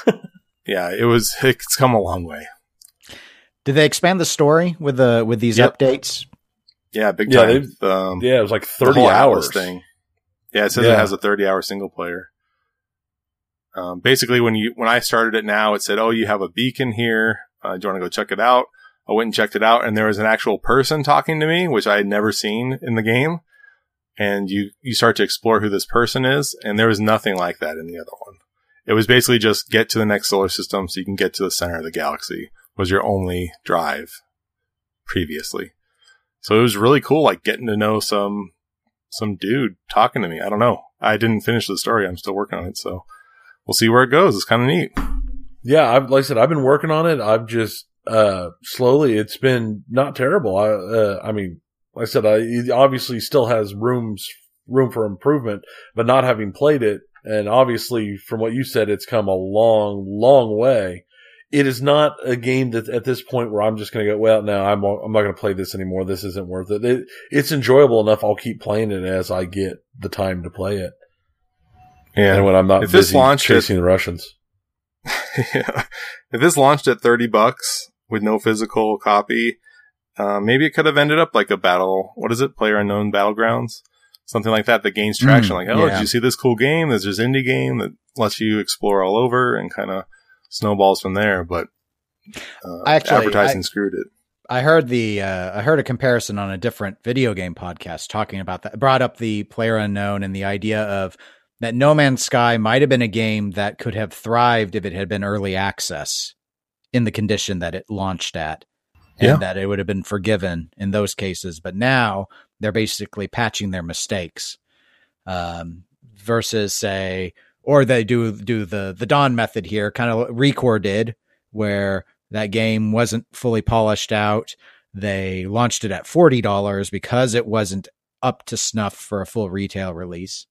yeah, it was. It's come a long way. Did they expand the story with the with these Yep. updates? Yeah, big Yeah, time. Um, Yeah, it was like the thirty whole hours. thing. Yeah, it says Yeah. it has a 30 hour single player. Um, basically, when you when I started it now, it said, "Oh, you have a beacon here. Uh, do you want to go check it out?" I went and checked it out, and there was an actual person talking to me, which I had never seen in the game. And you you start to explore who this person is, and there was nothing like that in the other one. It was basically just get to the next solar system so you can get to the center of the galaxy. Was your only drive previously. So it was really cool, like getting to know some some dude talking to me. I don't know. I didn't finish the story. I'm still working on it, so we'll see where it goes. It's kind of neat. Yeah, I've, like I said, I've been working on it. I've just uh slowly. It's been not terrible. I uh, I mean, like I said, I it obviously still has rooms room for improvement, but not having played it, and obviously from what you said, it's come a long, long way. It is not a game that at this point where I'm just going to go, well, no, I'm I'm not going to play this anymore. This isn't worth it. it. It's enjoyable enough. I'll keep playing it as I get the time to play it, and when I'm not If this busy launched at- chasing the Russians. yeah. If this launched at 30 bucks with no physical copy, uh, maybe it could have ended up like a battle. What is it? Player unknown battlegrounds. Something like that that gains traction. Mm, like, oh, yeah. did you see this cool game? There's this indie game that lets you explore all over and kind of snowballs from there. But uh, Actually, advertising I- screwed it. I heard the uh, I heard a comparison on a different video game podcast talking about that. Brought up the player unknown and the idea of that No Man's Sky might have been a game that could have thrived if it had been early access in the condition that it launched at, and Yeah. that it would have been forgiven in those cases. But now they're basically patching their mistakes, um, versus say, or they do do the the Dawn method here, kind of Recore did, where that game wasn't fully polished out. They launched it at $40 because it wasn't up to snuff for a full retail release.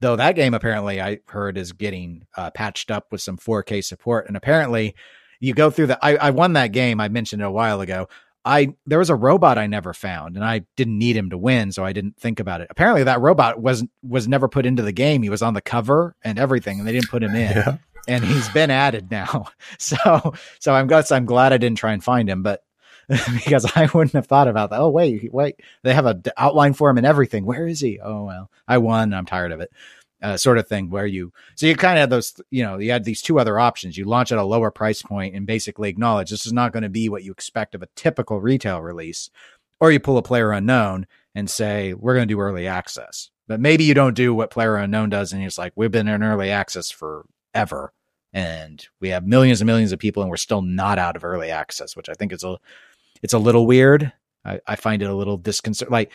Though that game apparently I heard is getting uh, patched up with some 4K support. And apparently you go through the, I, I won that game. I mentioned it a while ago. I, there was a robot I never found and I didn't need him to win. So I didn't think about it. Apparently that robot wasn't, was never put into the game. He was on the cover and everything and they didn't put him in Yeah. and he's been added now. So so I'm glad I'm glad I didn't try and find him. But because I wouldn't have thought about that. Oh wait, wait, they have a d- outline for him and everything. Where is he? Oh well, I won. I'm tired of it. Uh, sort of thing where you so you kind of had those you know you had these two other options. You launch at a lower price point and basically acknowledge this is not going to be what you expect of a typical retail release or you pull a player unknown and say we're going to do early access. But maybe you don't do what player unknown does and it's like we've been in early access forever and we have millions and millions of people and we're still not out of early access which i think is a it's a little weird i, I find it a little disconcerting. like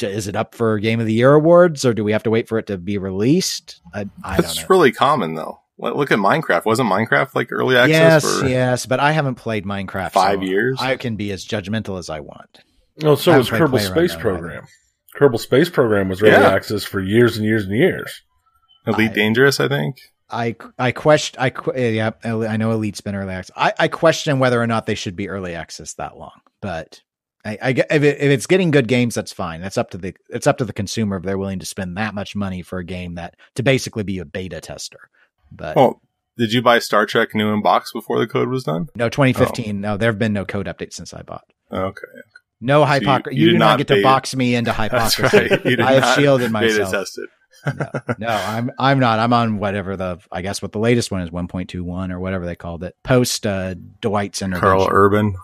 is it up for game of the year awards or do we have to wait for it to be released i, I don't That's know really common though. Look look at Minecraft. Wasn't Minecraft like early access yes for yes but i haven't played minecraft five so years? i can be as judgmental as i want Oh, so I was haven't Kerbal Space Unknown Program. Kerbal Space Program was early Yeah. access for years and years and years. Elite I- Dangerous, I think. I I question I eh, yeah I know Elite's been early access. I, I question whether or not they should be early access that long. But I, I if, it, if it's getting good games, that's fine. That's up to the it's up to the consumer if they're willing to spend that much money for a game that to basically be a beta tester. But Well, did you buy Star Trek new in box before the code was done? no, 2015. No, there have been no code updates since I bought. Okay. No you- hypocrisy. you You, did do not not get to beta- box me into hypocrisy. right. You I have shielded beta myself. test it. no, I'm I'm not. I'm on whatever the I guess what the latest one is 1.21 or whatever they called it. Post uh, Dwight's intervention. Karl Urban.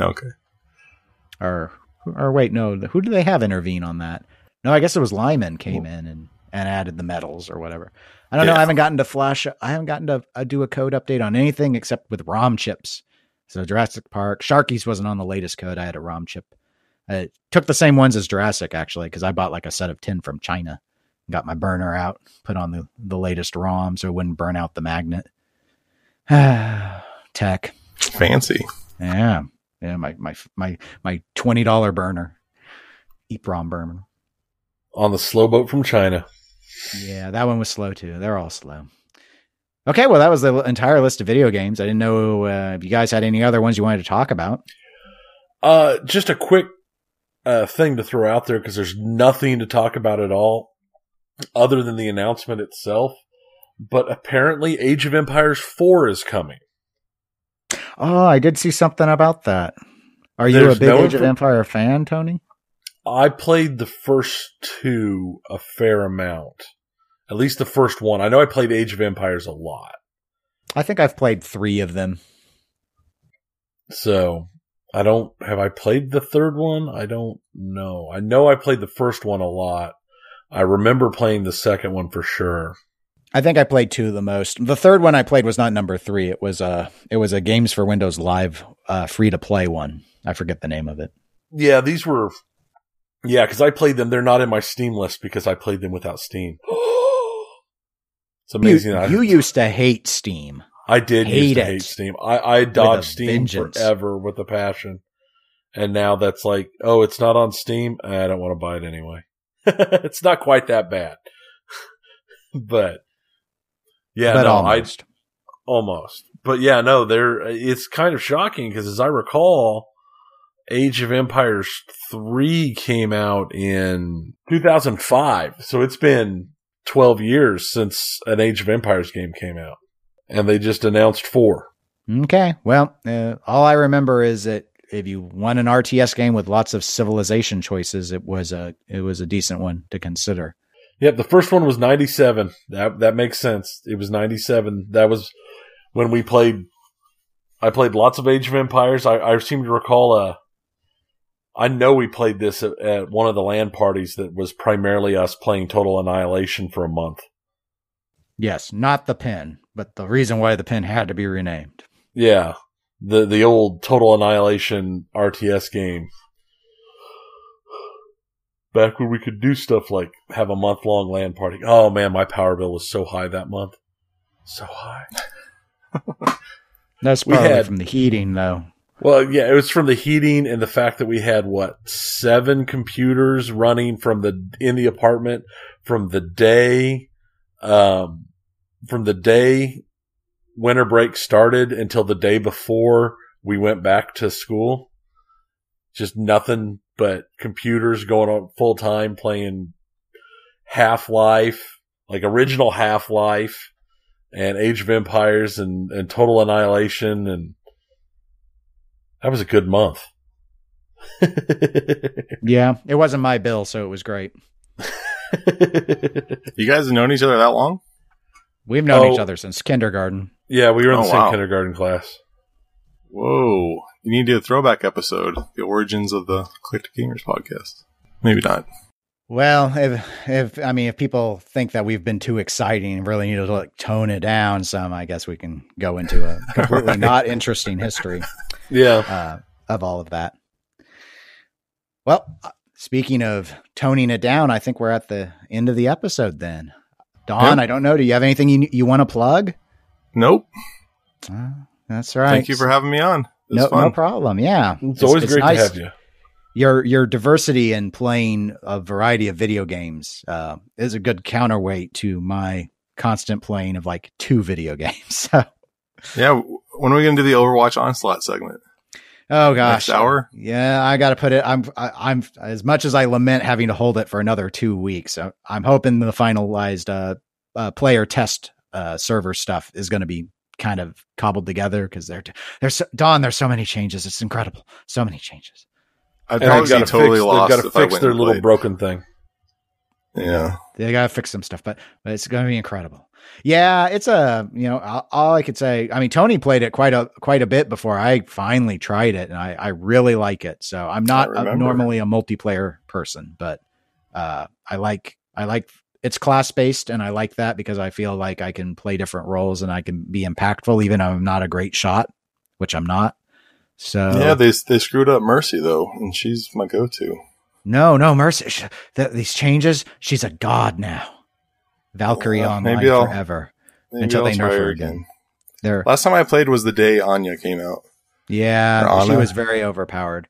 Okay. Or or wait, no, who do they have intervene on that? No, I guess it was Lyman came in and and added the medals or whatever. I don't know. I haven't gotten to flash. I haven't gotten to uh, do a code update on anything except with ROM chips. So Jurassic Park, Sharkey's wasn't on the latest code. I had a ROM chip. I took the same ones as Jurassic actually because I bought like a set of ten from China. Got my burner out, put on the the latest ROM so it wouldn't burn out the magnet. Tech. Fancy. Yeah, yeah. My my my my twenty dollar burner, EEPROM burner. On the slow boat from China. Yeah, that one was slow too. They're all slow. Okay, well, that was the entire list of video games. I didn't know uh, if you guys had any other ones you wanted to talk about. Uh, just a quick uh, thing to throw out there because there's nothing to talk about at all other than the announcement itself. But apparently, Age of Empires 4 is coming. Oh, I did see something about that. Are you There's a big no Age of Empire fan, Tony? I played the first two a fair amount. At least the first one. I know I played Age of Empires a lot. I think I've played three of them. So I don't have I played the third one? I don't know. I know I played the first one a lot. I remember playing the second one for sure. I think I played two the most. The third one I played was not number three. It was a it was a Games for Windows Live uh, free to play one. I forget the name of it. Yeah, these were Yeah, cuz I played them. They're not in my Steam list because I played them without Steam. it's amazing. You, I, used to hate Steam. I did used hate to hate Steam. I, I dodged Steam vengeance. forever with a passion. And now that's like, oh, it's not on Steam. I don't want to buy it anyway. it's not quite that bad. but yeah, but no, almost. I almost. But yeah, no, there it's kind of shocking because as I recall, Age of Empires 3 came out in 2005. So it's been 12 years since an Age of Empires game came out. And they just announced 4. Okay. Well, uh, all I remember is that if you won an RTS game with lots of civilization choices, it was a it was a decent one to consider. Yep, the first one was 97. That that makes sense. It was 97. That was when we played I played lots of Age of Empires. I, I seem to recall a I know we played this at, at one of the LAN parties that was primarily us playing Total Annihilation for a month. Yes, not the pin, but the reason why the pin had to be renamed. Yeah. The the old Total Annihilation RTS game. Back when we could do stuff like have a month long LAN party. Oh man, my power bill was so high that month. So high. That's We probably had- from the heating, though. Well, yeah, it was from the heating and the fact that we had what seven computers running from the in the apartment from the day, um, from the day winter break started until the day before we went back to school. Just nothing but computers going on full time playing Half Life, like original Half Life, and Age of Empires and and Total Annihilation and that was a good month. Yeah, it wasn't my bill, so it was great. You guys have known each other that long? We've known Oh. each other since kindergarten. yeah, we were in Oh, the same wow. kindergarten class. Whoa. You need to do a throwback episode, the origins of the Eclectic Gamers podcast. Maybe not. Well, if if I mean if people think that we've been too exciting and really need to like tone it down some, I guess we can go into a completely Right. not interesting history Yeah. uh, of all of that. Well, uh, speaking of toning it down, I think we're at the end of the episode. Then, Don, Yep. I don't know. Do you have anything you you want to plug? Nope. Uh, that's right. Thank you for having me on. No, fun. no problem. Yeah, It's, always great nice. to have you. Your your diversity in playing a variety of video games uh, is a good counterweight to my constant playing of like two video games. So, Yeah. When are we going to do the Overwatch Onslaught segment? oh gosh, Next hour? Yeah, I got to put it. I'm I, I'm as much as I lament having to hold it for another two weeks. uh, I'm hoping the finalized uh, uh, player test uh, server stuff is going to be kind of cobbled together because there there's so, Don. There's so many changes. It's incredible. So many changes. I'd And probably they've got to totally fix, lost they've got to fix their little played. broken thing. Yeah. They got to fix some stuff, but but it's going to be incredible. Yeah, it's a you know all, all I could say. I mean, Tony played it quite a quite a bit before I finally tried it, and I I really like it. So I'm not a, normally a multiplayer person, but uh, I like I like it's class based, and I like that because I feel like I can play different roles and I can be impactful, even though I'm not a great shot, which I'm not. So Yeah, they they screwed up Mercy though, and she's my go-to. no, no mercy. Th- these changes, she's a god now. Valkyrie Well, online maybe I'll- forever. Maybe Until I'll they nerf her again. They're Last time I played was the day Ana came out. Yeah, she was very overpowered.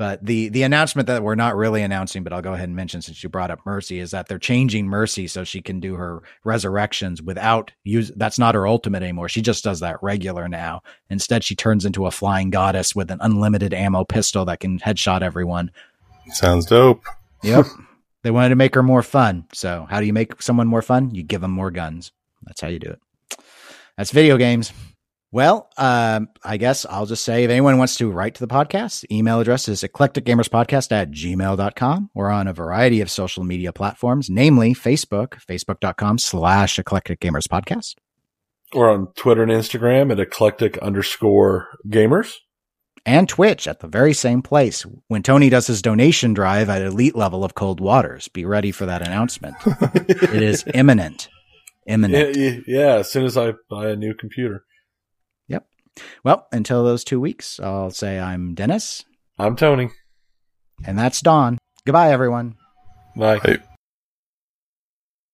But the the announcement that we're not really announcing, but I'll go ahead and mention since you brought up Mercy, is that they're changing Mercy so she can do her resurrections without use. That's not her ultimate anymore. She just does that regular now. Instead, she turns into a flying goddess with an unlimited ammo pistol that can headshot everyone. Sounds dope. Yep. they wanted to make her more fun. So how do you make someone more fun? You give them more guns. That's how you do it. That's video games. Well, um, I guess I'll just say if anyone wants to write to the podcast, email address is eclecticgamerspodcast at gmail.com. We're on a variety of social media platforms, namely Facebook, facebook.com slash eclectic gamers podcast. Or on Twitter and Instagram at eclectic underscore gamers. and Twitch at the very same place when Tony does his donation drive at elite level of cold waters. Be ready for that announcement. it is imminent. Imminent. yeah, yeah, as soon as I buy a new computer. Well, until those two weeks, I'll say I'm Dennis, I'm Tony. and that's Don. Goodbye, everyone. Bye. Hey.